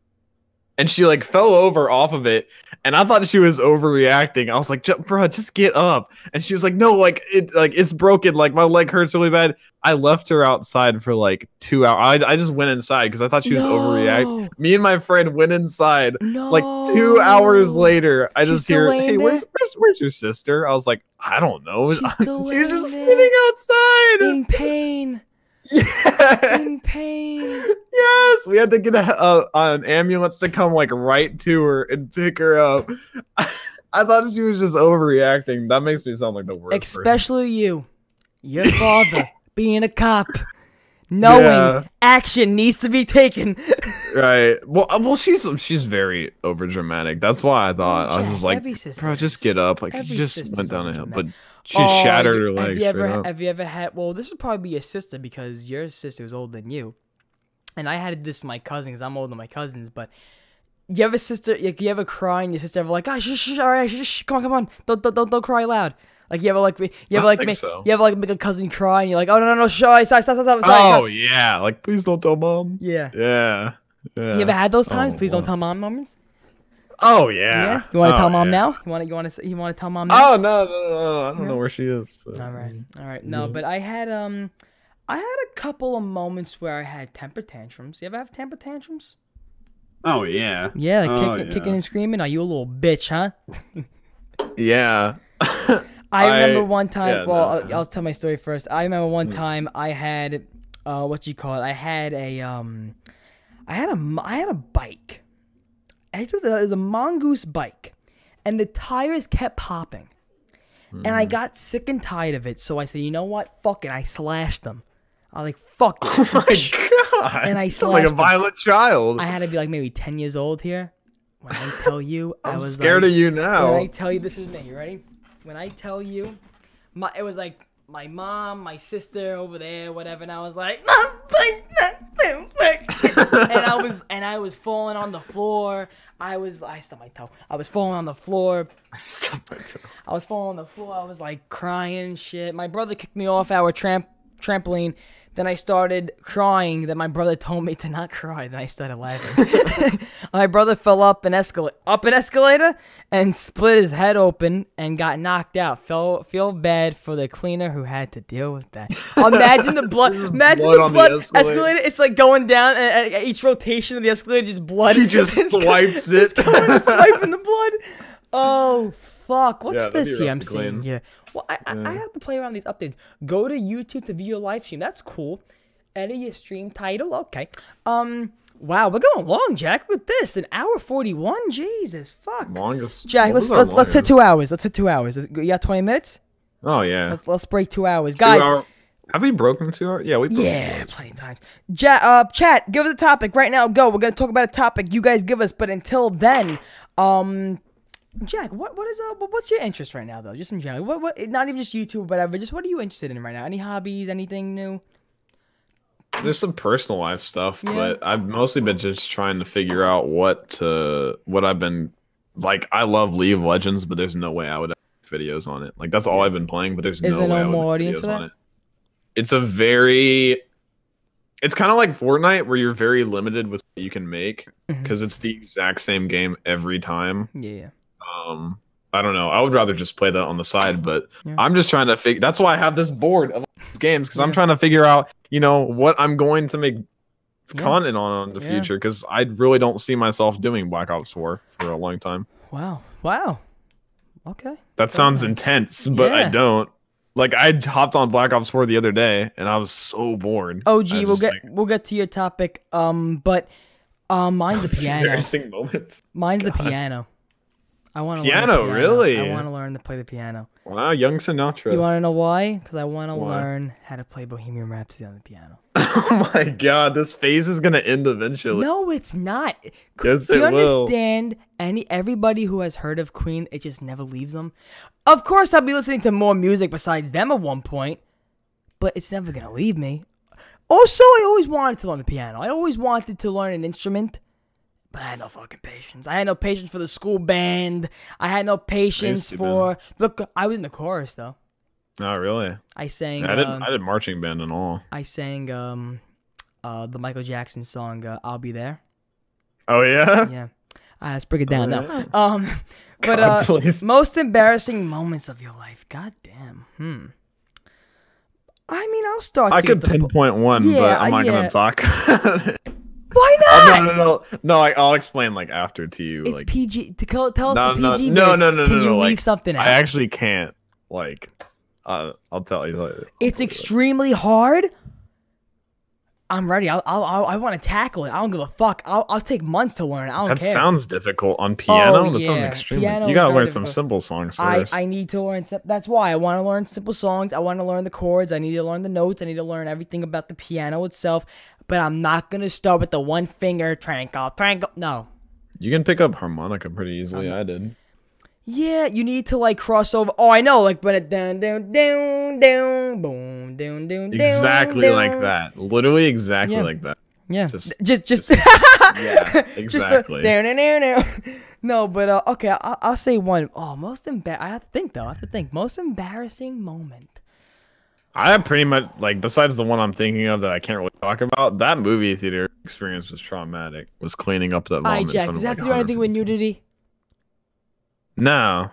and she like fell over off of it. And I thought she was overreacting. I was like, "Bro, just get up." And she was like, "No, like it, like it's broken. Like my leg hurts really bad." I left her outside for like two hours. I, I just went inside because I thought she was overreacting. Me and my friend went inside. No. Like two hours later, I She's just hear, "Hey, where's, where's where's your sister?" I was like, "I don't know." She's still she just laying sitting outside. In pain. Yeah. In pain. Yes, we had to get a, a, an ambulance to come like right to her and pick her up. I thought she was just overreacting. That makes me sound like the worst. person. Especially you. Your father being a cop. Knowing Yeah. action needs to be taken. right. Well, uh, well, she's she's very over dramatic. That's why I thought I was just like, bro, just get up. Like you just went down a hill, but overdramatic. She Oh, shattered her legs. Have you ever up. have you ever had well this would probably be your sister because your sister was older than you. And I had this with my cousins, I'm older than my cousins, but you have a sister like you ever cry and your sister ever like, ah, oh shh, shh, all right, shh, shh, come on, come on. Don't don't don't, don't cry loud. Like you ever like you ever like make, so. you ever like make a cousin cry and you're like, oh no no no, shy, stop stop stop stop. Oh yeah, like please don't tell mom. yeah. Yeah. Yeah. You ever had those times? Oh, Please don't tell mom moments. Oh yeah. You want to Oh, tell mom yeah. now? You want to you want to you want to tell mom now? Oh no, no, no, no! I don't No? know where she is. But... All right, all right. No, but I had um, I had a couple of moments where I had temper tantrums. You ever have temper tantrums? Oh yeah. Yeah, like Oh, kick, yeah. kicking and screaming. Are you a little bitch, huh? Yeah. I remember I- one time. yeah, well, no, I'll. I'll tell my story first. I remember one Mm. time I had, uh, what you call it? I had a um, I had a I had a bike. I think it was a mongoose bike, and the tires kept popping, and. I hmm. got sick and tired of it. So I said, you know what? Fuck it. I slashed them. I was like, fuck it. Oh my god! And I sound like a slashed violent child. I had to be like maybe ten years old here. When I tell you, I I'm was scared like, of you now. When I tell you this is me, you ready? When I tell you, my it was like my mom, my sister over there, whatever, and I was like, "Mom, like that, do and I was and I was falling on the floor. I was I stubbed my toe. I was falling on the floor. I stubbed my toe. I was falling on the floor. I was like crying shit. My brother kicked me off our tramp trampoline. Then I started crying. Then my brother told me to not cry. Then I started laughing. my brother fell up an escalator, up an escalator, and split his head open and got knocked out. Feel feel bad for the cleaner who had to deal with that. Imagine the blood. Imagine blood the on the escalator. escalator. It's like going down, and at each rotation of the escalator, just blood. He just swipes it. swiping the blood. Oh fuck! What's Yeah, this here? I'm seeing here. Well, I, I, I have to play around these updates. Go to YouTube to view your live stream. That's cool. Edit your stream title. Okay. Um. Wow, we're going long, Jack. Look at this. An hour forty-one. Jesus, fuck. Longest. Jack, let's let's, let's hit two hours. Let's hit two hours. You got twenty minutes? Oh yeah. Let's let's break two hours, Two guys. hour- Have we broken two hours? Yeah, we. Broke Yeah, plenty of times. Ja- uh, chat, give us a topic right now. Go. We're gonna talk about a topic you guys give us. But until then, um, Jack, what what is uh what's your interest right now though? Just in general, what what not even just YouTube, whatever. Just what are you interested in right now? Any hobbies? Anything new? There's some personal life stuff, Yeah. but I've mostly been just trying to figure out what to what I've been like. I love League of Legends, but there's no way I would make videos on it. Like that's all I've been playing, but there's Is no no more audience videos on it. It's a very it's kind of like Fortnite where you're very limited with what you can make because it's the exact same game every time. Yeah, yeah. Um, I don't know. I would rather just play that on the side, but Yeah. I'm just trying to figure. That's why I have this board of games because I'm trying to figure out, you know, what I'm going to make Yeah. content on in the Yeah. future because I really don't see myself doing Black Ops 4 for a long time. Wow. Wow. Okay. That sounds nice. intense, but I don't. Like I hopped on Black Ops 4 the other day and I was so bored. Oh, gee, we'll get like, we'll get to your topic. Um, but um, mine's the piano. embarrassing moments. Mine's the piano. I want to Piano, learn the really? I want to learn to play the piano. Wow, young Sinatra. You want to know why? Because I want to learn how to play Bohemian Rhapsody on the piano. oh my god, this phase is gonna end eventually. No, it's not. Yes, Do you it will. understand? Any everybody who has heard of Queen, it just never leaves them. Of course, I'll be listening to more music besides them at one point, but it's never gonna leave me. Also, I always wanted to learn the piano. I always wanted to learn an instrument, but I had no fucking patience. I had no patience for the school band. I had no patience for look. I was in the chorus though. Not really. I sang. I didn't. um, I did marching band and all. I sang um, uh, the Michael Jackson song uh, "I'll Be There." Oh yeah. Yeah, uh, let's break it down Oh, now. Um, but God, uh, please. most embarrassing moments of your life. God damn. Hmm. I mean, I'll start. I could get the po- pinpoint one, Yeah, but I'm not yeah. gonna talk. Why Oh, not? no, no, no, no. Like, I'll explain like after to you. It's like, PG. To call, tell us no, the no, PG. no, bit. no, no, Can no, you no, leave like, something out? I actually can't. Like, uh, I'll tell you. later. it's extremely hard. I'm ready. I'll, I'll, I'll I want to tackle it. I don't give a fuck. I'll, I'll take months to learn. I don't That care. sounds difficult on oh, piano. that yeah. sounds extremely. Piano you gotta learn some difficult. simple songs I, first. I I need to learn. That's why I want to learn simple songs. I want to learn the chords. I need to learn the notes. I need to learn everything about the piano itself. But I'm not gonna start with the one finger twinkle, twinkle. No. you can pick up harmonica pretty easily. Um, I did. Yeah, you need to like cross over. Oh, I know, like but it down, down, down, down, boom, down, down, down. Exactly like down. that. Literally exactly Yeah. like that. Yeah, Just- just, just, Yeah, just exactly. the down, down, down, down. No, but uh, okay, I- I'll say one. Oh, most embar. I have to think though. I have to think. Most embarrassing moment. I have pretty much like besides the one I'm thinking of that I can't really talk about. That movie theater experience was traumatic. Was cleaning up that All right, vomit. in Jack. front Does that like, have to do anything 100 with nudity? No,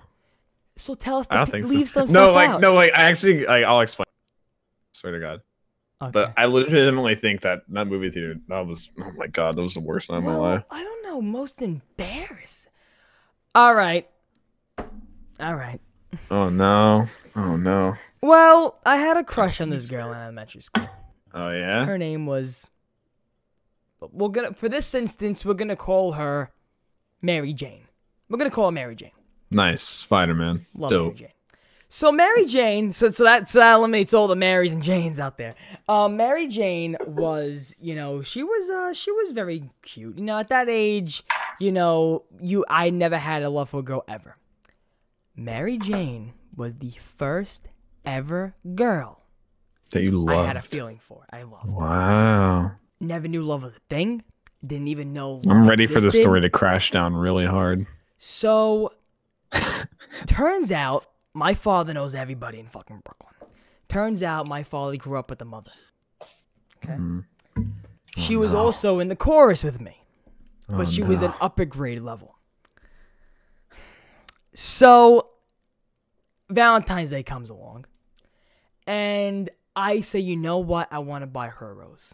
So tell us. I don't think leave so. some no, like out. no, like I actually, like, I'll explain. Swear to God, Okay. but I legitimately think that that movie theater that was oh my god, that was the worst night of my life. I don't know. Most embarrassing. All right. All right. Oh no, oh no, Well, I had a crush on this girl in elementary school. oh yeah. Her name was. We're gonna for this instance, we're gonna call her Mary Jane. We're gonna call her Mary Jane. Nice Spider Man, Love Mary dope. Jane. So Mary Jane, so so that so that eliminates all the Marys and Janes out there. Um, Mary Jane was, you know, she was uh she was very cute. You know, at that age, you know, you I never had a love for a girl ever. Mary Jane was the first ever girl That you loved. I had a feeling for. I loved. Wow, Never knew love was a thing. Didn't even know. I'm ready for the story to crash down really hard. So, turns out my father knows everybody in fucking Brooklyn. Turns out my father grew up with a mother. Okay. Hmm. She was oh, also in the chorus with me, but oh, she was an upper grade level. So, Valentine's Day comes along, and I say, you know what? I want to buy her a rose.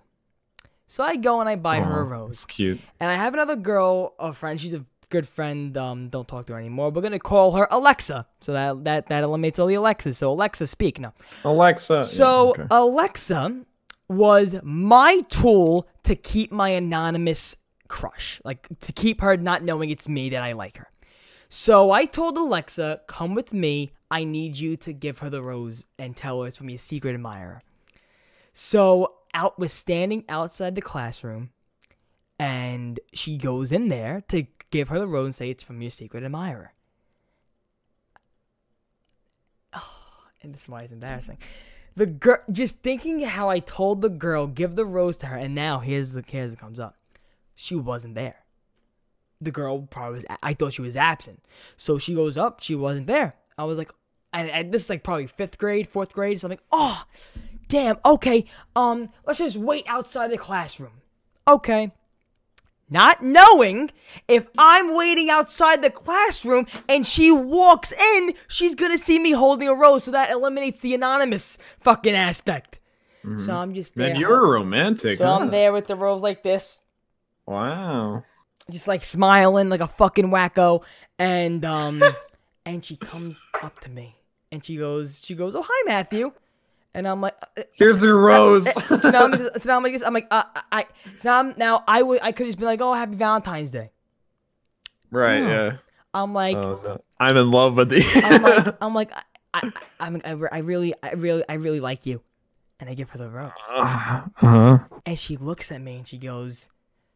So I go and I buy her a oh, rose. It's cute. And I have another girl, a friend. She's a good friend. Um, don't talk to her anymore. We're gonna call her Alexa. So that that that eliminates all the Alexas. So Alexa, speak now. Alexa. yeah, So okay. Alexa was my tool to keep my anonymous crush, like to keep her not knowing it's me that I like her. So I told Alexa, "Come with me. I need you to give her the rose and tell her it's from your secret admirer." So out was standing outside the classroom, and she goes in there to give her the rose and say it's from your secret admirer. and this is why it's embarrassing. The girl, just thinking how I told the girl give the rose to her, and now here's the here's it comes up. She wasn't there. The girl probably was. I thought she was absent, so she goes up. She wasn't there. I was like, and, and this is like probably fifth grade, fourth grade. So I'm like, oh, damn. Okay, um, let's just wait outside the classroom. Okay. Not knowing if I'm waiting outside the classroom and she walks in, she's gonna see me holding a rose, so that eliminates the anonymous fucking aspect. So I'm just there. Man, you're romantic. so huh? I'm there with the rose like this, Wow. just like smiling like a fucking wacko, and um, and she comes up to me and she goes, she goes, oh hi Matthew, and I'm like, uh, Here's your rose. so now I'm, so now I'm like I'm like, uh, I, so now I'm, now I would, I could just be like, oh happy Valentine's Day. right. Oh. Yeah. I'm like, Oh, no. I'm in love with you. I'm like, I'm like, I, I, I'm, I, I really, I really, I really like you, and I give her the rose, uh-huh. and she looks at me and she goes,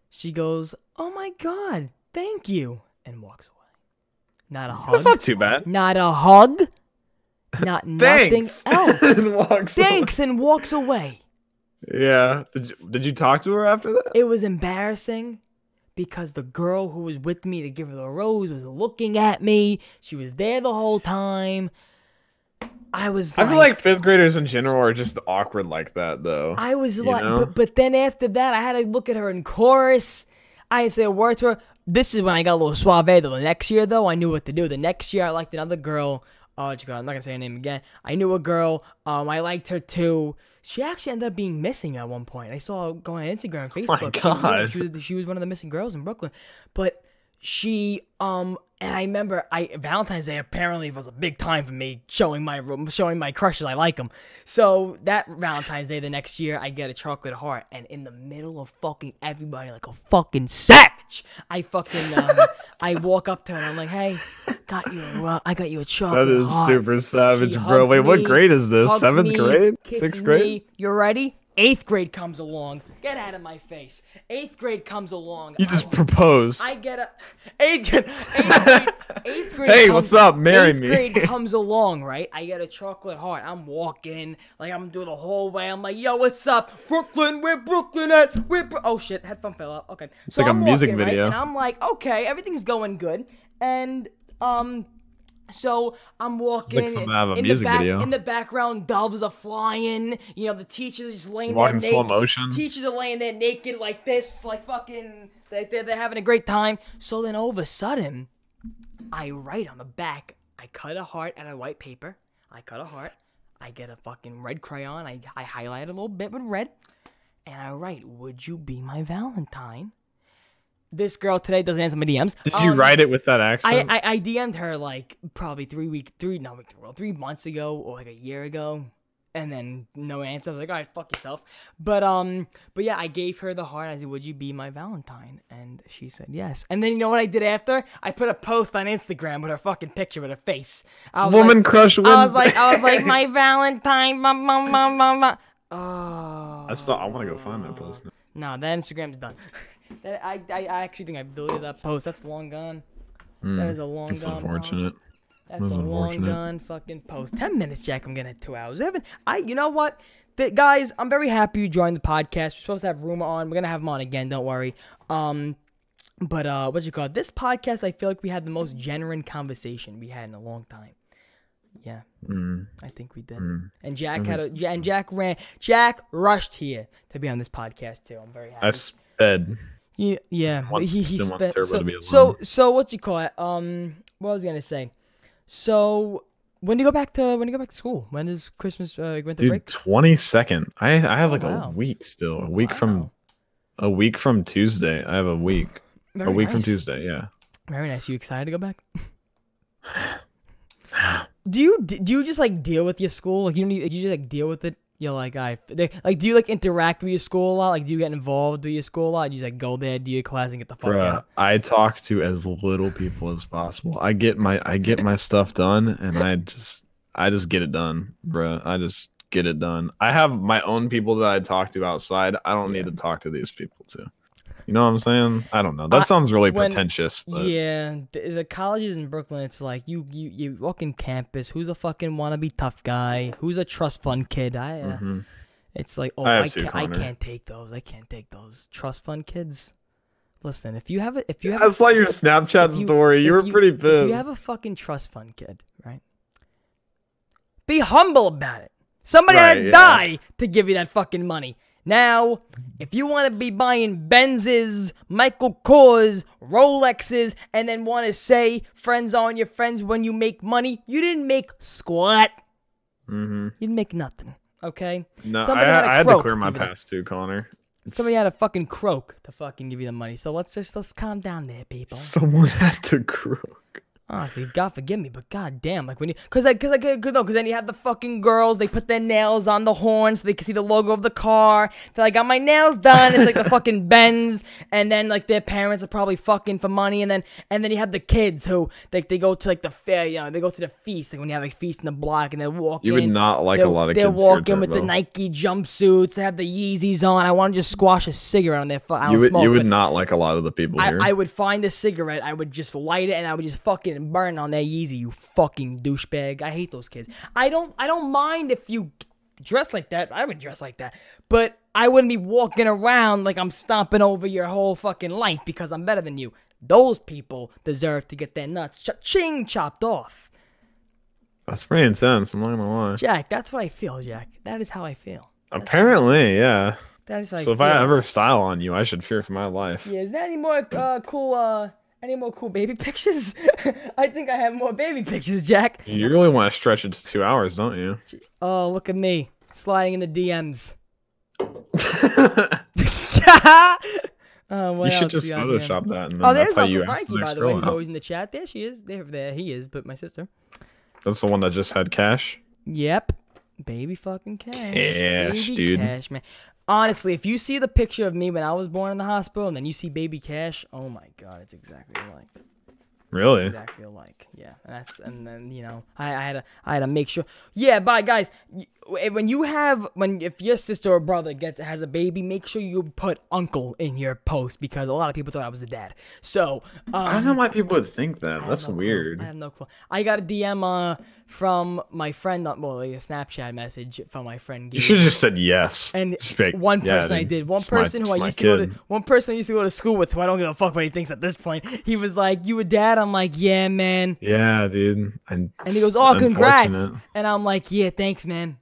she goes, oh my god, thank you, and walks away. Not a hug. That's not too bad. Not a hug. Not nothing else. and walks away. Thanks and walks away. Yeah. Did you, did you talk to her after that? It was embarrassing because the girl who was with me to give her the rose was looking at me. She was there the whole time. I was I feel like fifth graders in general are just awkward like that, though. I was like, but, but then after that, I had to look at her in chorus. I didn't say a word to her. This is when I got a little suave. Though the next year, though, I knew what to do. The next year, I liked another girl. Oh, what you call it? I'm not gonna say her name again. I knew a girl. Um, I liked her too. She actually ended up being missing at one point. I saw her going on Instagram and my Facebook. She- yeah, God. she, was, she was one of the missing girls in Brooklyn. But she um and I remember I Valentine's Day apparently was a big time for me showing my showing my crushes I like them. So that Valentine's Day the next year I get a chocolate heart and in the middle of fucking everybody like a fucking savage. I fucking um, I walk up to her and I'm like, "Hey, got you a I got you a chocolate that is heart." super savage, bro. Wait, what grade is this? Seventh me, grade? Sixth grade? me. You ready? Eighth grade comes along. Get out of my face. Eighth grade comes along. You I- just proposed. I get a eighth, eighth grade. Eighth grade Hey, comes- what's up? Marry eighth me. grade comes along, right? I get a chocolate heart. I'm walking, like I'm doing the whole way. I'm like, yo, what's up, Brooklyn? Where Brooklyn at? Where? Bro-? Oh shit, headphone fell out. Okay, so like a I'm music walking, right? video. and I'm like, okay, everything's going good, and um. So I'm walking something out of a in the back, video. In the background, doves are flying. You know, the teachers are just laying Walking there slow naked. motion. Teachers are laying there naked like this, like fucking. They, they're, they're having a great time. So then all of a sudden, I write on the back. I cut a heart out of white paper. I cut a heart. I get a fucking red crayon. I, I highlight a little bit with red. And I write, Would you be my Valentine? This girl today doesn't answer my DMs. Did you Um, write it with that accent? I I DM'd her like probably three week three no well, three months ago or like a year ago, and then no answer. I was like, all right, fuck yourself. But um, but yeah, I gave her the heart. I said, would you be my Valentine? And she said yes. And then you know what I did after? I put a post on Instagram with her fucking picture with her face. I was Woman like, crush Wednesday. I was like, I was like, my Valentine. Bum, bum, bum, bum. Oh. I still, I want to go find that post. now. No, that Instagram's done. that I, I I actually think I deleted that post. That's long gone. that is a long It's gone. post. unfortunate. That's That's a long gone fucking post. Ten minutes, Jack. I'm gonna two hours. Haven't. I. You know what? The, guys, I'm very happy you joined the podcast. We're supposed to have Rumor on. We're gonna have him on again. Don't worry. Um, but uh, what you call it? This podcast? I feel like we had the most genuine conversation we had in a long time. Yeah, Mm. I think we did. Mm. And Jack had a and Jack ran. Jack rushed here to be on this podcast too. I'm very happy. I sped. Yeah, yeah. want- he he didn't want spent so, so so what you call it? Um, what was I gonna say? So when do you go back to when do you go back to school? When is Christmas uh, winter Dude, break? twenty second. I I have like wow. a week still. A week from a week from Tuesday. I have a week. Very a week from. Tuesday. Yeah. Very nice. You excited to go back? do you do you just like deal with your school? Like you don't need, you just like deal with it. You're like I they, like do you like interact with your school a lot? Like do you get involved with your school a lot? Do you just like go there, do your class, and get the fuck Bruh, out? I talk to as little people as possible. I get my I get my stuff done and I just I just get it done, bro. I just get it done. I have my own people that I talk to outside. I don't need to talk to these people too. You know what I'm saying? I don't know. That I- sounds really when- pretentious. But Yeah, the, the colleges in Brooklyn, it's like you you you walk in campus. Who's a fucking wannabe tough guy? Who's a trust fund kid? I. Uh, Mhm. It's like oh I I, can't I can't take those. I can't take those trust fund kids. Listen, if you have a if you have I a saw your Snapchat you- story. You were pretty If pissed. you have a fucking trust fund kid, right? Be humble about it. Somebody had to yeah. die to give you that fucking money. Now, if you want to be buying Benzes, Michael Kors, Rolexes, and then want to say friends aren't your friends when you make money, you didn't make squat. Mm-hmm. You didn't make nothing. Okay? No, I, Somebody had I had to clear my give you that. past too, Connor. It's- Somebody had a fucking croak to fucking give you the money. So let's just let's calm down there, people. Someone had to croak. Honestly, God forgive me, but god damn, like when you, cause I, cause I, cause no, cause then you have the fucking girls. They put their nails on the horn so they can see the logo of the car. They're like, "Got my nails done." It's like the fucking Benz, and then like their parents are probably fucking for money, and then and then you have the kids who like they go to like the fair, you know, they go to the feast, like when you have a feast in the block, and they're walking. You would not like a lot of they're kids. here, walking with the Nike jumpsuits. They have the Yeezys on. I want to just squash a cigarette on their. I don't You would, smoke, you would not like a lot of the people I, here. I would find a cigarette, I would just light it, and I would just fucking burn on that Yeezy. You fucking douchebag. I hate those kids. I don't. I don't mind if you dress like that. I would dress like that, but I wouldn't be walking around like I'm stomping over your whole fucking life because I'm better than you. Those people deserve to get their nuts ch- ching chopped off. That's pretty intense. I'm not gonna lie. Jack, that's what I feel, Jack. That is how I feel. Apparently, yeah. That is I So feel. if I ever style on you, I should fear for my life. Yeah, is there any more uh, cool uh any more cool baby pictures? I think I have more baby pictures, Jack. You really want to stretch it to two hours, don't you? Oh, look at me sliding in the DMs. uh, you should just we got here? Photoshop that, and Oh, that's there's how Uncle you Frankie, the by the way, who's always in the chat. There she is. There, there he is. But my sister. That's the one that just had cash. Yep, baby fucking cash. Cash, baby dude. Cash, man. Honestly, if you see the picture of me when I was born in the hospital, and then you see baby cash, oh my god, it's exactly alike. Really? exactly alike. Yeah, and that's and then you know I, I had to I had to make sure. Yeah, bye guys. When you have when if your sister or brother gets has a baby, make sure you put uncle in your post because a lot of people thought I was the dad. So um, I don't know why people would think that. That's no clue. weird. I have no clue. I got a DM uh from my friend, well, like a Snapchat message from my friend. You should have just said yes. And like, one "Yeah, person I did, one it's my- person who I used to go to, one person I used to go to school with, who I don't give a fuck what he thinks at this point. He was like, "You a dad?" I'm like, "Yeah, man." Yeah, dude. And, And he goes, "Oh, congrats!" And I'm like, "Yeah, thanks, man."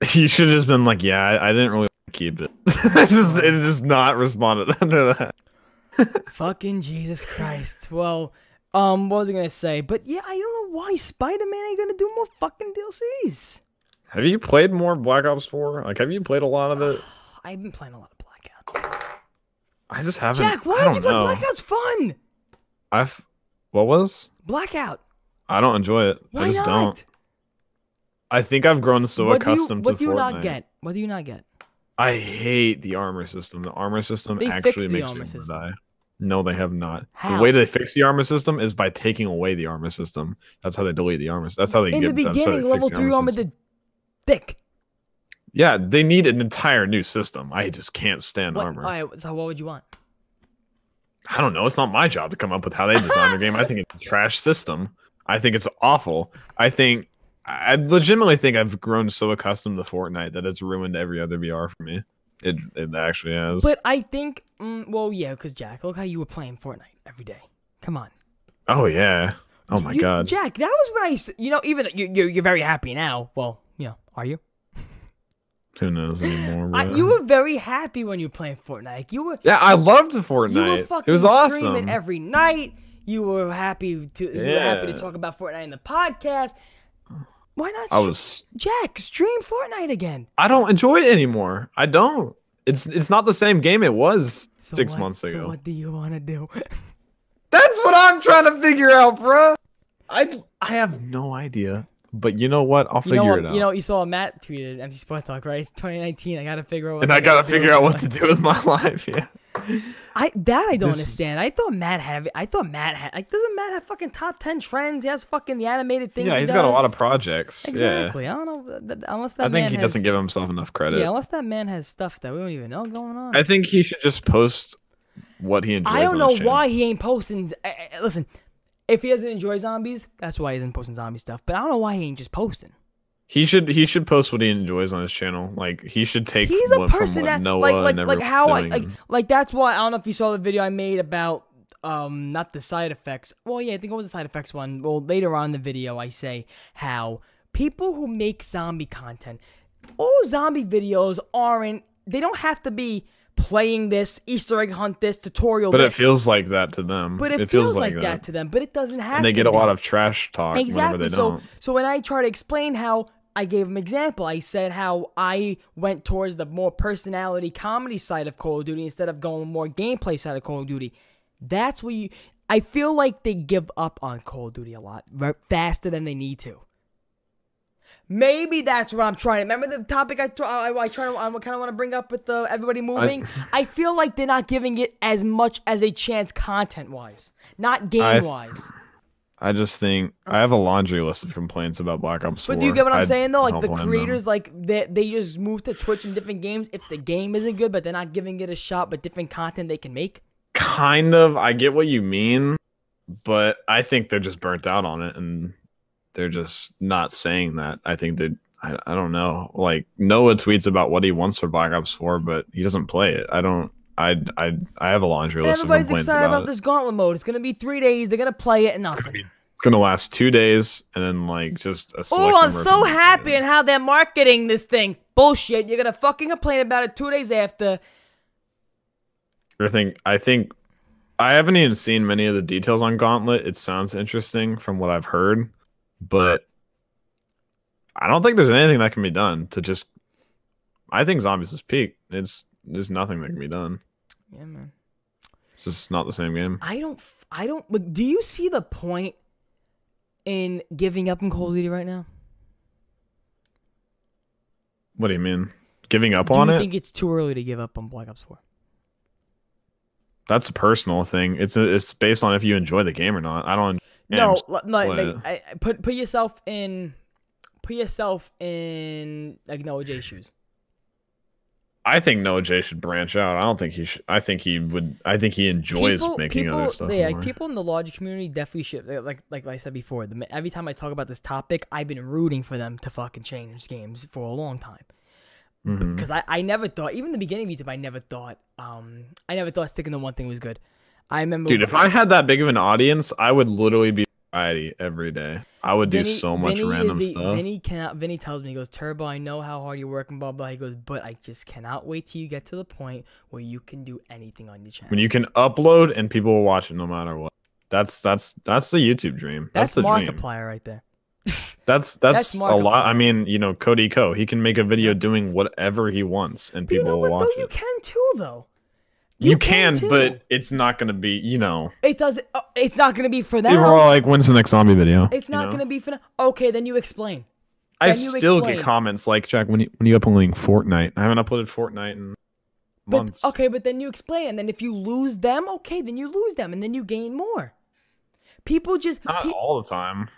You should have just been like, yeah, I, I didn't really keep it. Just it just not responded under that. Fucking Jesus Christ. Well, um, what was I gonna say? But yeah, I don't know why Spider-Man ain't gonna do more fucking DLCs. Have you played more Black Ops 4? Like, have you played a lot of it? I've been playing a lot of Blackout. I just haven't. Jack, why don't you play know. Blackout's fun? I've. What was? Blackout. I don't enjoy it. Why I just not? don't. I think I've grown so what do you, accustomed what to do you Fortnite. not get? What do you not get? I hate the armor system. The armor system They actually makes me system. die. No, they have not. How? The way they fix the armor system is by taking away the armor system. That's how they delete the armor. That's how they In get. the that's how they beginning, level the three armor did thick. Yeah, they need an entire new system. I just can't stand What, armor. all right, so what would you want? I don't know. It's not my job to come up with how they design their game. I think it's a trash system. I think it's awful. I think I legitimately think I've grown so accustomed to Fortnite that it's ruined every other BR for me. It it actually has. But I think, mm, well, yeah, because Jack, look how you were playing Fortnite every day. Come on. oh yeah. Oh my You- god. Jack, that was what I. you know, even you, you're, you're very happy now. Well, you know, are you? Who knows anymore? I, you were very happy when you were playing Fortnite. You were, Yeah, I loved Fortnite. you were fucking It was awesome. streaming every night. You were happy to, you were happy to talk about Fortnite in the podcast. Why not? I was. Jack, stream Fortnite again. I don't enjoy it anymore. I don't. It's it's not the same game it was So six what- months So ago. what do you want to do? That's what I'm trying to figure out, bro. I I have no idea. But you know what? I'll You figure know it out. You know, you saw Matt tweeted MC Sports Talk, right? It's 2019. I gotta figure out. What and I gotta figure out what to do with my life. Yeah. I that I don't This- understand. I thought Matt had. I thought Matt had. Like, doesn't Matt have fucking top ten trends? He has fucking the animated things. yeah, he he's got a lot of projects. Exactly. I don't know unless that Yeah. I think he has, doesn't give himself enough credit. Yeah, unless that man has stuff that we don't even know going on. I think he should just post what he enjoys. I don't on know why he ain't posting. eh, eh, Listen, if he doesn't enjoy zombies, that's why he isn't posting zombie stuff. But I don't know why he ain't just posting. He should he should post what he enjoys on his channel. Like he should take He's a person that Noah like like like how I, like like that's why I don't know if you saw the video I made about um not the side effects. Well, yeah, I think it was the side effects one. Well, later on in the video I say how people who make zombie content, all zombie videos aren't. They don't have to be playing this Easter egg hunt, this tutorial. but it feels like that to them. But it, feels, like, that. to them. But it doesn't have. and they get a lot of trash talk exactly. they So don't. so when I try to explain how I gave him example, I said how I went towards the more personality comedy side of Call of Duty instead of going more gameplay side of Call of Duty. That's where you. I feel like they give up on Call of Duty a lot faster than they need to. Maybe that's what I'm trying. To remember the topic I try, I, I try to, I kind of want to bring up with the everybody moving. I, feel like they're not giving it as much as a chance content wise, not game wise. I just think I have a laundry list of complaints about Black Ops 4. But do you get what I'm I saying though? Like the blame them. creators, like they they just move to Twitch in different games. If the game isn't good, but they're not giving it a shot, but different content they can make. kind of I get what you mean, but I think they're just burnt out on it and they're just not saying that. I think that I, I don't know. Like Noah tweets about what he wants for Black Ops 4, but he doesn't play it. I don't I I I have a laundry list everybody's complaints excited about, about, this gauntlet mode. It's gonna be three days. They're gonna play it and It's gonna be it's gonna last two days and then like just a Oh, I'm so happy and how they're marketing this thing. Bullshit. You're gonna fucking complain about it two days after. I think I think I haven't even seen many of the details on Gauntlet. It sounds interesting from what I've heard, but I don't think there's anything that can be done to just. I think zombies is peak. It's there's nothing that can be done. Yeah, man. It's just not the same game. I don't. I don't. Look, do you see the point in giving up in Call of Duty right now? What do you mean? Giving up Do on it? think it's too early to give up on Black Ops 4? That's a personal thing. It's a, it's based on if you enjoy the game or not. I don't. No, and- l- Like, I, I- put put yourself in, put yourself in like Noah J shoes. I think Noah J should branch out. I don't think he should. I think he would. I think he enjoys people, making people, other stuff. Yeah, more. people in the logic community definitely should. Like like I said before, the, every time I talk about this topic, I've been rooting for them to fucking change games for a long time. Mhm. Because I, I never thought, even in the beginning of YouTube, I never thought, um, I never thought sticking to one thing was good. I remember, Dude, if I had that big of an audience, I would literally be variety every day. I would do so much Vinny random a- stuff. Vinny cannot. Vinny tells me, he goes, Turbo, I know how hard you're working, blah blah. He goes, but I just cannot wait till you get to the point where you can do anything on your channel. when you can upload and people will watch it no matter what. That's that's that's the YouTube dream. That's, that's the dream. Markiplier right there. That's That's that's, a lot. I mean, you know, Cody Ko. He can make a video doing whatever he wants, and But you people know will what watch though? it. You can too though. You, can, too. but it's not gonna be. You know, it doesn't. Uh, it's not gonna be for them. people are all like, "When's the next zombie video?" it's You not know? gonna be for them. Okay, then you explain. I you still explain. get comments like, "Jack, when you when you uploading Fortnite? I haven't uploaded Fortnite in But months." okay, but then you explain, and then if you lose them, okay, then you lose them, and then you gain more. People just not pe- all the time.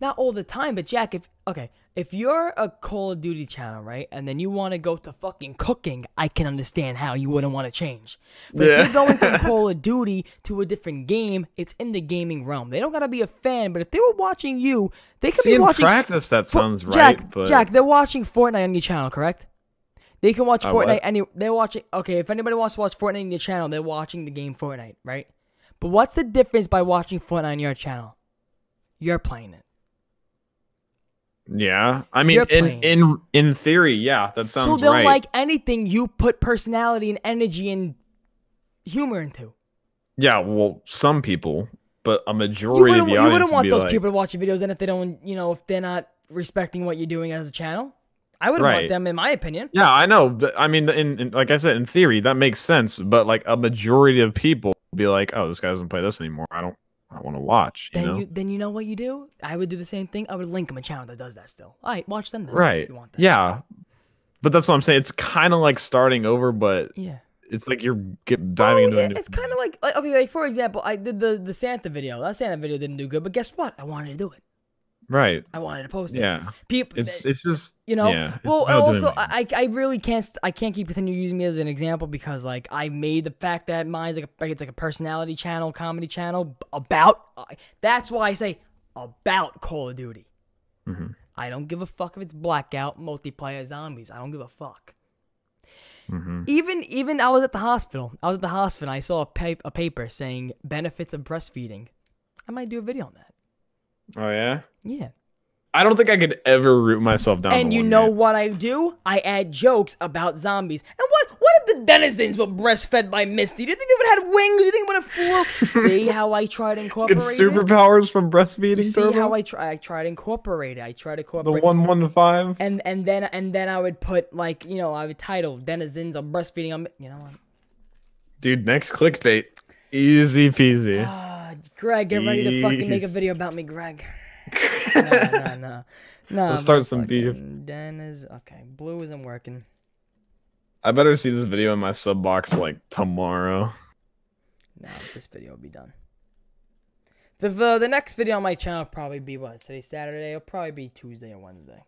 not all the time, but Jack, if okay, if you're a Call of Duty channel, right, and then you want to go to fucking cooking, I can understand how you wouldn't want to change. But Yeah. if you're going from Call of Duty to a different game, it's in the gaming realm. They don't gotta be a fan, but if they were watching you, they could See, be in watching. practice, that sounds right, Jack, but Jack, they're watching Fortnite on your channel, correct? They can watch Uh, Fortnite what? any. They're watching. Okay, if anybody wants to watch Fortnite on your channel, they're watching the game Fortnite, right? But what's the difference by watching Fortnite on your channel? You're playing it. Yeah, I mean, in in in theory, yeah, that sounds. So they'll right. like anything you put personality and energy and humor into. yeah, well, some people, but a You majority of the you audience wouldn't want those like, people to watch your videos, and if they don't, you know, if they're not respecting what you're doing as a channel, I wouldn't want them, in my opinion. Yeah, I know. but, I mean, in, in like I said, in theory, that makes sense. But like a majority of people be like, "Oh, this guy doesn't play this anymore. I don't, I want to watch." You Then know, you then you know what you do? I would do the same thing. I would link them a channel that does that still. All right, watch them then. if right? You want that. Yeah, but that's what I'm saying. It's kind of like starting over, but Yeah. it's like you're get, oh, diving Oh, into. yeah, it's kind of like, like okay, like for example, I did the the Santa video. That Santa video didn't do good, but guess what? I wanted to do it. Right. I wanted to post it. Yeah, People, it's it's just you know Yeah, well also. I, I really can't st- i can't keep continue using me as an example because like i made the fact that mine's like, a, like it's like a personality channel comedy channel about uh, that's why i say about call of duty Mhm. i don't give a fuck if it's blackout multiplayer zombies i don't give a fuck Mhm. even even i was at the hospital i was at the hospital i saw a, pa- a paper saying benefits of breastfeeding i might do a video on that Oh yeah. yeah I don't think I could ever root myself down. And you know game. what I do? I add jokes about zombies. And what what if the denizens were breastfed by Misty? Do you think they would have had wings? Do you think they would have flew? See how I tried to incorporate It's it? superpowers from breastfeeding. You see Turbo? how I try I tried to incorporate it. I try to the incorporate one one to five. and and then and then I would put like, you know, I would title denizens of breastfeeding I'm you know what? Dude, next clickbait. Easy peasy. Ah. Greg, get ready to fucking make a video about me, Greg. no, no, no. No, Let's start some motherfucking Deniz okay, blue isn't working. I better see this video in my sub box like tomorrow. No, this video will be done. The, the the next video on my channel will probably be what? Today Saturday. It'll probably be Tuesday or Wednesday.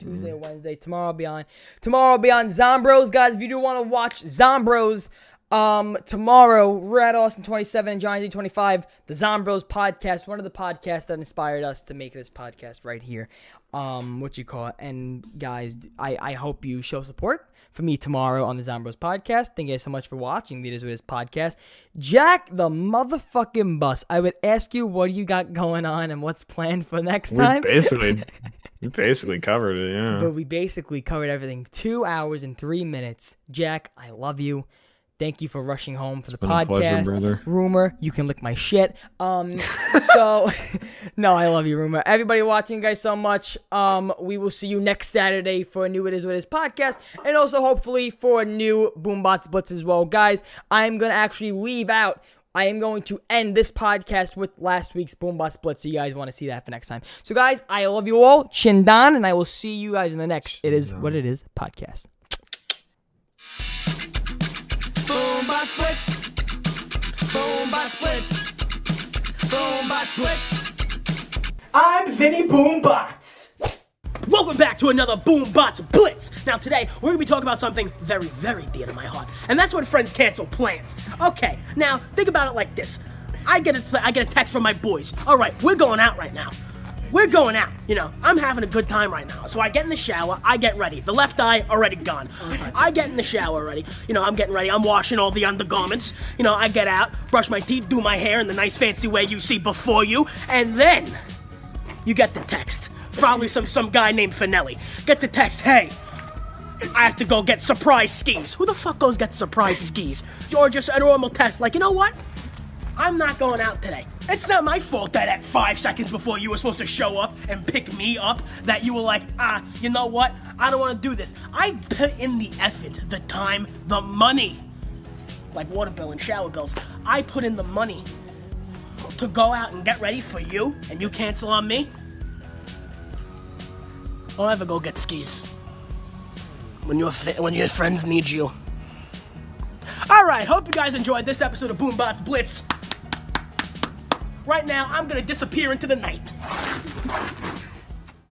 Tuesday or mm. Wednesday. Tomorrow I'll be on. Tomorrow I'll be on Zombros, guys. If you do want to watch Zombros, um, tomorrow Red Austin 27 and Johnny D 25, the Zombros podcast, one of the podcasts that inspired us to make this podcast right here. Um, what you call it? And guys, I I hope you show support for me tomorrow on the Zombros podcast. Thank you guys so much for watching Leaders with His podcast. Jack the motherfucking bus. I would ask you what you got going on and what's planned for next We time. basically we basically covered it, yeah. But we basically covered everything. Two hours and three minutes. Jack, I love you. Thank you for rushing home for the a pleasure, podcast. brother. Rumor, you can lick my shit. Um, so no, I love you, Rumor. Everybody watching, guys, so much. Um, we will see you next Saturday for a new It Is What It Is podcast, and also hopefully for a new Boombots Blitz as well, guys. I'm gonna actually leave out. I am going to end this podcast with last week's Boombots Blitz, so you guys want to see that for next time. So, guys, I love you all. Chindan, and I will see you guys in the next It Is What It Is podcast. Boombox Blitz. Boombox Blitz. I'm Vinny Boombox. Welcome back to another Boombots Blitz. Now today we're gonna be talking about something very, very dear to my heart, and that's when friends cancel plans. Okay, now think about it like this: I get a, I get a text from my boys. All right, we're going out right now. We're going out. You know, I'm having a good time right now. So I get in the shower, I get ready. The left eye already gone. I get in the shower already. You know, I'm getting ready. I'm washing all the undergarments. You know, I get out, brush my teeth, do my hair in the nice fancy way you see before you, and then you get the text. Probably some some guy named Finelli. Gets a text, hey, I have to go get surprise skis. Who the fuck goes get surprise skis? Or just a normal test, like, you know what? I'm not going out today. It's not my fault that at five seconds before you were supposed to show up and pick me up, that you were like, ah, you know what? I don't want to do this. I put in the effort, the time, the money. Like water bill and shower bills. I put in the money to go out and get ready for you, and you cancel on me? Don't ever go get skis. When your when your friends need you. All right, hope you guys enjoyed this episode of Boombox Blitz right now, I'm gonna disappear into the night.